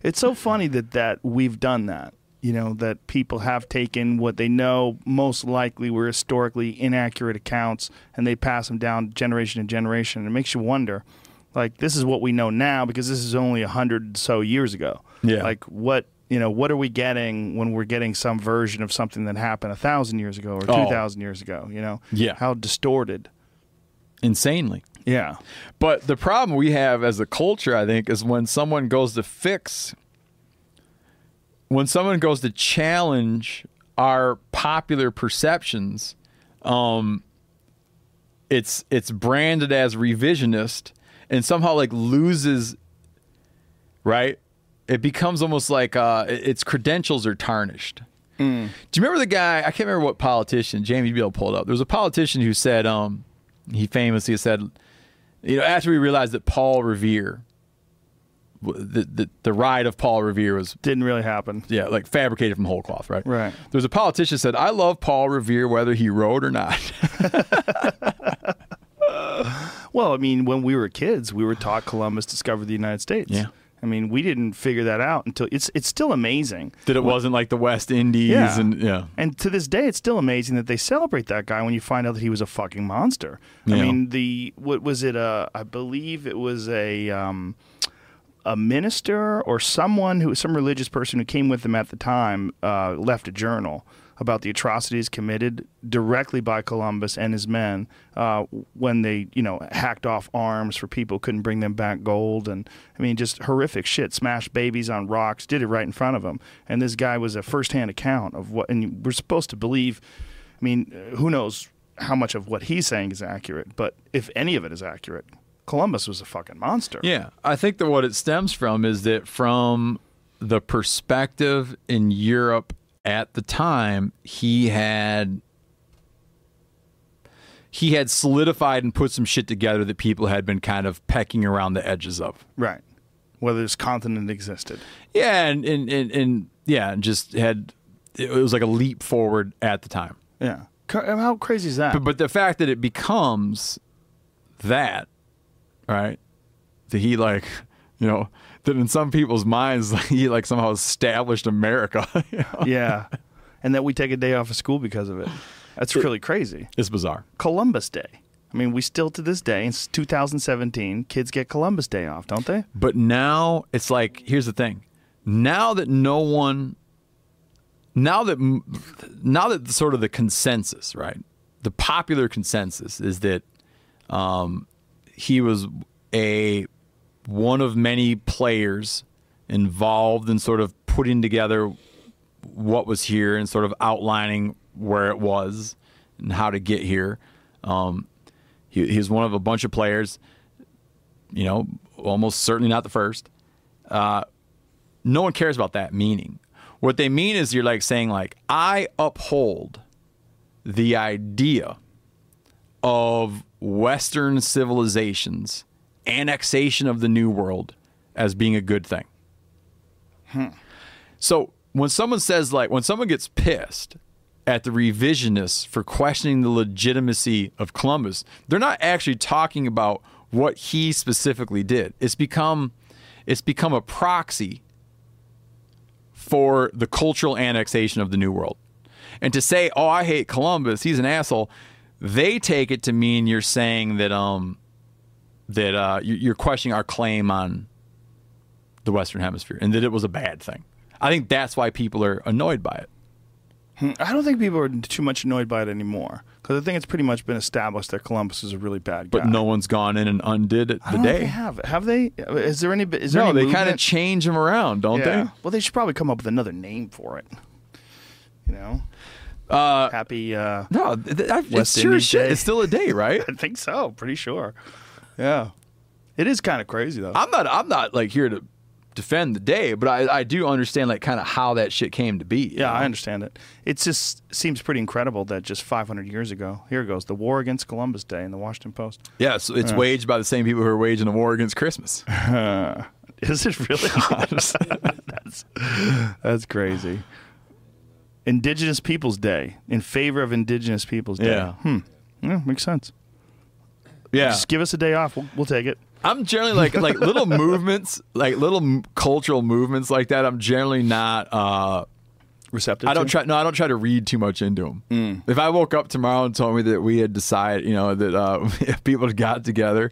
It's so funny that that we've done that. You know that people have taken what they know most likely were historically inaccurate accounts, and they pass them down generation to generation. It makes you wonder, like this is what we know now because this is only a hundred so years ago. Yeah. Like what you know, what are we getting when we're getting some version of something that happened a thousand years ago or Oh. two thousand years ago? You know. Yeah. How distorted. Insanely. Yeah. But the problem we have as a culture, I think, is when someone goes to fix, when someone goes to challenge our popular perceptions, um, it's it's branded as revisionist and somehow like loses, right? It becomes almost like uh, its credentials are tarnished. Do you remember the guy? I can't remember what politician. Jamie, you'd be able to pull it up. There was a politician who said, um, he famously said, you know, after we realized that Paul Revere, the, the the ride of Paul Revere was Didn't really happen. yeah like fabricated from whole cloth, right? Right. There was a politician said, "I love Paul Revere whether he rode or not." (laughs) Well, I mean, when we were kids, we were taught Columbus discovered the United States. Yeah. I mean, we didn't figure that out until it's it's still amazing. that it wasn't like the West Indies Yeah. and yeah. And to this day, it's still amazing that they celebrate that guy when you find out that he was a fucking monster. I mean, the what was it? Uh, I believe it was a um, a minister or someone who some religious person who came with them at the time uh, left a journal about the atrocities committed directly by Columbus and his men uh, when they you know hacked off arms for people couldn't bring them back gold. And I mean just horrific shit. Smashed babies on rocks did it right in front of them. And this guy was a firsthand account of what and we're supposed to believe I mean who knows how much of what he's saying is accurate but if any of it is accurate Columbus was a fucking monster. Yeah, I think that what it stems from is that from the perspective in Europe at the time, he had he had solidified and put some shit together that people had been kind of pecking around the edges of. Right. Whether this continent existed. Yeah, and and and, and yeah, and just had it was like a leap forward at the time. Yeah. How crazy is that? But, but the fact that it becomes that, right? That he like, (laughs) you know, that in some people's minds (laughs) he like somehow established America. (laughs) you know? yeah. And that we take a day off of school because of it. That's really crazy. It's bizarre. Columbus Day. I mean, we still to this day, it's 2017, kids get Columbus Day off, don't they? But now it's like, here's the thing. Now that no one, now that, now that sort of the consensus, right? The popular consensus is that um, he was a one of many players involved in sort of putting together what was here and sort of outlining where it was and how to get here. Um, he, he was one of a bunch of players, you know, almost certainly not the first. Uh, no one cares about that meaning. What they mean is you're like saying like I uphold the idea of Western civilizations annexation of the New World as being a good thing. So when someone says like when someone gets pissed at the revisionists for questioning the legitimacy of Columbus, they're not actually talking about what he specifically did. It's become it's become a proxy for the cultural annexation of the New World. And to say, "Oh, I hate Columbus, he's an asshole," they take it to mean you're saying that um that uh, you- you're questioning our claim on the Western Hemisphere and that it was a bad thing. I think that's why people are annoyed by it. I don't think people are too much annoyed by it anymore because I think it's pretty much been established that Columbus is a really bad guy. But no one's gone in and undid it the don't know if day. have. Have they? Is there any? Is there no, any they kind of change them around, don't yeah. Well, they should probably come up with another name for it. You know, they? Uh, happy. Uh, no, th- I- it's sure as shit. Day. It's still a day, right? (laughs) I think so. Pretty sure. Yeah, it is kind of crazy though. I'm not. I'm not like here to defend the day, but I, I do understand like kind of how that shit came to be. yeah, know? I understand it. It just seems pretty incredible that just 500 years ago, here goes the war against Columbus Day in the Washington Post. Yeah, so it's waged by the same people who are waging a war against Christmas. (laughs) Is it really? (laughs) that's that's crazy. Indigenous Peoples Day in favor of Indigenous Peoples Day. Yeah. Hmm. Yeah, makes sense. Yeah, Just give us a day off. We'll, we'll take it. I'm generally like like (laughs) little movements, like little m- cultural movements like that. I'm generally not. uh Receptive. I don't to? try. No, I don't try to read too much into them. If I woke up tomorrow and told me that we had decided, you know, that uh, (laughs) people had got together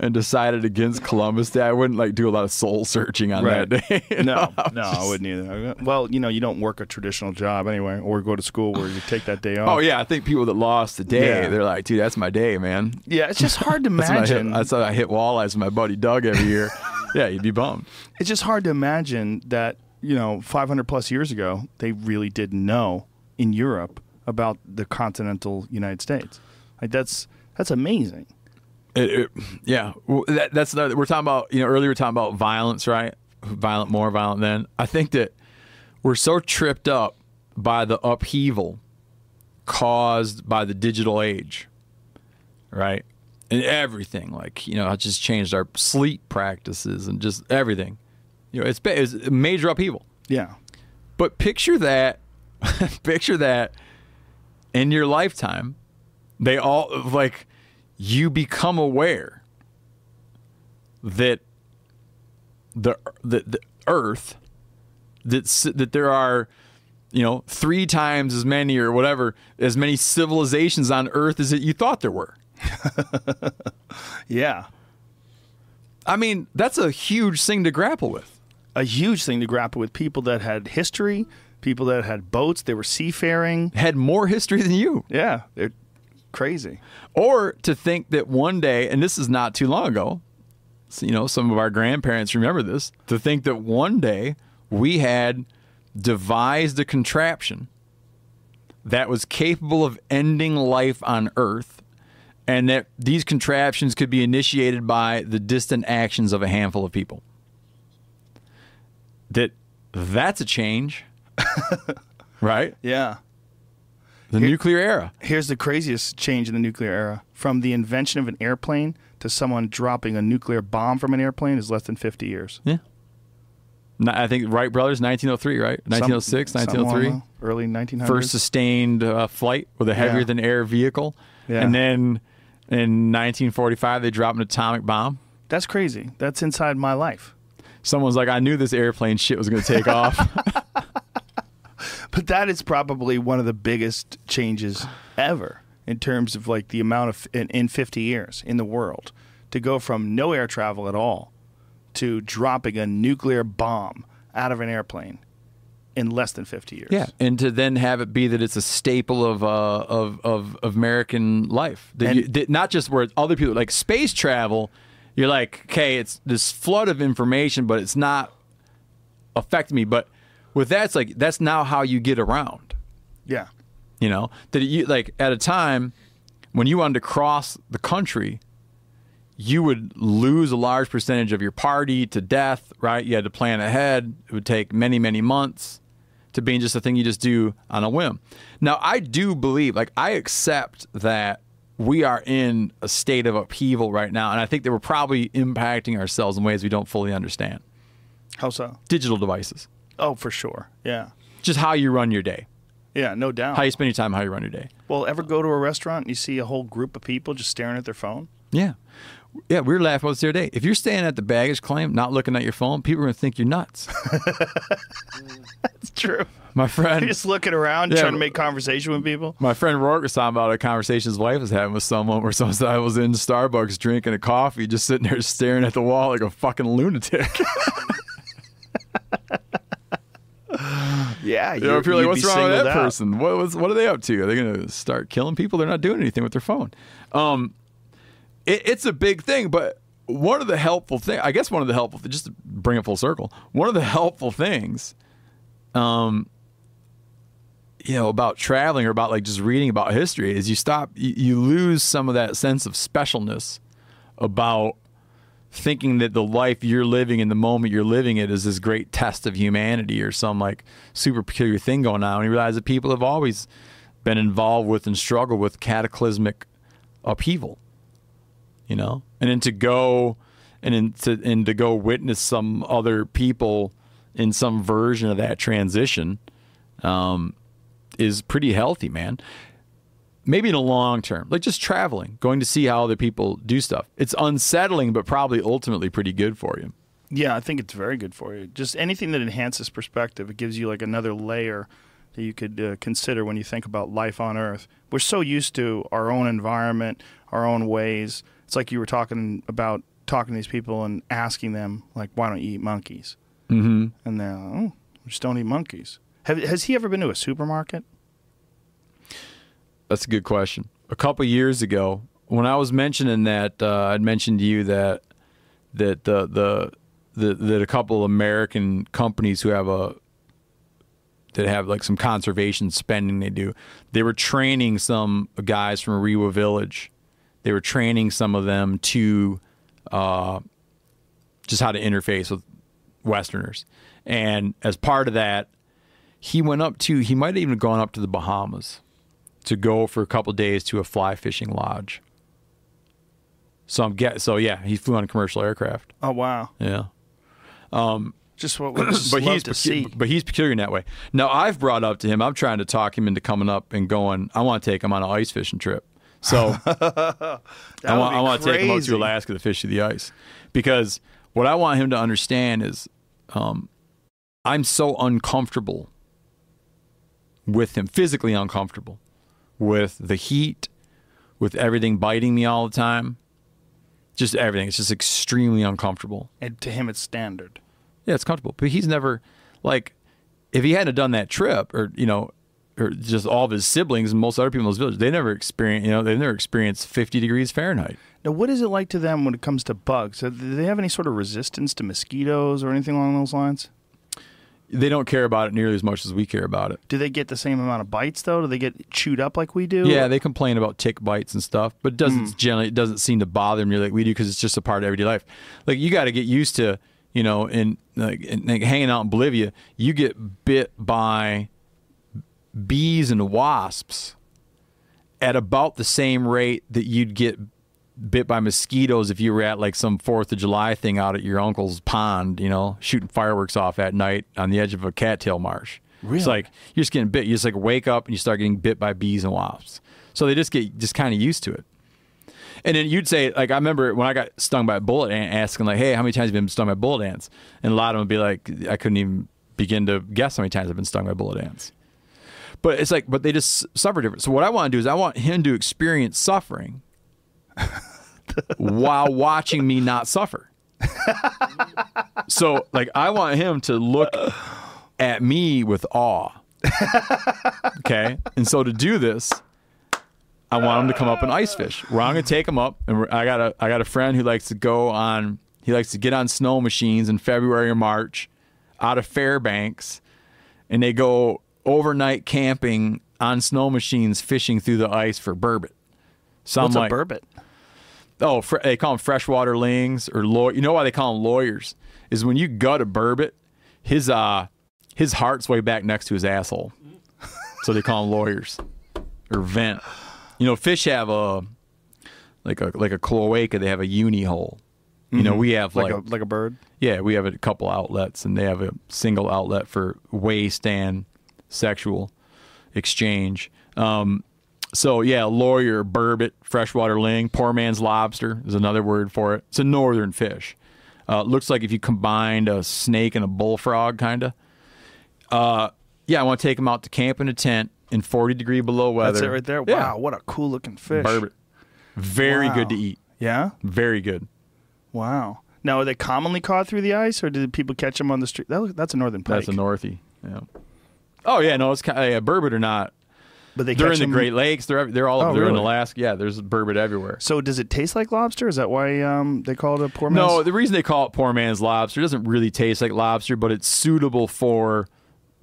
and decided against Columbus Day, I wouldn't like do a lot of soul searching on Right. that day. (laughs) know? No, no, I wouldn't either. Well, you know, you don't work a traditional job anyway, or go to school where you take that day (sighs) oh, off. Oh yeah, I think people that lost the day, Yeah. they're like, dude, that's my day, man. yeah. It's just hard to (laughs) That's when I hit, imagine. that's how I hit walleyes with my buddy Doug every year. (laughs) yeah, you'd be bummed. it's just hard to imagine that you know 500 plus years ago they really didn't know in Europe about the continental United States. Like that's that's amazing. It, it, yeah, that, that's another, we're talking about. You know, earlier we are talking about violence, right? Violent, more violent. Than I think that we're so tripped up by the upheaval caused by the digital age, right? And everything, like you know, it just changed our sleep practices and just everything. You know, it's, it's a major upheaval. Yeah. But picture that, (laughs) picture that in your lifetime, they all like you become aware that the the, the Earth that that there are you know three times as many or whatever as many civilizations on Earth as that you thought there were. (laughs) Yeah. I mean, that's a huge thing to grapple with. A huge thing to grapple with people that had history, people that had boats, they were seafaring. Had more history than you. Yeah, they're crazy. Or to think that one day, and this is not too long ago, you know, some of our grandparents remember this, to think that one day we had devised a contraption that was capable of ending life on Earth and that these contraptions could be initiated by the distant actions of a handful of people. That that's a change, (laughs) right? Yeah. The nuclear era. Here's the craziest change in the nuclear era. From the invention of an airplane to someone dropping a nuclear bomb from an airplane is less than 50 years. Yeah. I think Wright brothers, 1903, right? 1906, Some- 1903. Early 1900s. First sustained uh, flight with a heavier Yeah. than air vehicle. Yeah. And then in 1945, they dropped an atomic bomb. That's crazy. That's inside my life. Someone's like, I knew this airplane shit was going to take (laughs) off. (laughs) But that is probably one of the biggest changes ever in terms of like the amount of in, in 50 years in the world to go from no air travel at all to dropping a nuclear bomb out of an airplane in less than 50 years. Yeah, and to then have it be that it's a staple of uh, of, of of American life. That you, that not just where other people like space travel. You're like, okay, it's this flood of information, but it's not affecting me. But with that, it's like that's now how you get around. Yeah. You know that you like at a time when you wanted to cross the country, you would lose a large percentage of your party to death. Right? You had to plan ahead. It would take many many months to being just a thing you just do on a whim. Now I do believe, like I accept that we are in a state of upheaval right now, and I think that we're probably impacting ourselves in ways we don't fully understand. How so? Digital devices, Oh, for sure. Yeah. just how you run your day, Yeah, no doubt. how you spend your time, how you run your day. well, ever go to a restaurant and you see a whole group of people just staring at their phone? Yeah. Yeah, we were laughing about this the other day. If you're staying at the baggage claim, not looking at your phone, people are going to think you're nuts. (laughs) It's true. My friend, You're just looking around Yeah. trying to make conversation with people. my friend Rourke was talking about a conversation his wife was having with someone where someone said I was in Starbucks drinking a coffee, just sitting there (laughs) staring at the wall like a fucking lunatic. (laughs) (sighs) Yeah, You know, if you're like, what's wrong with that out. person? What was, what are they up to? Are they going to start killing people? They're not doing anything with their phone. Um, it, it's a big thing, but one of the helpful thing, I guess, one of the helpful, just to bring it full circle, one of the helpful things, um, you know, about traveling or about like just reading about history is you stop, you, you lose some of that sense of specialness about thinking that the life you're living in the moment you're living it is this great test of humanity or some like super peculiar thing going on. And you realize that people have always been involved with and struggled with cataclysmic upheaval. You know? And then to go and in, to and to go witness some other people in some version of that transition um, is pretty healthy, man maybe in the long term, like just traveling, going to see how other people do stuff. It's unsettling, but probably ultimately pretty good for you. Yeah, I think it's very good for you. Just anything that enhances perspective. It gives you like another layer that you could uh, consider when you think about life on Earth. We're so used to our own environment, our own ways. It's like you were talking about talking to these people and asking them like, "Why don't you eat monkeys?" Mm-hmm. And they're, like, "Oh, we just don't eat monkeys." Have, has he ever been to a supermarket? That's a good question. A couple years ago, when I was mentioning that, uh, I'd mentioned to you that that the, the the that a couple of American companies who have a that have like some conservation spending they do, they were training some guys from Rewa Village. They were training some of them to uh, just how to interface with Westerners, and as part of that, he went up to he might have even gone up to the Bahamas to go for a couple days to a fly fishing lodge. So I'm get so yeah, he flew on a commercial aircraft. Oh wow! Yeah. Just what we just (clears throat) but love he's to pecu- see. but he's peculiar in that way. Now I've brought up to him. I'm trying to talk him into coming up and going. I want to take him on an ice fishing trip. So (laughs) I want, I want to take him up to Alaska to fish through the ice because what I want him to understand is um, I'm so uncomfortable with him, physically uncomfortable with the heat, with everything biting me all the time. Just everything. It's just extremely uncomfortable. And to him, it's standard. Yeah, it's comfortable. But he's never like if he hadn't done that trip or you know or just all of his siblings and most other people in those villages, they never experience you know, they've never experienced fifty degrees Fahrenheit. Now, what is it like to them when it comes to bugs? Do they have any sort of resistance to mosquitoes or anything along those lines? They don't care about it nearly as much as we care about it. Do they get the same amount of bites though? Do they get chewed up like we do? Yeah, they complain about tick bites and stuff, but it doesn't mm. generally it doesn't seem to bother them nearly like we do because it's just a part of everyday life. Like you got to get used to, you know, in like, in, like hanging out in Bolivia, you get bit by bees and wasps at about the same rate that you'd get bit by mosquitoes if you were at like some Fourth of July thing out at your uncle's pond, you know, shooting fireworks off at night on the edge of a cattail marsh. Really? It's like you're just getting bit. You just like wake up and you start getting bit by bees and wasps. So they just get just kind of used to it. And then you'd say, like, I remember when I got stung by a bullet ant, asking, like, hey, how many times have you been stung by bullet ants? And a lot of them would be like, I couldn't even begin to guess how many times I've been stung by bullet ants. But it's like, but they just suffer different. So what I want to do is I want him to experience suffering while watching me not suffer. so, like, I want him to look at me with awe. Okay. And so to do this, I want him to come up and ice fish. We're going to take him up, and I got a I got a friend who likes to go on. He likes to get on snow machines in February or March, out of Fairbanks, and they go overnight camping on snow machines, fishing through the ice for burbot. So What's I'm a like, burbot? Oh, fr- they call them freshwater lings or law. You know why they call them lawyers? Is when you gut a burbot, his uh his heart's way back next to his asshole, (laughs) so they call them lawyers or vent. You know, fish have a like a like a cloaca. They have a uni hole. You know, we have Like like, a like a bird. yeah, we have a couple outlets, and they have a single outlet for waste and sexual exchange. Um, so yeah, lawyer, burbot, freshwater ling, poor man's lobster is another word for it. It's a northern fish. Uh, looks like if you combined a snake and a bullfrog, kind of. Uh, yeah, I want to take them out to camp in a tent in 40 degree below weather. That's it right there. Yeah. Wow, what a cool looking fish. Burbot. Very Wow. good to eat. Yeah. Very good. Wow. Now, are they commonly caught through the ice, or did people catch them on the street? That, that's a northern pike. That's a northy. Yeah. Oh yeah, no, it's kind of, yeah, burbot or not. But they They're in the them- Great Lakes. They're they're all Oh, they're in? Alaska. Yeah, there's burbot everywhere. So, does it taste like lobster? Is that why um, they call it a poor man's? No, the reason they call it poor man's lobster it doesn't really taste like lobster, but it's suitable for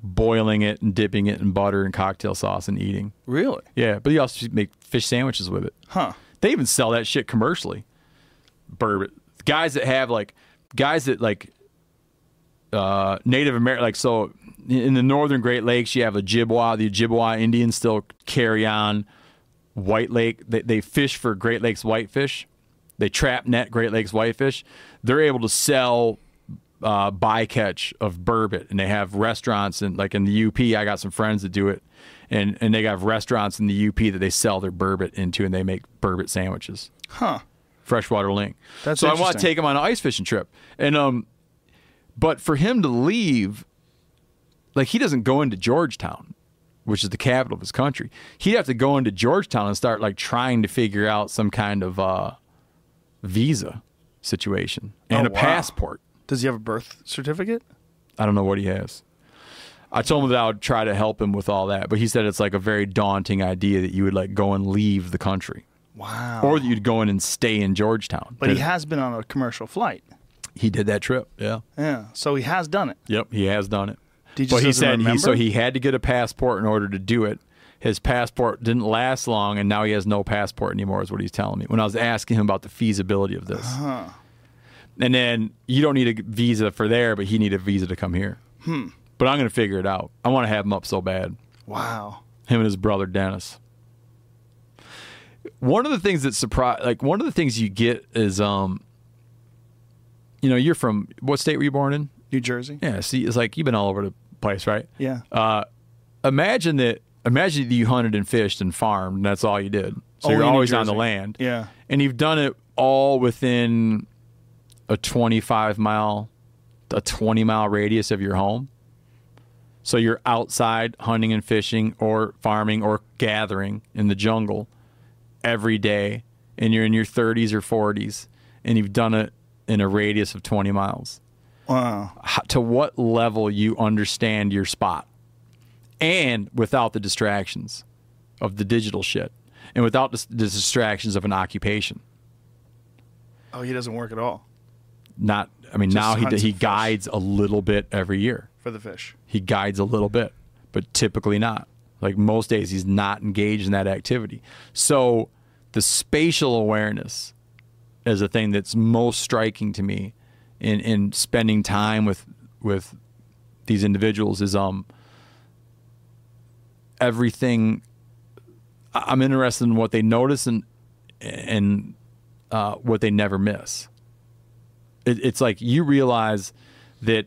boiling it and dipping it in butter and cocktail sauce and eating. really? Yeah, but you also make fish sandwiches with it. Huh? They even sell that shit commercially. Burbot. Guys that have like guys that like uh Native American like so in the northern Great Lakes you have Ojibwa, the Ojibwa Indians still carry on White Lake. They, they fish for Great Lakes whitefish. They trap net Great Lakes whitefish. They're able to sell uh, bycatch of burbot, and they have restaurants and like in the UP. I got some friends that do it, and and they have restaurants in the UP that they sell their burbot into, and they make burbot sandwiches Huh? freshwater ling. That's so I want to take him on an ice fishing trip, and um, but for him to leave, like he doesn't go into Georgetown, which is the capital of his country. He'd have to go into Georgetown and start like trying to figure out some kind of uh, visa situation and Oh, a wow. passport. Does he have a birth certificate? I don't know what he has. I told him that I would try to help him with all that, but he said it's like a very daunting idea that you would like go and leave the country, Wow. or that you'd go in and stay in Georgetown. but he has been on a commercial flight. he did that trip. Yeah. Yeah. So he has done it. Yep, he has done it. He but he said he, so he had to get a passport in order to do it. His passport didn't last long, and now he has no passport anymore. Is what he's telling me when I was asking him about the feasibility of this. Uh-huh. And then you don't need a visa for there, but he needed a visa to come here. Hmm. But I'm going to figure it out. I want to have him up so bad. Wow. Him and his brother Dennis. One of the things that surprise, like one of the things you get is, um, you know, you're from what state were you born in? New Jersey. Yeah, see, it's like you've been all over the place, right? Yeah. Uh, imagine that. Imagine that you hunted and fished and farmed, and that's all you did. So Only you're always on the land. Yeah. And you've done it all within a 25 mile, a 20 mile radius of your home. So you're outside hunting and fishing, or farming, or gathering in the jungle every day, and you're in your 30s or 40s, and you've done it in a radius of 20 miles Wow. to what level you understand your spot and without the distractions of the digital shit and without the, distractions of an occupation Oh, he doesn't work at all. not i mean Just now he he guides a little bit every year for the fish. he guides a little bit, but typically not. Like most days, he's not engaged in that activity. So the spatial awareness is a thing that's most striking to me in, in spending time with with these individuals is um everything I'm interested in what they notice and and uh, what they never miss. It, it's like you realize that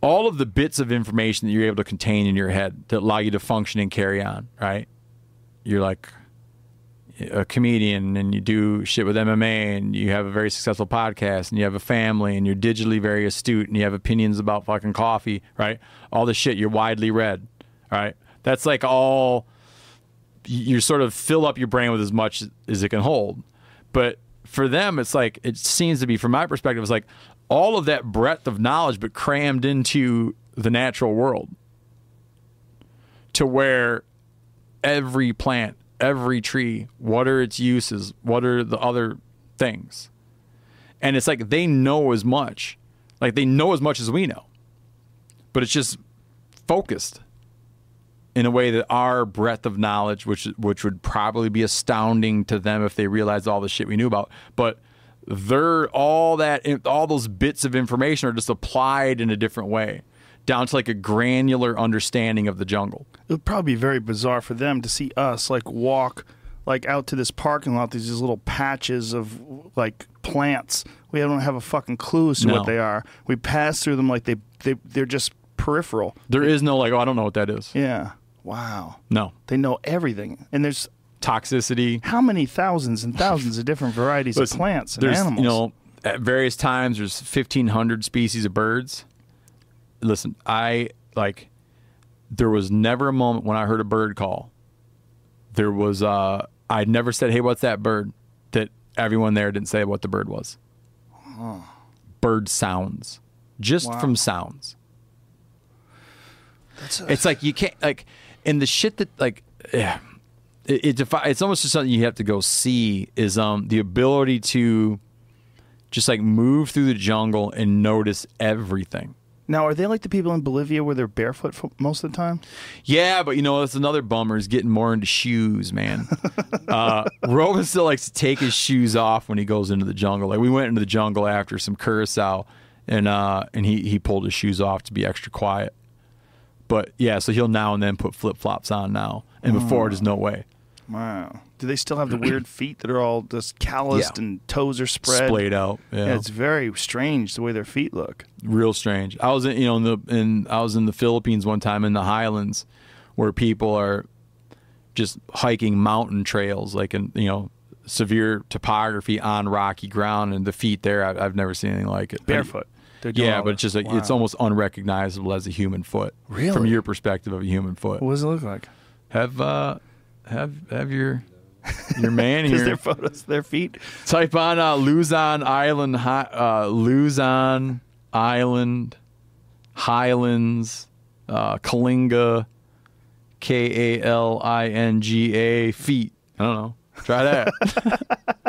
all of the bits of information that you're able to contain in your head that allow you to function and carry on, right? You're like a comedian and you do shit with MMA and you have a very successful podcast and you have a family and you're digitally very astute and you have opinions about fucking coffee, right? All the shit you're widely read, right? That's like all you sort of fill up your brain with as much as it can hold. But for them, it's like it seems to be, from my perspective, it's like all of that breadth of knowledge, but crammed into the natural world, to where every plant, every tree, what are its uses, what are the other things, and it's like they know as much, like they know as much as we know, but it's just focused in a way that our breadth of knowledge, which which would probably be astounding to them if they realized all the shit we knew about, but they're all that all those bits of information are just applied in a different way, down to like a granular understanding of the jungle. It would probably be very bizarre for them to see us like walk like out to this parking lot. These little patches of like plants. We don't have a fucking clue as to No. what they are. We pass through them like they they they're just peripheral. There is no like, oh, I don't know what that is. Yeah. Wow. No They know everything. And there's toxicity. how many thousands and thousands of different varieties Listen, of plants and there's animals. you know at various times there's 1500 species of birds listen i like there was never a moment when i heard a bird call. There was uh i'd never said hey what's that bird? that everyone there didn't say what the bird was. Bird sounds. Just Wow. from sounds. That's a- it's like you can't like and the shit that like yeah it, it defi- it's almost just something you have to go see is um the ability to just like move through the jungle and notice everything now, are they like the people in Bolivia where they're barefoot most of the time? yeah but you know that's another bummer is getting more into shoes man. (laughs) Uh Roman still likes to take his shoes off when he goes into the jungle. Like we went into the jungle after some curassow and uh and he he pulled his shoes off to be extra quiet. But yeah so he'll now and then put flip-flops on now and before there's no way Wow. Do they still have the weird (clears throat) feet that are all just calloused Yeah. and toes are spread? splayed out. Yeah. Yeah, it's very strange the way their feet look. real strange. I was in, you know, in the in I was in the Philippines one time in the highlands, where people are just hiking mountain trails, like in you know severe topography on rocky ground, and the feet there I, I've never seen anything like it. Barefoot. Yeah, but it's just like it's almost unrecognizable as a human foot. Really, From your perspective of a human foot. What does it look like? Have uh have have your your man (laughs) here their photos, their feet. Type on uh, Luzon Island, uh, Luzon Island, Highlands, uh, Kalinga, K A L I N G A feet. I don't know. Try that. (laughs)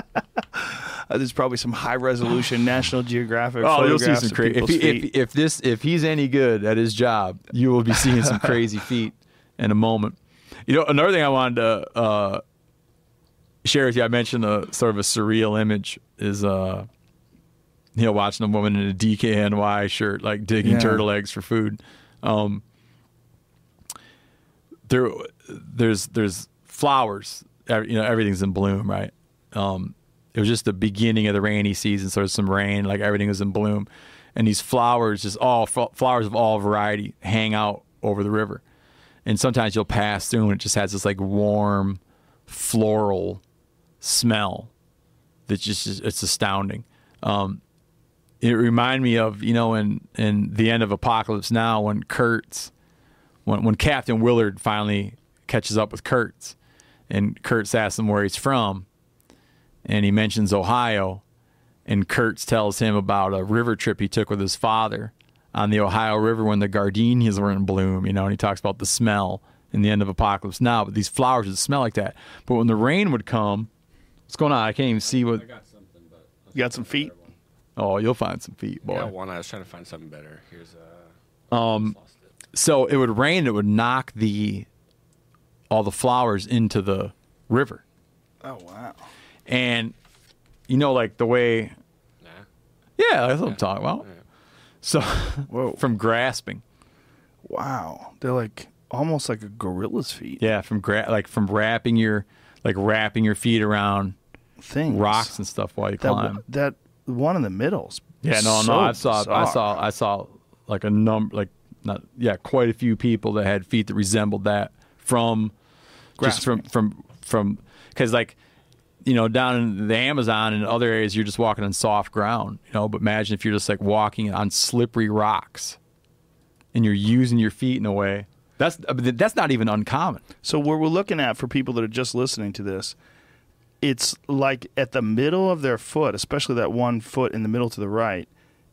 Uh, there's probably some high resolution (sighs) National Geographic. oh, you'll see photographs some crazy. If, if feet. if this if he's any good at his job, you will be seeing some (laughs) crazy feet in a moment. You know, another thing I wanted to uh, share with you. I mentioned a sort of a surreal image is uh, you know watching a woman in a DKNY shirt like digging Yeah. turtle eggs for food. Um, there, there's there's flowers. You know, everything's in bloom, right? Um, it was just the beginning of the rainy season, so there's some rain, like everything was in bloom, and these flowers, just all fl- flowers of all variety, hang out over the river, and sometimes you'll pass through and it just has this like warm, floral smell that just it's astounding. Um, it reminded me of you know in in the end of Apocalypse Now when Kurtz, when when Captain Willard finally catches up with Kurtz, and Kurtz asks him where he's from, and he mentions Ohio, and Kurtz tells him about a river trip he took with his father on the Ohio River when the gardenias were in bloom, you know, and he talks about the smell in the end of Apocalypse Now, but these flowers would smell like that. But when the rain would come, what's going on? I can't even see what. got something, but You got some feet? Oh, you'll find some feet, I got boy. one. I was trying to find something better. Here's uh So it would rain. It would knock the all the flowers into the river, Oh wow. and you know, like the way. Nah. Yeah, that's what I'm talking about. So, Whoa. (laughs) from grasping, Wow. They're like almost like a gorilla's feet. yeah, from gra- like from wrapping your like wrapping your feet around Things. rocks and stuff while you That climb. one- that one in the middle's. Yeah, no, so no. I saw, I saw, I saw like a number, like not, yeah, quite a few people that had feet that resembled that from, just from, from, from, because like, you know, down in the Amazon and other areas, you're just walking on soft ground, you know. But imagine if you're just like walking on slippery rocks, and you're using your feet in a way that's that's not even uncommon. So what we're looking at for people that are just listening to this, it's like at the middle of their foot, especially that one foot in the middle to the right.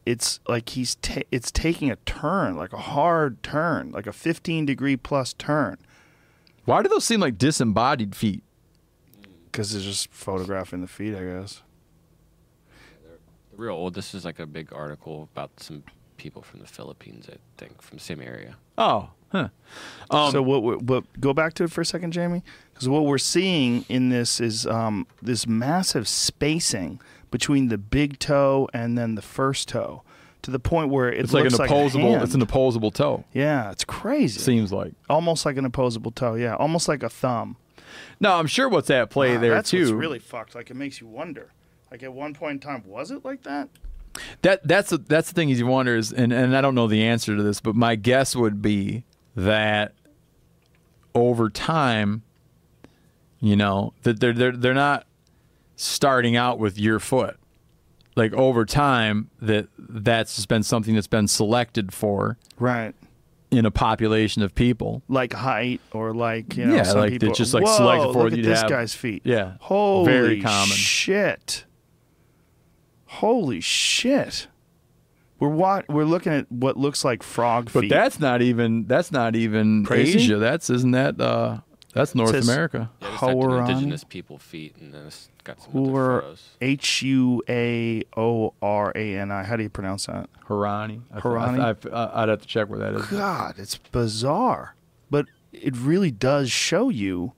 It's like he's ta- it's taking a turn, like a hard turn, like a 15 degree plus turn, Why do those seem like disembodied feet? Because it's just photographing the feet, I guess. Real old. This is like a big article about some people from the Philippines, I think, from the same area. Oh, huh. Um, so what, we- what? Go back to it for a second, Jamie, because what we're seeing in this is um, this massive spacing between the big toe and then the first toe, to the point where it it's like looks an like a opposable. hand. it's an opposable toe. yeah, it's crazy. Seems like. almost like an opposable toe. Yeah, almost like a thumb. No, I'm sure what's at play Wow, there that's too. what's really fucked. Like it makes you wonder. Like at one point in time, was it like that? That that's the, that's the thing is you wonder is and, and I don't know the answer to this, but my guess would be that over time, you know, that they're they're they're not starting out with your foot. Like over time, that that's just been something that's been selected for Right. In a population of people. Like height or like you know, Yeah, like people, just, like, Whoa, selected for look at this have- guy's feet. Yeah, Holy very common. shit. Holy shit. We're wa- we're looking at what looks like frog feet. But that's not even that's not even Crazy? Asia. That's isn't that uh that's North says- America. Yeah, just Hauran. Um, indigenous people feet, and then it's got some other Hur- H U A O R A N I. How do you pronounce that? Harani. I- Harani? I, I, I'd have to check where that is. God, it's bizarre. But it really does show you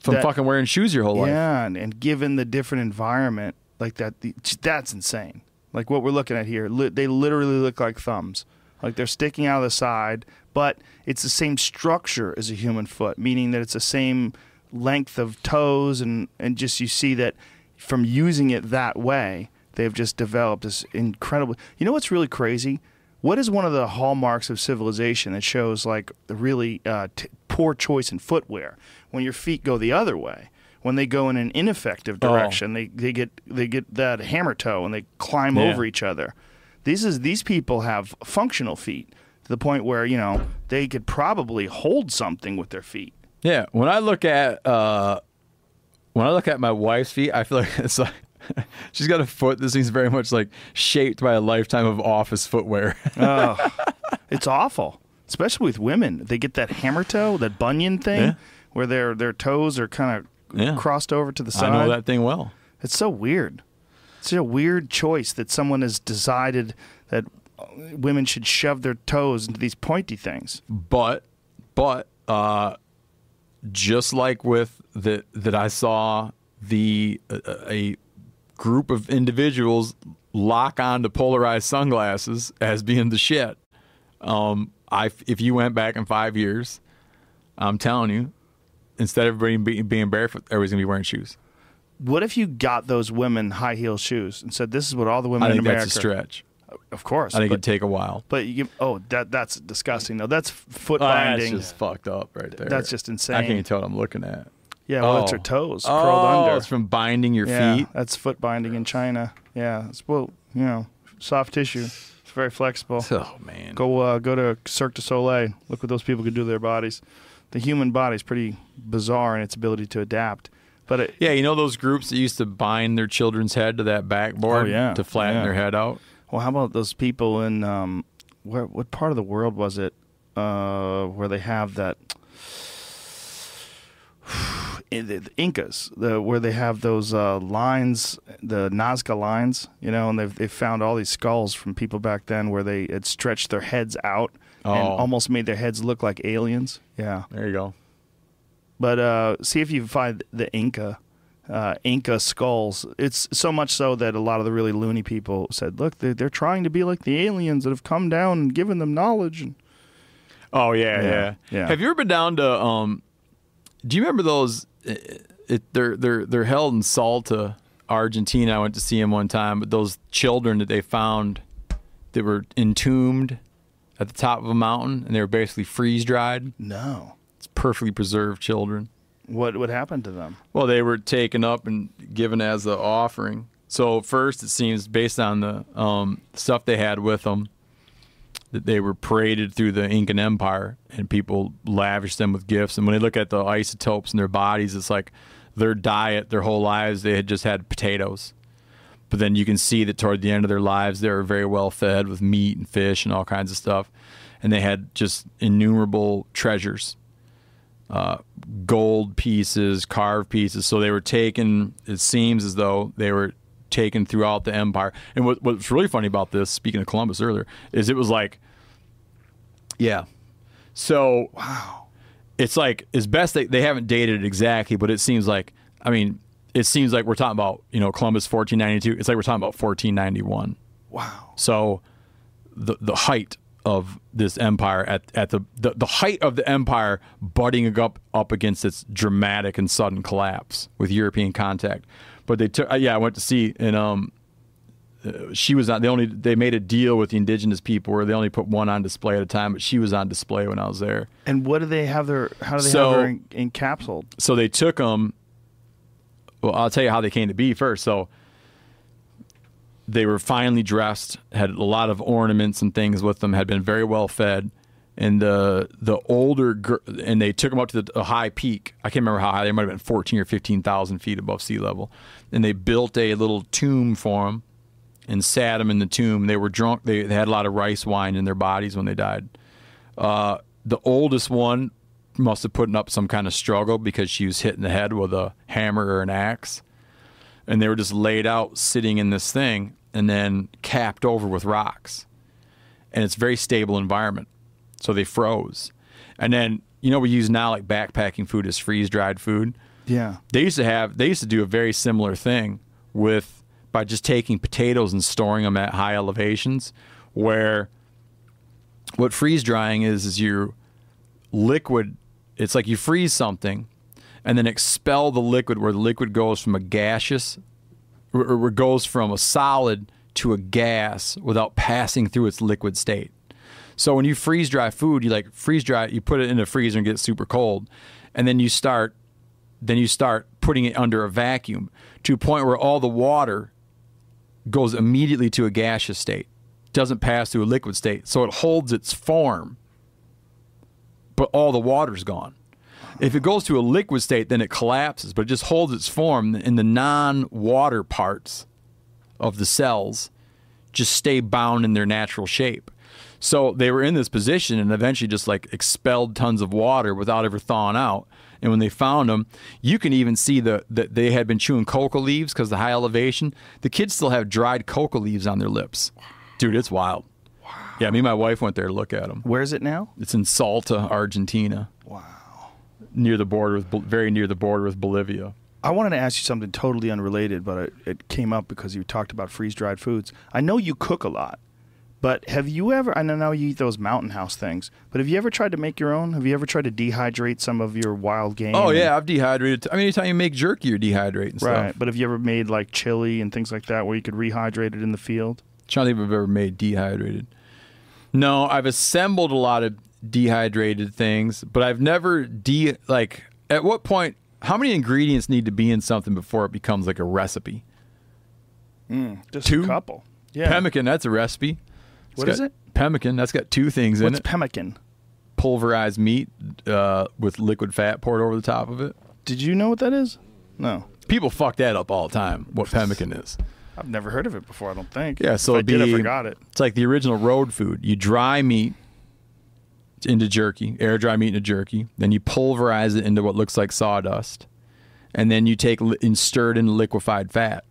From that- fucking wearing shoes your whole life. Yeah, and, and given the different environment like that, the, that's insane. Like what we're looking at here, li- they literally look like thumbs. Like they're sticking out of the side, but it's the same structure as a human foot, meaning that it's the same length of toes, and and just you see that from using it that way, they've just developed this incredible. You know what's really crazy? What is one of the hallmarks of civilization that shows like the really uh, t- poor choice in footwear? When your feet go the other way, when they go in an ineffective Oh. direction, they, they get they get that hammer toe and they climb Yeah. over each other. These is these people have functional feet to the point where you know they could probably hold something with their feet. Yeah. When I look at uh when I look at my wife's feet, I feel like (laughs) it's like (laughs) she's got a foot that seems very much like shaped by a lifetime of office footwear. (laughs) Oh, it's awful, especially with women. They get that hammer toe, that bunion thing, Yeah. where their their toes are kind of Yeah. crossed over to the side. I know that thing well. It's so weird. It's a weird choice that someone has decided that women should shove their toes into these pointy things. But but uh just like with the that I saw the a, a group of individuals lock on to polarized sunglasses as being the shit. Um, I if you went back in five years, I'm telling you, instead of everybody being barefoot, everybody's gonna be wearing shoes. What if you got those women high heel shoes and said, "This is what all the women I in America." that's a stretch. Of course, I think but, it'd take a while. but you, give oh, that that's disgusting. though. that's foot Oh, that's binding. just fucked up right there. That's just insane. I can't even tell what I'm looking at. yeah, well, it's Oh. her toes oh, curled under. it's from binding your yeah, feet. that's foot binding in China. Yeah, it's well, you know, soft tissue. It's very flexible. (laughs) Oh man. Go uh, go to Cirque du Soleil. Look what those people can do to their bodies. The human body is pretty bizarre in its ability to adapt. But it, Yeah, you know those groups that used to bind their children's head to that backboard Oh, yeah. to flatten Yeah. their head out? Well, how about those people in um, where? What part of the world was it? Uh, where they have that (sighs) in the, Incas, the where they have those uh, lines, the Nazca lines, you know, and they've they found all these skulls from people back then where they had stretched their heads out and Oh. almost made their heads look like aliens. Yeah, There you go. but uh, see if you can find the Inca. Uh, Inca skulls. It's so much so that a lot of the really loony people said, "Look, they're, they're trying to be like the aliens that have come down and given them knowledge." And Oh yeah, Yeah, yeah, yeah. Have you ever been down to? Um, do you remember those? It, it, they're they're they're held in Salta, Argentina. I went to see them one time, but those children that they found that were entombed at the top of a mountain, and they were basically freeze dried. no, It's perfectly preserved children. What what happened to them? Well, they were taken up and given as the offering. So first, it seems based on the um, stuff they had with them, that they were paraded through the Incan Empire, and people lavished them with gifts. And when they look at the isotopes in their bodies, it's like their diet, their whole lives, they had just had potatoes. But then you can see that toward the end of their lives, they were very well fed with meat and fish and all kinds of stuff, and they had just innumerable treasures Uh, gold pieces, carved pieces. So they were taken. It seems as though they were taken throughout the empire. And what, what's really funny about this, speaking of Columbus earlier, is it was like, yeah. So Wow. it's like as best they they haven't dated it exactly, but it seems like I mean it seems like we're talking about you know Columbus 1492. It's like we're talking about 1491. Wow. So the the height of this empire at, at the, the the height of the empire butting up up against its dramatic and sudden collapse with European contact. But they took uh, yeah, I went to see and um uh, she was on they only they made a deal with the indigenous people where they only put one on display at a time, but she was on display when I was there. And what do they have their? How do they So- have her en- encapsulated? so they took them. Well, I'll tell you how they came to be first. So they were finely dressed, had a lot of ornaments and things with them, had been very well fed, and the the older gir- and they took them up to the, a high peak. I can't remember how high. They might have been fourteen or fifteen thousand feet above sea level, and they built a little tomb for them and sat them in the tomb. They were drunk. They, they had a lot of rice wine in their bodies when they died. Uh, the oldest one must have put up some kind of struggle because she was hit in the head with a hammer or an axe. And they were just laid out sitting in this thing and then capped over with rocks. And it's a very stable environment. So they froze. And then, you know, we use now like backpacking food as freeze dried food. Yeah. They used to have, they used to do a very similar thing with, by just taking potatoes and storing them at high elevations where what freeze drying is is you liquid it's like you freeze something and then expel the liquid where the liquid goes from a gaseous or, goes from a solid to a gas without passing through its liquid state so when you freeze dry food you like freeze dry you put it in the freezer and get super cold and then you start then you start putting it under a vacuum to a point where all the water goes immediately to a gaseous state, doesn't pass through a liquid state. So it holds its form, but all the water's gone. If it goes to a liquid state, then it collapses, but it just holds its form, and the non water parts of the cells just stay bound in their natural shape. So they were in this position and eventually just like expelled tons of water without ever thawing out. And when they found them, you can even see the that they had been chewing coca leaves because the high elevation. The kids still have dried coca leaves on their lips. Dude, it's wild. Yeah, me and my wife went there to look at them. Where is it now? It's in Salta, Argentina. Near the border with very near the border with Bolivia. I wanted to ask you something totally unrelated, but it, it came up because you talked about freeze dried foods. I know you cook a lot, but have you ever? I know now you eat those mountain house things, but have you ever tried to make your own? Have you ever tried to dehydrate some of your wild game? Oh yeah, I've dehydrated. I mean, anytime you make jerky, you're dehydrating stuff. right. But have you ever made like chili and things like that where you could rehydrate it in the field? trying to think if I've ever made dehydrated. No, I've assembled a lot of dehydrated things, but I've never de like. At what point? How many ingredients need to be in something before it becomes like a recipe? Mm, Just Two? a couple. Yeah. Pemmican, that's a recipe. It's What is it? Pemmican, that's got two things in it. What's pemmican? pulverized meat uh, with liquid fat poured over the top of it. Did you know what that is? No. People fuck that up all the time. What pemmican is? I've never heard of it before. I don't think. Yeah, so if I it'd did, be, I forgot it. It's like the original road food. You dry meat into jerky, air dry meat into jerky, then you pulverize it into what looks like sawdust, and then you take li- and stir it in liquefied fat.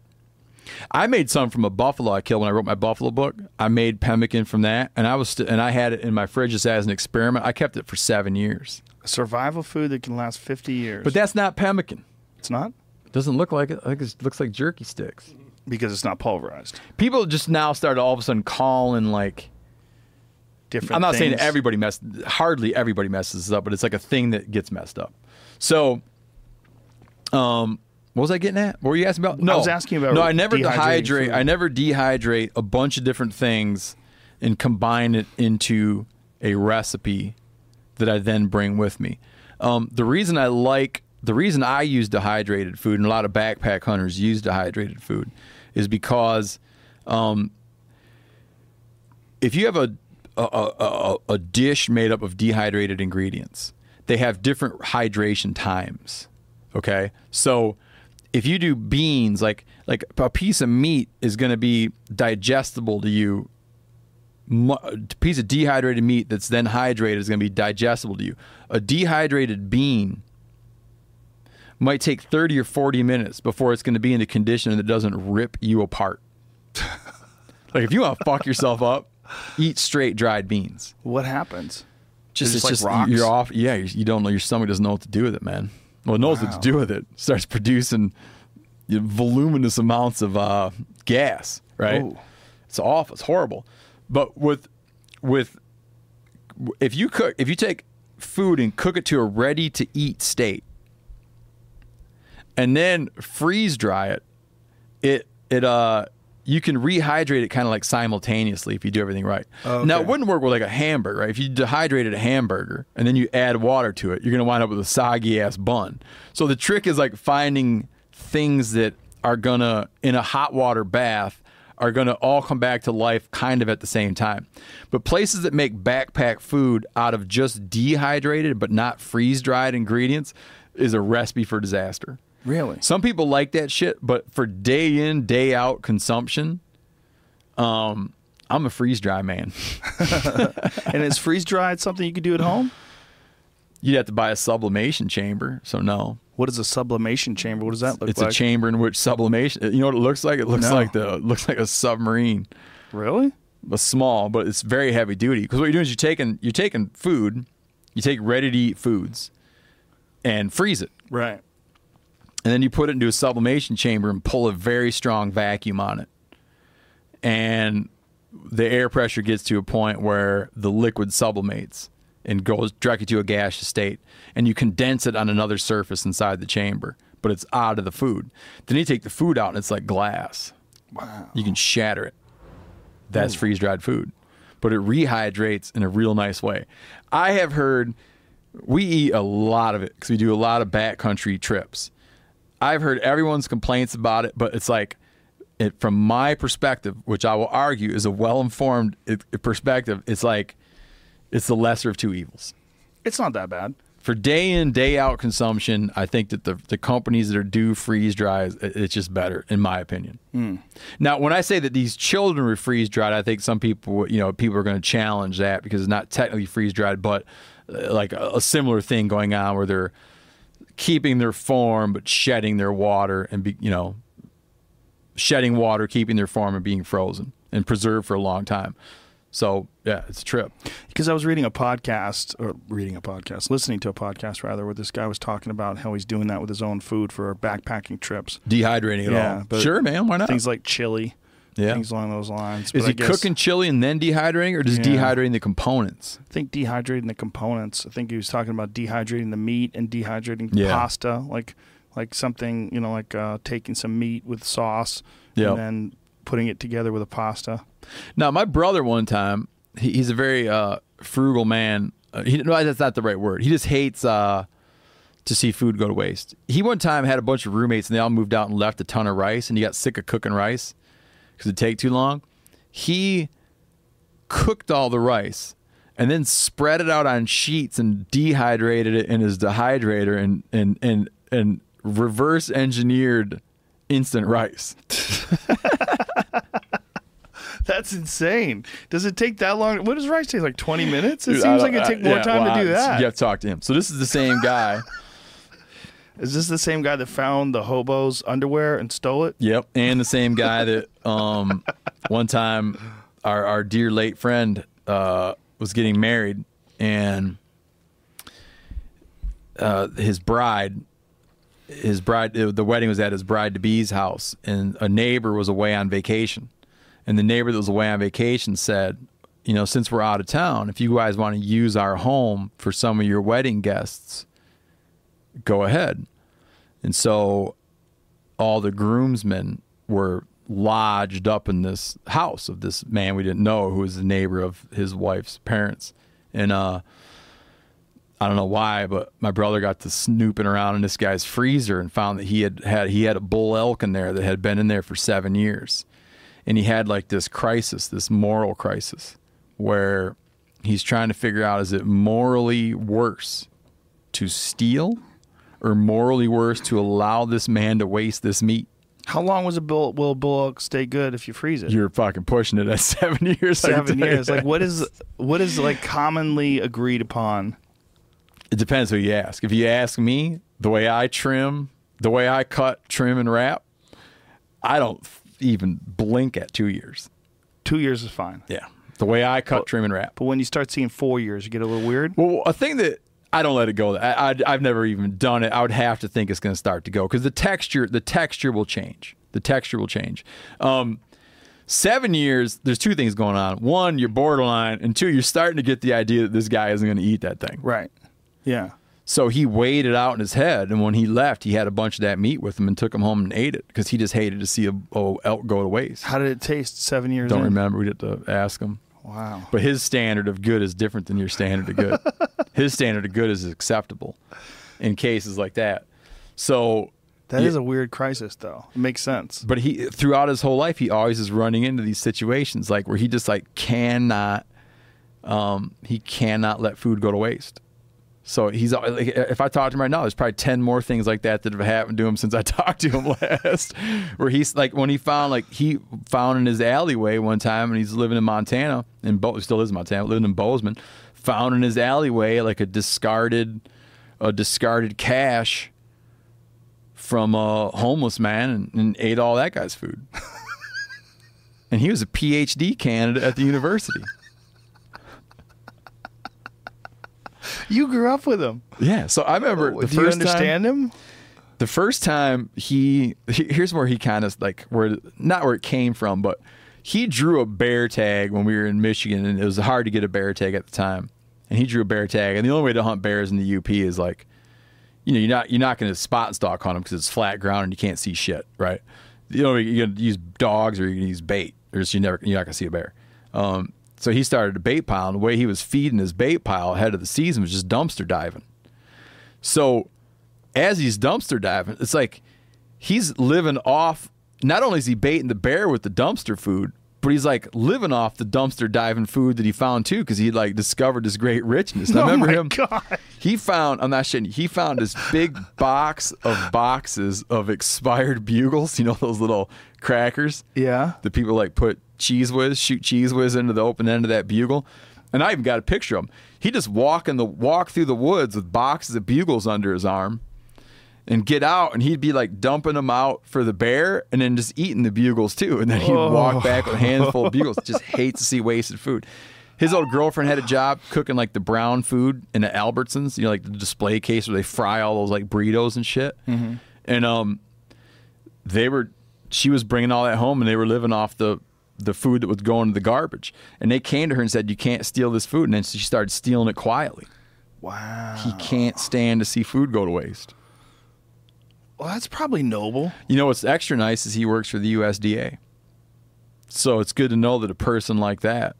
I made some from a buffalo I killed when I wrote my buffalo book. I made pemmican from that, and I was st- and I had it in my fridge just as an experiment. I kept it for seven years, A survival food that can last 50 years. but that's not pemmican. it's not It doesn't look like it. I think it looks like jerky sticks. because it's not pulverized. People just now started all of a sudden calling like Different I'm not saying things. everybody mess hardly everybody messes this up, but it's like a thing that gets messed up. So um what was I getting at? What were you asking about? No, I was asking about No, I never dehydrate. food. I never dehydrate a bunch of different things and combine it into a recipe that I then bring with me. Um, the reason I like the reason I use dehydrated food and a lot of backpack hunters use dehydrated food is because um, if you have a a, a, a dish made up of dehydrated ingredients, they have different hydration times. Okay, so if you do beans, like like a piece of meat is going to be digestible to you. A piece of dehydrated meat that's then hydrated is going to be digestible to you. A dehydrated bean might take 30 or 40 minutes before it's going to be in a condition that doesn't rip you apart. (laughs) like if you want to fuck yourself up, eat straight dried beans. What happens? Just, it's just like just rocks? you're off. Yeah, you, you don't know. Your stomach doesn't know what to do with it, man. Well, it knows what to do with it. Starts producing voluminous amounts of uh, gas. Right. Oh. It's awful. It's horrible. But with with if you cook if you take food and cook it to a ready to eat state, and then freeze dry it, it it uh you can rehydrate it kind of like simultaneously if you do everything right. Oh, Now it wouldn't work with like a hamburger, right? If you dehydrated a hamburger and then you add water to it, you're gonna wind up with a soggy ass bun. So the trick is like finding things that are gonna in a hot water bath are gonna all come back to life kind of at the same time. But places that make backpack food out of just dehydrated but not freeze dried ingredients is a recipe for disaster. Really? Some people like that shit, but for day in, day out consumption, um, I'm a freeze dry man. (laughs) and is freeze dried something you could do at home? You'd have to buy a sublimation chamber, so no. What is a sublimation chamber? What does that look It's like? a chamber in which sublimation. You know what it looks like? It looks No. like the looks like a submarine, Really? but small, but it's very heavy duty. Because what you're doing is you're taking you're taking food, you take ready to eat foods, and freeze it. Right. And then you put it into a sublimation chamber and pull a very strong vacuum on it. And the air pressure gets to a point where the liquid sublimates and goes directly to a gaseous state. And you condense it on another surface inside the chamber, but it's out of the food. Then you take the food out and it's like glass. Wow. You can shatter it. That's freeze dried food. But it rehydrates in a real nice way. I have heard we eat a lot of it because we do a lot of backcountry trips. I've heard everyone's complaints about it, but it's like, it, from my perspective, which I will argue is a well informed perspective, it's like, it's the lesser of two evils. It's not that bad. For day in, day out consumption, I think that the, the companies that are do freeze dries, it's just better, in my opinion. Now, when I say that these children were freeze dried, I think some people, you know, people are going to challenge that because it's not technically freeze dried, but uh, like a, a similar thing going on where they're keeping their form but shedding their water and be, you know, shedding water, keeping their form and being frozen and preserved for a long time. So yeah, it's a trip. Because I was reading a podcast, or reading a podcast, listening to a podcast rather, where this guy was talking about how he's doing that with his own food for backpacking trips. Dehydrating it Yeah, all. but Sure, man. Why not? Things like chili, Yeah. things along those lines. Is But guess- cooking chili and then dehydrating, or just Yeah. dehydrating the components? I think dehydrating the components. I think he was talking about dehydrating the meat and dehydrating Yeah. pasta, like like something you know, like uh, taking some meat with sauce Yep. and then putting it together with a pasta. Now, my brother one time, he, he's a very uh, frugal man. Uh, he, no, that's not the right word. He just hates uh, to see food go to waste. He one time had a bunch of roommates, and they all moved out and left a ton of rice, and he got sick of cooking rice because it'd take too long. He cooked all the rice and then spread it out on sheets and dehydrated it in his dehydrator and and and and reverse engineered instant rice. (laughs) That's insane. Does it take that long? What does rice take? Like twenty minutes? It Dude, seems like it take more yeah, time well, to do that. You have to talk to him. So this is the same guy. (laughs) Is this the same guy that found the hobo's underwear and stole it? Yep, and the same guy that um, (laughs) one time our our dear late friend uh, was getting married, and uh, his bride, his bride, the wedding was at his bride to be's house, and a neighbor was away on vacation, and the neighbor that was away on vacation said, you know, since we're out of town, if you guys want to use our home for some of your wedding guests, go ahead. And so all the groomsmen were lodged up in this house of this man we didn't know who was the neighbor of his wife's parents. And uh I don't know why, but my brother got to snooping around in this guy's freezer and found that he had had he had a bull elk in there that had been in there for 7 years. And he had like this crisis, this moral crisis where he's trying to figure out is it morally worse to steal or morally worse to allow this man to waste this meat? How long was a bull, will a bull stay good if you freeze it? You're fucking pushing it at (laughs) seven years. Seven years. Like what is what is like commonly agreed upon? It depends who you ask. If you ask me, the way I trim, the way I cut, trim, and wrap, I don't even blink at two years. Two years is fine. Yeah. The way I cut, trim, and wrap. But when you start seeing four years, you get a little weird. Well, a thing that I don't let it go. I, I, I've never even done it. I would have to think it's going to start to go because the texture, the texture will change. The texture will change. Um, seven years. There's two things going on. One, you're borderline, and two, you're starting to get the idea that this guy isn't going to eat that thing. Right. Yeah. So he weighed it out in his head, and when he left, he had a bunch of that meat with him and took him home and ate it because he just hated to see a, a elk go to waste. How did it taste seven years Don't in? remember. We had to ask him. Wow. But his standard of good is different than your standard of good. (laughs) his standard of good is acceptable in cases like that. So That is Yeah. a weird crisis though. It makes sense. but he throughout his whole life he always is running into these situations like where he just like cannot um he cannot let food go to waste. So he's uh, like, uh, if I talk to him right now, there's probably ten more things like that that have happened to him since I (laughs) talked to him (laughs) last. Where he's like, when he found like he found in his alleyway one time, and he's living in Montana, and Bo- still is in Montana, living in Bozeman, found in his alleyway like a discarded, a discarded cache from a homeless man, and, and ate all that guy's food. (laughs) and he was a PhD candidate at the university. You grew up with him. Yeah, so I remember the Do you first time, understand him? the first time he he- here's where he kind of like where not where it came from but he drew a bear tag when we were in michigan and it was hard to get a bear tag at the time and he drew a bear tag and the only way to hunt bears in the up is like you know you're not you're not going to spot and stalk on them because it's flat ground and you can't see shit right you know you're going to use dogs or you're going to use bait or just you never you're not going to see a bear um, so he started a bait pile and the way he was feeding his bait pile ahead of the season was just dumpster diving so as he's dumpster diving, it's like he's living off. Not only is he baiting the bear with the dumpster food, but he's like living off the dumpster diving food that he found too, because he like discovered this great richness. And I (laughs) Oh remember him. God. He found. I'm not shitting. He found this big box of boxes of expired bugles. You know those little crackers Yeah. that people like put Cheez Whiz, shoot Cheez Whiz into the open end of that bugle. And I even got a picture of him. He just walk in the walk through the woods with boxes of bugles under his arm and get out and he'd be like dumping them out for the bear and then just eating the bugles too. And then he'd walk back with a handful of bugles. Just (laughs) hates to see wasted food. His old girlfriend had a job cooking like the brown food in the Albertsons, you know, like the display case where they fry all those like burritos and shit. And um, they were she was bringing all that home and they were living off the the food that was going to the garbage and they came to her and said you can't steal this food and then she started stealing it quietly Wow. he can't stand to see food go to waste Well, that's probably noble. you know what's extra nice is he works for the usda so it's good to know that a person like that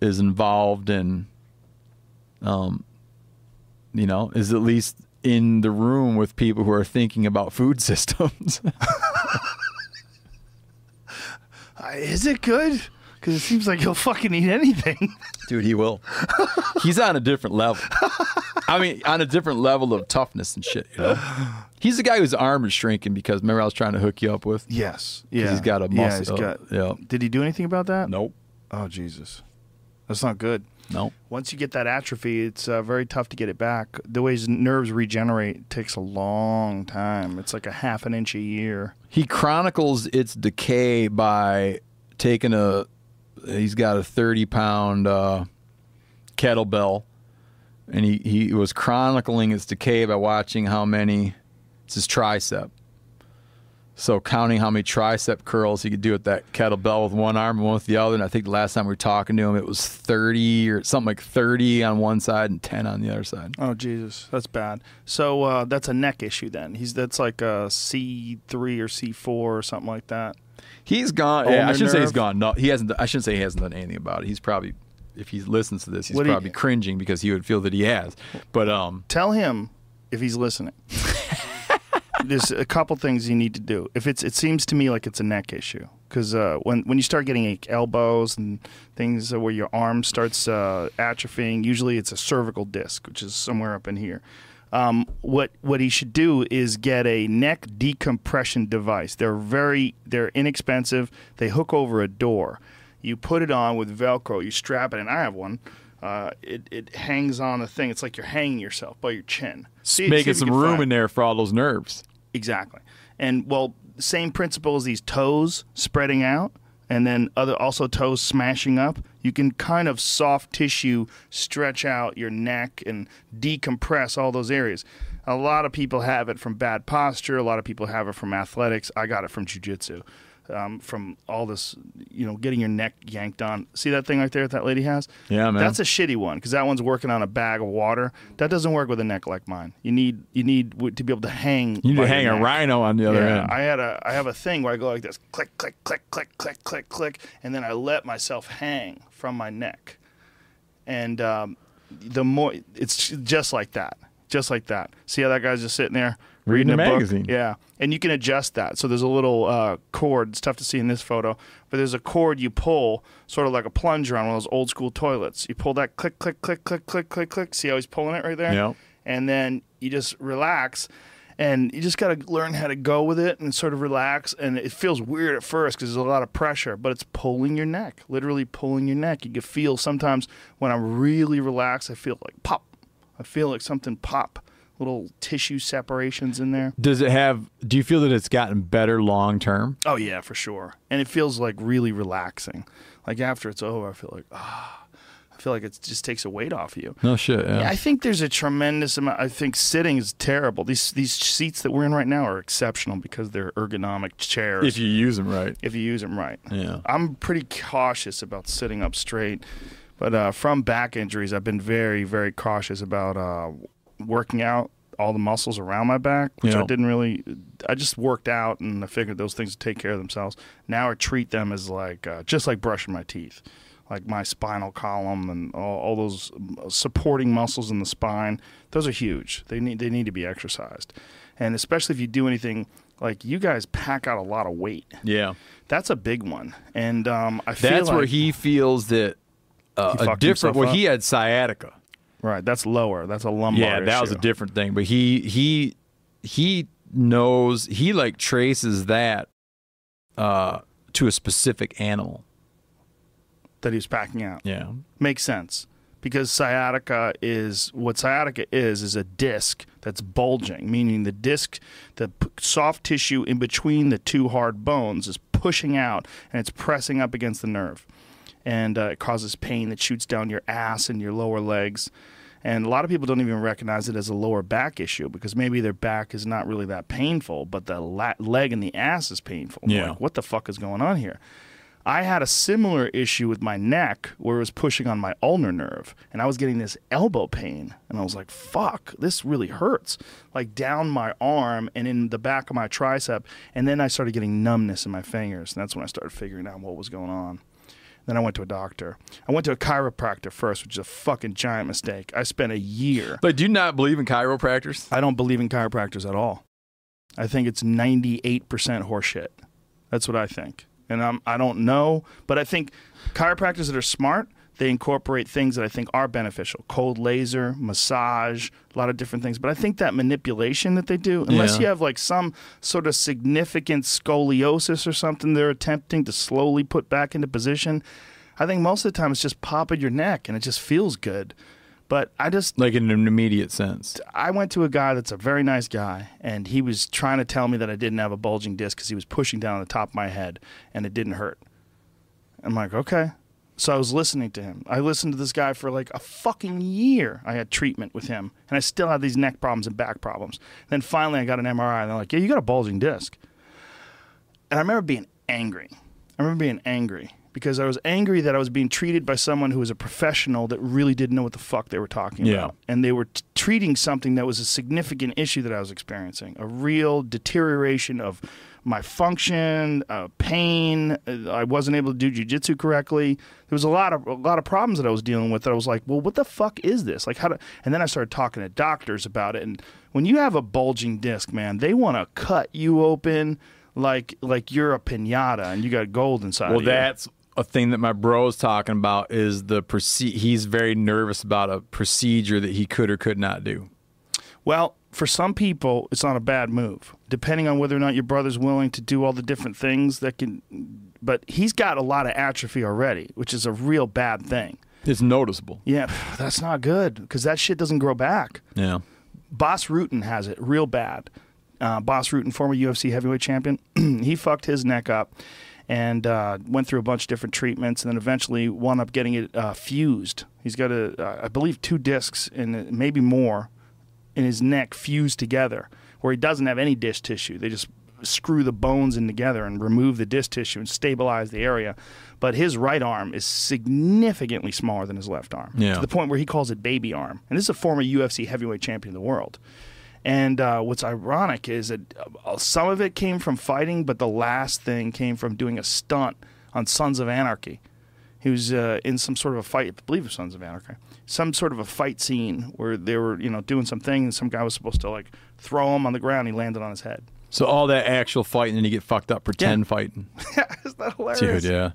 is involved in um you know is at least in the room with people who are thinking about food (laughs) systems (laughs) Uh, is it good? Because it seems like he'll fucking eat anything. (laughs) Dude, he will. He's on a different level. I mean, on a different level of toughness and shit, you know? He's the guy whose arm is shrinking because remember I was trying to hook you up with? yes. Yeah. he's got a Yeah, muscle- he's got. yeah. Did he do anything about that? Nope. Oh Jesus, that's not good. No. Once you get that atrophy, it's uh, very tough to get it back. The way his nerves regenerate takes a long time. It's like a half an inch a year. He chronicles its decay by taking a. He's got a thirty pound uh, kettlebell, and he he was chronicling its decay by watching how many. It's his tricep. So counting how many tricep curls he could do with that kettlebell with one arm and one with the other. And I think the last time we were talking to him, it was 30 or something like 30 on one side and 10 on the other side. Oh Jesus, that's bad. So uh, that's a neck issue then. He's that's like a C three or C four or something like that. He's gone. Yeah, I shouldn't say he's gone. No, he hasn't. I shouldn't say he hasn't done anything about it. He's probably, if he listens to this, he's What do you- probably cringing because he would feel that he has. But um, Tell him if he's listening. (laughs) There's a couple things you need to do. If it's, it seems to me like it's a neck issue because uh, when when you start getting like elbows and things where your arm starts uh, atrophying, usually it's a cervical disc, which is somewhere up in here. Um, what what he should do is get a neck decompression device. They're very they're inexpensive. They hook over a door. You put it on with Velcro. You strap it, and I have one. Uh, it it hangs on the thing. It's like you're hanging yourself by your chin. See- see making you some room find- in there for all those nerves. Exactly. And well, same principle as these toes spreading out and then other also toes smashing up. You can kind of soft tissue stretch out your neck and decompress all those areas. A lot of people have it from bad posture. A lot of people have it from athletics. I got it from jujitsu, um, from all this, you know, getting your neck yanked on. See that thing right there that that lady has? Yeah, man. That's a shitty one because that one's working on a bag of water. That doesn't work with a neck like mine. You need you need to be able to hang. You need to hang a rhino on the other Yeah, end. I had a I have a thing where I go like this, click, click, click, click, click, click, click, and then I let myself hang from my neck, and um, the more it's just like that, just like that. See how that guy's just sitting there Reading reading, a a book? magazine. Yeah, and you can adjust that. So there's a little uh, cord. It's tough to see in this photo, but there's a cord you pull, sort of like a plunger on one of those old school toilets. You pull that, click, click, click, click, click, click, click. See how he's pulling it right there? Yep. And then you just relax, and you just got to learn how to go with it and sort of relax. And it feels weird at first because there's a lot of pressure, but it's pulling your neck, literally pulling your neck. You can feel sometimes when I'm really relaxed, I feel like pop. I feel like something pop, little tissue separations in there. Does it have? Do you feel that it's gotten better long term? Oh yeah, for sure. And it feels like really relaxing. Like after it's over, I feel like ah, I feel like it just takes a weight off you. No shit. Yeah. Yeah, I think there's a tremendous amount. I think sitting is terrible. These these seats that we're in right now are exceptional because they're ergonomic chairs. if you use them right. if you use them right. Yeah. I'm pretty cautious about sitting up straight, but uh, from back injuries, I've been very very cautious about uh, working out all the muscles around my back, which Yeah. I didn't really. I just worked out and I figured those things would take care of themselves. Now I treat them as like uh, just like brushing my teeth. Like my spinal column and all, all those um, supporting muscles in the spine, those are huge. They need they need to be exercised, and especially if you do anything like you guys pack out a lot of weight. Yeah. That's a big one, and um, I feel like That's where he feels that uh, a different. up? he had sciatica. Right. That's lower. That's a lumbar. Yeah, that was a different thing. But he he he knows he like traces that uh, to a specific animal. that he's packing out. Yeah. Makes sense because sciatica is what sciatica is is a disc that's bulging, meaning the disc, the p- soft tissue in between the two hard bones is pushing out and it's pressing up against the nerve, and uh, it causes pain that shoots down your ass and your lower legs. And a lot of people don't even recognize it as a lower back issue because maybe their back is not really that painful, but the la- leg and the ass is painful. Yeah. Like, what the fuck is going on here? I had a similar issue with my neck where it was pushing on my ulnar nerve and I was getting this elbow pain and I was like, fuck, this really hurts. Like down my arm and in the back of my tricep. And then I started getting numbness in my fingers. And that's when I started figuring out what was going on. Then I went to a doctor. I went to a chiropractor first, which is a fucking giant mistake. I spent a year. But do you not believe in chiropractors? I don't believe in chiropractors at all. I think it's 98% horseshit. That's what I think. And I'm, I don't know, but I think chiropractors that are smart, they incorporate things that I think are beneficial cold laser, massage, a lot of different things. But I think that manipulation that they do, unless Yeah. you have like some sort of significant scoliosis or something they're attempting to slowly put back into position, I think most of the time it's just popping your neck and it just feels good. But I just Like in an immediate sense. I went to a guy that's a very nice guy, and he was trying to tell me that I didn't have a bulging disc because he was pushing down on the top of my head, and it didn't hurt. I'm like, okay. So I was listening to him. I listened to this guy for like a fucking year. I had treatment with him, and I still had these neck problems and back problems. Then finally, I got an MRI, and they're like, yeah, you got a bulging disc. And I remember being angry. I remember being angry because I was angry that I was being treated by someone who was a professional that really didn't know what the fuck they were talking Yeah. about. And they were t- treating something that was a significant issue that I was experiencing a real deterioration of my function, uh, pain. Uh, I wasn't able to do jujitsu correctly. There was a lot of a lot of problems that I was dealing with. That I was like, well, what the fuck is this? Like, how do? And then I started talking to doctors about it. And when you have a bulging disc, man, they want to cut you open like like you're a pinata and you got gold inside. Well, of you. that's a thing that my bro is talking about is the proce- he's very nervous about a procedure that he could or could not do. Well, for some people, it's not a bad move, depending on whether or not your brother's willing to do all the different things that can. But he's got a lot of atrophy already, which is a real bad thing. It's noticeable. Yeah, (sighs) that's not good because that shit doesn't grow back. Yeah. Bas Rutten has it real bad. Uh, Bas Rutten, former UFC heavyweight champion, (clears throat) he fucked his neck up and uh, went through a bunch of different treatments and then eventually wound up getting it uh, fused. He's got, a, uh, I believe, two discs and maybe more in his neck fused together where he doesn't have any disc tissue. They just screw the bones in together and remove the disc tissue and stabilize the area. But his right arm is significantly smaller than his left arm Yeah. to the point where he calls it baby arm. And this is a former UFC heavyweight champion of the world. And uh, what's ironic is that uh, some of it came from fighting, but the last thing came from doing a stunt on Sons of Anarchy. He was uh, in some sort of a fight, I believe was Sons of Anarchy, some sort of a fight scene where they were, you know, doing something, and some guy was supposed to like throw him on the ground. He landed on his head. So all that actual fighting, and then you get fucked up pretend Yeah. (laughs) fighting. Yeah, Isn't that hilarious? Dude, yeah.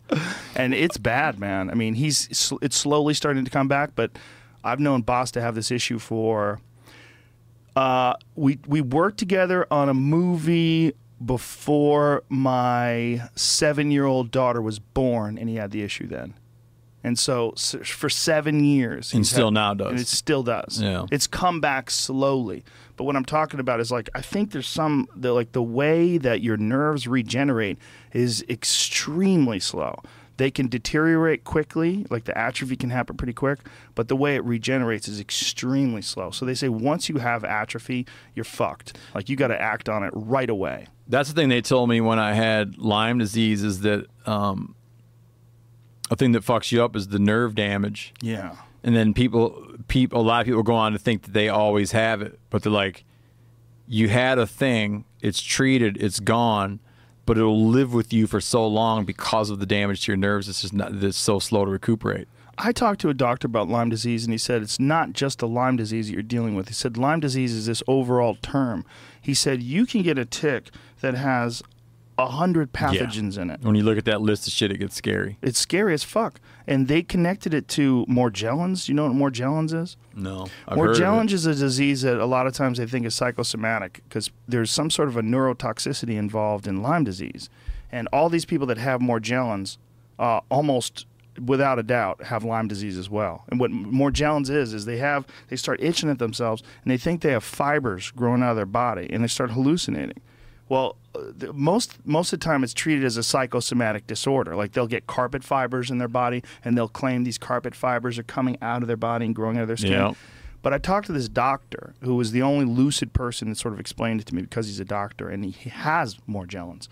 and it's bad, man. I mean, he's it's slowly starting to come back, but I've known Bas to have this issue for. Uh, we we worked together on a movie before my seven year old daughter was born, and he had the issue then. And so, s for seven years, And still had- now does. and it still does. Yeah. it's come back slowly. But what I'm talking about is like I think there's some the like the way that your nerves regenerate is extremely slow. They can deteriorate quickly, like the atrophy can happen pretty quick, but the way it regenerates is extremely slow. So they say once you have atrophy, you're fucked. Like you got to act on it right away. That's the thing they told me when I had Lyme disease is that um, a thing that fucks you up is the nerve damage. Yeah. And then people, people, a lot of people go on to think that they always have it, but they're like, you had a thing, it's treated, it's gone, but it'll live with you for so long because of the damage to your nerves. It's just not, it's so slow to recuperate. I talked to a doctor about Lyme disease, and he said it's not just a Lyme disease that you're dealing with. He said Lyme disease is this overall term. He said you can get a tick that has a hundred pathogens in it. When you look at that list of shit, it gets scary. It's scary as fuck. And they connected it to Morgellons. You know what Morgellons is? No, I've heard of it. Morgellons is a disease that a lot of times they think is psychosomatic because there's some sort of a neurotoxicity involved in Lyme disease. And all these people that have Morgellons, uh, almost without a doubt, have Lyme disease as well. And what Morgellons is, is they have, they start itching at themselves and they think they have fibers growing out of their body and they start hallucinating. Well, most most of the time it's treated as a psychosomatic disorder. Like they'll get carpet fibers in their body, and they'll claim these carpet fibers are coming out of their body and growing out of their skin. Yeah. But I talked to this doctor who was the only lucid person that sort of explained it to me because he's a doctor and he has Morgellons.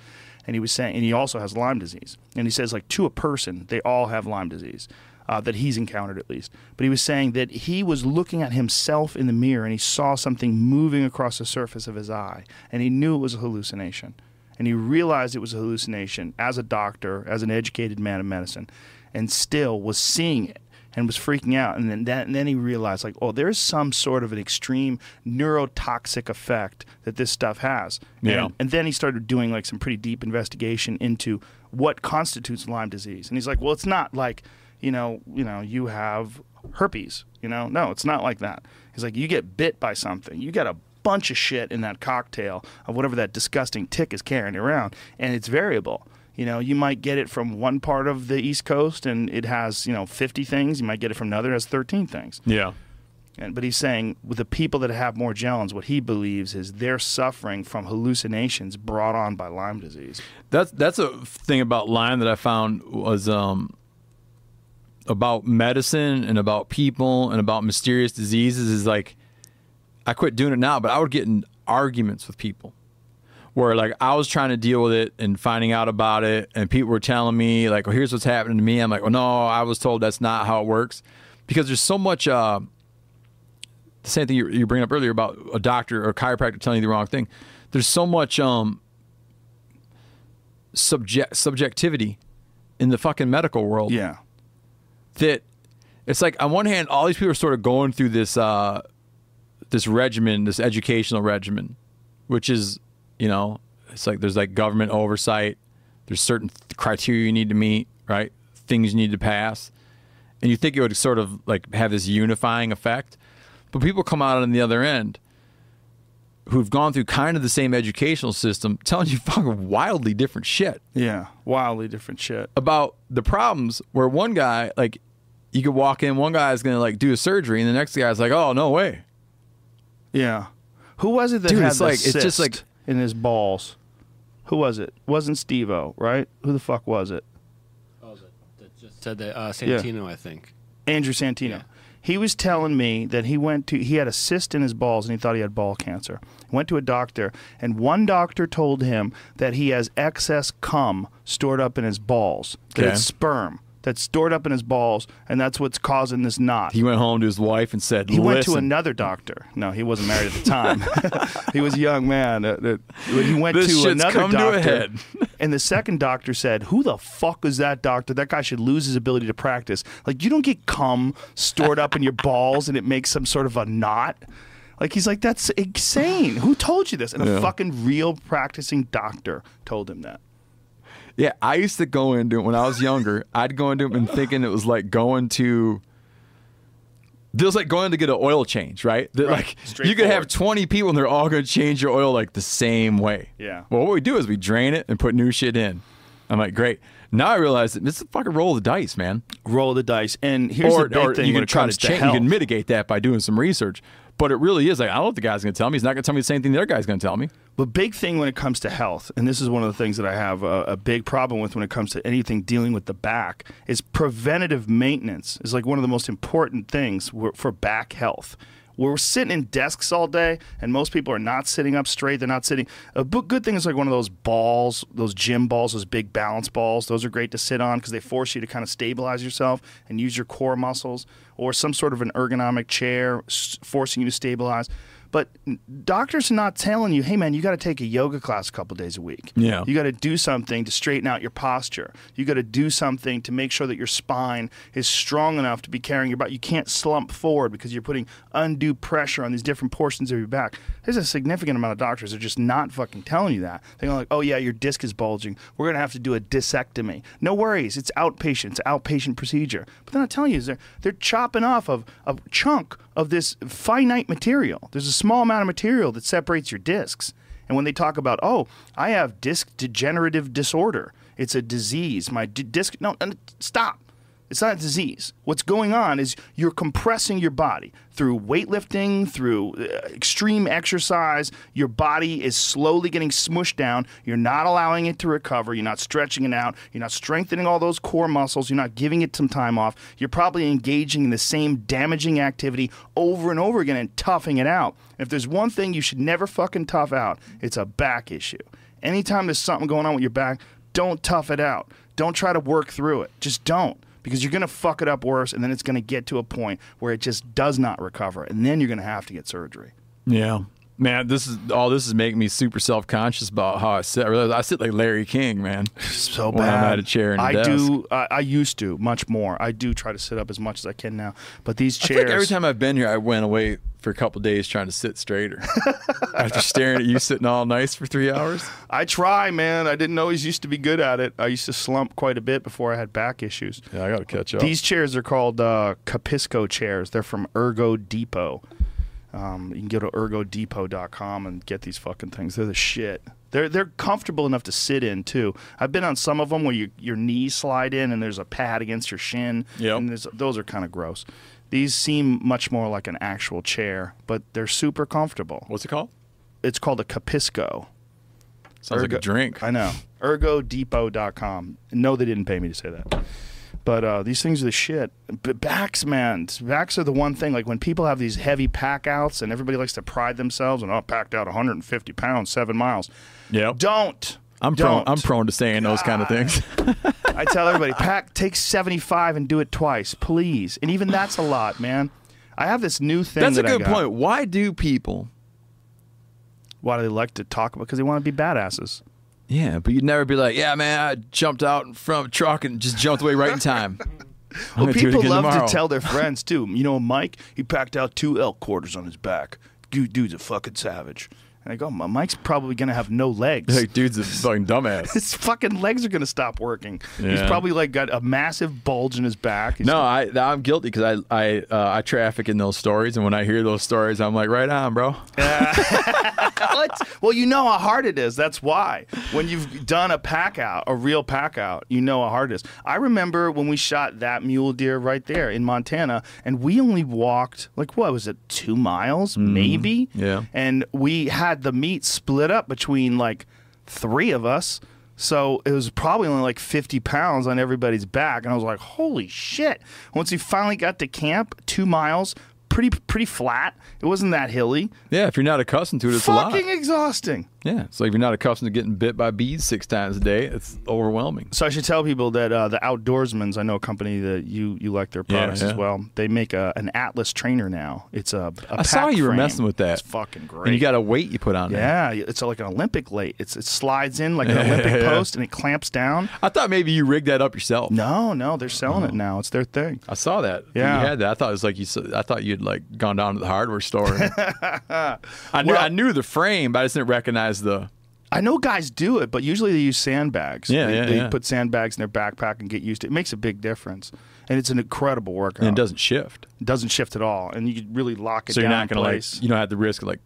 And he was saying, and he also has Lyme disease. And he says, like, to a person, they all have Lyme disease, uh, that he's encountered at least. But he was saying that he was looking at himself in the mirror and he saw something moving across the surface of his eye. And he knew it was a hallucination. And he realized it was a hallucination as a doctor, as an educated man of medicine, and still was seeing it and was freaking out. And then, that, and then he realized, like, oh, there's some sort of an extreme neurotoxic effect that this stuff has. Yeah. And, and then he started doing like some pretty deep investigation into what constitutes Lyme disease. And he's like, well, it's not like, you know, you know, you have herpes. You know, no, it's not like that. He's like, you get bit by something. You got a bunch of shit in that cocktail of whatever that disgusting tick is carrying around, and it's variable. You know, you might get it from one part of the East Coast and it has, you know, 50 things. You might get it from another that has 13 things. Yeah. And, but he's saying with the people that have more Morgellons, what he believes is they're suffering from hallucinations brought on by Lyme disease. That's that's a thing about Lyme that I found was um, about medicine and about people and about mysterious diseases. Is like I quit doing it now, but I would get in arguments with people where like I was trying to deal with it and finding out about it, and people were telling me like, "Oh, here's what's happening to me." I'm like, "Well, no, I was told that's not how it works," because there's so much. Uh, the same thing you, you bring up earlier about a doctor or a chiropractor telling you the wrong thing. There's so much um, subject subjectivity in the fucking medical world Yeah. That it's like on one hand, all these people are sort of going through this uh, this regimen, this educational regimen, which is you know, it's like there's like government oversight. There's certain th- criteria you need to meet, right? Things you need to pass, and you think it would sort of like have this unifying effect, but people come out on the other end who've gone through kind of the same educational system, telling you (laughs) fucking wildly different shit Yeah. Wildly different shit. about the problems where one guy like you could walk in one guy is gonna like do a surgery and the next guy's like oh no way Yeah. Who was it that Dude, had it's the like- it's just cyst like- in his balls? Who was it? Wasn't Steve-O, right? Who the fuck was it? Oh, that, just said that uh, Santino, I think. Andrew Santino. Yeah. He was telling me that he went to he had a cyst in his balls and he thought he had ball cancer. Went to a doctor and one doctor told him that he has excess cum stored up in his balls. That Okay. it's sperm that's stored up in his balls and that's what's causing this knot. he went home to his wife and said He went to another doctor. No, he wasn't married at the time. (laughs) (laughs) he was a young man. Uh, he went This to another come to a doctor. head. (laughs) and the second doctor said, "Who the fuck is that doctor? That guy should lose his ability to practice. Like you don't get cum stored up in your balls and it makes some sort of a knot." Like he's like, "That's insane. Who told you this?" And a fucking real practicing doctor told him that. Yeah i used to go into it when i was younger i'd go into it and thinking it was like going to it was like going to get an oil change, right? That, Right. Like you could have 20 people and they're all going to change your oil like the same way. Yeah. Well, what we do is we drain it and put new shit in. I'm like, great. Now I realize that it's a fucking roll of the dice, man. Roll the dice. And here's or the big or thing you can try to change. You can mitigate that by doing some research. But it really is like I don't know what the guy's going to tell me. He's not going to tell me the same thing the other guy's going to tell me. The big thing when it comes to health, and this is one of the things that I have a, a big problem with when it comes to anything dealing with the back, is preventative maintenance. Is like one of the most important things for back health. We're sitting in desks all day, and most people are not sitting up straight. They're not sitting. A good thing is like one of those balls, those gym balls, those big balance balls. Those are great to sit on because they force you to kind of stabilize yourself and use your core muscles, or some sort of an ergonomic chair forcing you to stabilize. But doctors are not telling you, hey man, you got to take a yoga class a couple days a week. Yeah. You got to do something to straighten out your posture. You got to do something to make sure that your spine is strong enough to be carrying your body. You can't slump forward because you're putting undue pressure on these different portions of your back. There's a significant amount of doctors that are just not fucking telling you that. They're like, oh yeah, your disc is bulging. We're gonna have to do a discectomy. No worries, it's outpatient. It's outpatient procedure. But they're not telling you is they're they're chopping off of a chunk of this finite material. There's a small amount of material that separates your discs. And when they talk about, oh, I have disc degenerative disorder, it's a disease. My d- disc, no, stop. It's not a disease. What's going on is you're compressing your body through weightlifting, through uh, extreme exercise. Your body is slowly getting smushed down. You're not allowing it to recover. You're not stretching it out. You're not strengthening all those core muscles. You're not giving it some time off. You're probably engaging in the same damaging activity over and over again and toughing it out. If there's one thing you should never fucking tough out, it's a back issue. Anytime there's something going on with your back, don't tough it out. Don't try to work through it. Just don't. Because you're going to fuck it up worse, and then it's going to get to a point where it just does not recover, and then you're going to have to get surgery. Yeah. Man, this is all this is making me super self conscious about how I sit. I sit like Larry King, man. So When I'm at a chair and a I desk. do. I, I used to much more. I do try to sit up as much as I can now. But these I chairs. think every time I've been here, I went away for a couple days trying to sit straighter. (laughs) After staring at you sitting all nice for three hours. I try, man. I didn't always used to be good at it. I used to slump quite a bit before I had back issues. Yeah, I got to catch up. These chairs are called uh, Capisco chairs. They're from Ergo Depot. Um, you can go to ergodepot.com and get these fucking things. They're the shit. They're they're comfortable enough to sit in too. I've been on some of them where you, your knees slide in and there's a pad against your shin. Yep. And there's, those are kind of gross. These seem much more like an actual chair, but they're super comfortable. What's it called? It's called a Capisco. Sounds like a drink. I know. ErgoDepot.com. No, they didn't pay me to say that. But uh, these things are the shit. But backs, man, backs are the one thing. Like when people have these heavy pack outs, and everybody likes to pride themselves and oh, packed out 150 pounds, seven miles. Yeah. Don't. I'm prone. I'm prone to saying those kind of things. I tell (laughs) everybody, pack take 75 and do it twice, please. And even that's a lot, man. I have this new thing. That's a that I good point. Why do people? Why do they like to talk about? Because they want to be badasses. Yeah, but you'd never be like, yeah, man, I jumped out in front of a truck and just jumped away right in time. (laughs) I'm Well, gonna do it people love tomorrow. to tell their (laughs) friends too. You know, Mike, he packed out two elk quarters on his back. Dude, dude's a fucking savage. I go, "My- Mike's probably gonna have no legs. Like, dude's a fucking dumbass. (laughs) his fucking legs are gonna stop working. He's probably like got a massive bulge in his back. He's No, I I'm guilty because I I uh, I traffic in those stories, and when I hear those stories, I'm like, right on, bro. (laughs) What? Well, you know how hard it is. That's why. When you've done a pack out, a real pack out, you know how hard it is. I remember when we shot that mule deer right there in Montana, and we only walked, like, what was it, two miles, maybe? Yeah. And we had the meat split up between like three of us. So it was probably only like 50 pounds on everybody's back. And I was like, holy shit. Once we finally got to camp, two miles, pretty pretty flat. It wasn't that hilly. Yeah, if you're not accustomed to it, it's a lot. Fucking exhausting. Yeah, so if you're not accustomed to getting bit by bees six times a day, it's overwhelming. So I should tell people that uh, the Outdoorsmans, I know a company that you you like their Yeah, products as well. They make a, an Atlas trainer now. It's a, a I saw you were messing with that. It's fucking great. And you got a weight you put on there. yeah, it's like an Olympic weight. It's it slides in like an (laughs) Olympic yeah. post and it clamps down. I thought maybe you rigged that up yourself. No, no, they're selling it now. It's their thing. I saw that. Yeah. you had that. I thought it was like you. I thought you'd like gone down to the hardware store. and- (laughs) I knew. Well- I knew the frame, but I just didn't recognize the. I know guys do it, but usually they use sandbags. Yeah, they, yeah, they yeah. put sandbags in their backpack and get used to it. It makes a big difference, and it's an incredible workout. And it doesn't shift, It doesn't shift at all, and you can really lock it so you're not gonna like. You don't have the risk of like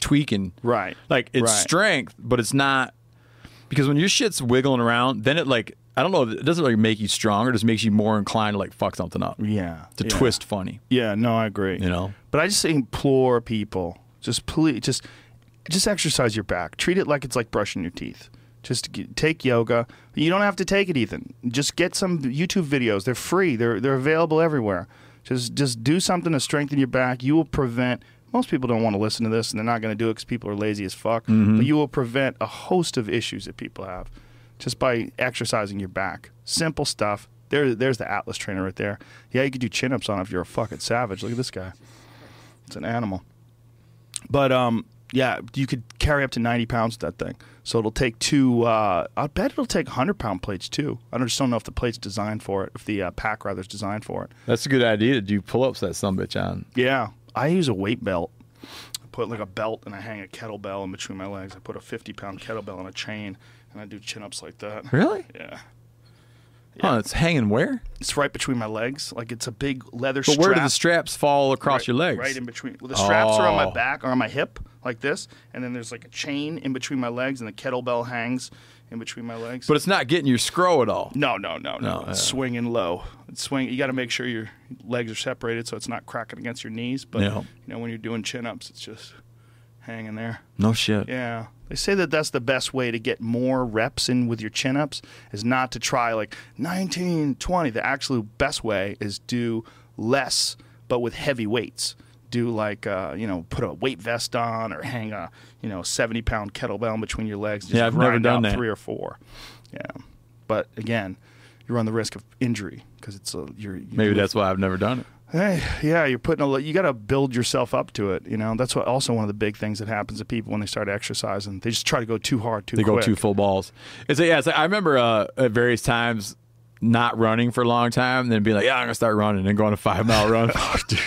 tweaking. right. Like it's Right. strength, but it's not because when your shit's wiggling around, then it like I don't know. It doesn't like make you stronger. It just makes you more inclined to like fuck something up. Yeah. To yeah. twist funny. Yeah, no, I agree. You know. But I just implore people, just please, just just exercise your back. Treat it like it's like brushing your teeth. Just get, take yoga. You don't have to take it, Ethan. Just get some YouTube videos. They're free. They're they're available everywhere. Just just do something to strengthen your back. You will prevent. Most people don't want to listen to this, and they're not going to do it because people are lazy as fuck. But you will prevent a host of issues that people have just by exercising your back. Simple stuff. There, there's the Atlas trainer right there. Yeah, you could do chin ups on it if you're a fucking savage. Look at this guy. It's an animal. But um, yeah, you could carry up to 90 pounds with that thing. So it'll take two. Uh, I bet it'll take 100 pound plates too. I just don't know if the plate's designed for it, if the uh, pack rather is designed for it. That's a good idea to do pull ups that some bitch on. Yeah, I use a weight belt. I put like a belt and I hang a kettlebell in between my legs. I put a 50 pound kettlebell on a chain and I do chin ups like that. Really? Yeah. Huh, it's hanging where? It's right between my legs. Like it's a big leather But strap. where do the straps fall across right, your legs? Right in between. Well, the straps are on my Oh. back or on my hip, like this, and then there's like a chain in between my legs, and the kettlebell hangs in between my legs. But it's not getting your scroll at all. no, no, no, no. No, it's swinging low. It's swing. You got to make sure your legs are separated so it's not cracking against your knees. But Yeah. you know, when you're doing chin ups, it's just hanging there. No shit. Yeah. They say that that's the best way to get more reps in with your chin ups is not to try like 19, 20. The absolute best way is do less but with heavy weights. Do like, uh, you know, put a weight vest on or hang a, you know, 70 pound kettlebell in between your legs. Just Yeah, I've never done out that. three or four. Yeah. But again, you run the risk of injury because it's a, you're, you're Maybe that's why I've never done it. Hey, yeah, you're putting a. You got to build yourself up to it. You know, that's what also one of the big things that happens to people when they start exercising. They just try to go too hard, too They quick. go too full balls. It's a, yeah. It's like, I remember uh, at various times not running for a long time, and then being like, "Yeah, I'm gonna start running," and going a five mile run. (laughs) oh, dude.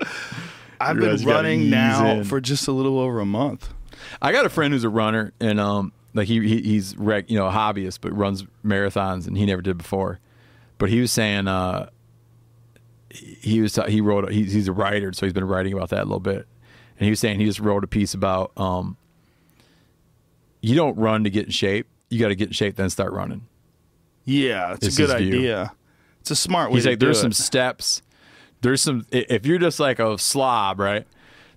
(laughs) I've You been running now in. for just a little over a month. I got a friend who's a runner, and um, like he, he he's rec, you know a hobbyist, but runs marathons, and he never did before. But he was saying uh, he he was he wrote he's he's a writer, so he's been writing about that a little bit, and he was saying he just wrote a piece about um, you don't run to get in shape. You got to get in shape, then start running. Yeah, it's Is a good his view. idea. It's a smart way He's to like, do there's it. some steps. There's some. If you're just like a slob, right?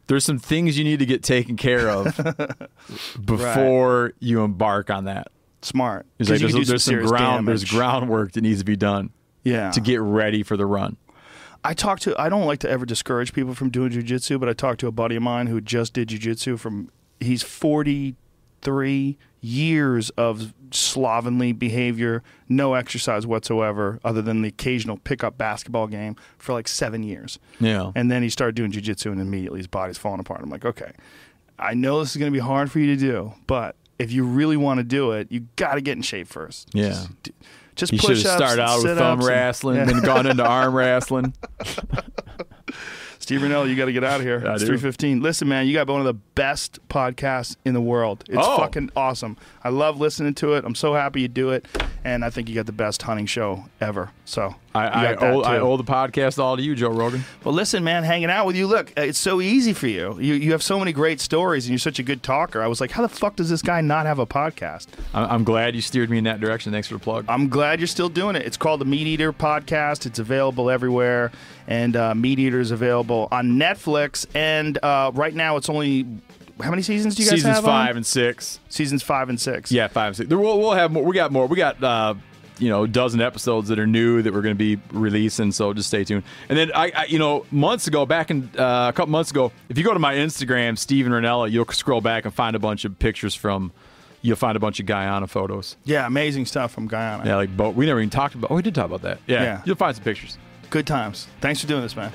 There's some things you need to get taken care of (laughs) before you embark on that. smart. Like, there's, there's some serious ground. There's groundwork that needs to be done Yeah. to get ready for the run. I talk to. I don't like to ever discourage people from doing jujitsu, but I talked to a buddy of mine who just did jujitsu. From he's forty three years of slovenly behavior, no exercise whatsoever, other than the occasional pickup basketball game for like seven years. Yeah. And then he started doing jujitsu, and immediately his body's falling apart. I'm like, okay, I know this is going to be hard for you to do, but if you really want to do it, you got to get in shape first. Yeah. Just, just should push have started out with thumb wrestling, then gone into arm wrestling. (laughs) Steve Rinella, you got to get out of here. (laughs) I it's three fifteen. Listen, man, you got one of the best podcasts in the world. It's Oh. fucking awesome. I love listening to it. I'm so happy you do it, and I think you got the best hunting show ever. So I, I, owe, I owe the podcast all to you, Joe Rogan. Well, listen, man, hanging out with you. Look, uh, it's so easy for you. You you have so many great stories, and you're such a good talker. I was like, how the fuck does this guy not have a podcast? I'm glad you steered me in that direction. Thanks for the plug. I'm glad you're still doing it. It's called the MeatEater Podcast. It's available everywhere, and uh, MeatEater is available on Netflix. And uh, right now, it's only how many seasons do you guys have? Seasons five on? and six. seasons five and six. Yeah, five and six. We'll, we'll have more. We got more. We got uh, you know a dozen episodes that are new that we're going to be releasing. So just stay tuned. And then I, I you know, months ago, back in uh, a couple months ago, if you go to my Instagram, Steven Rinella, you'll scroll back and find a bunch of pictures from. You'll find a bunch of Guyana photos. yeah, amazing stuff from Guyana. Yeah, like boat. We never even talked about. Oh, we did talk about that. Yeah, Yeah. you'll find some pictures. Good times. Thanks for doing this, man.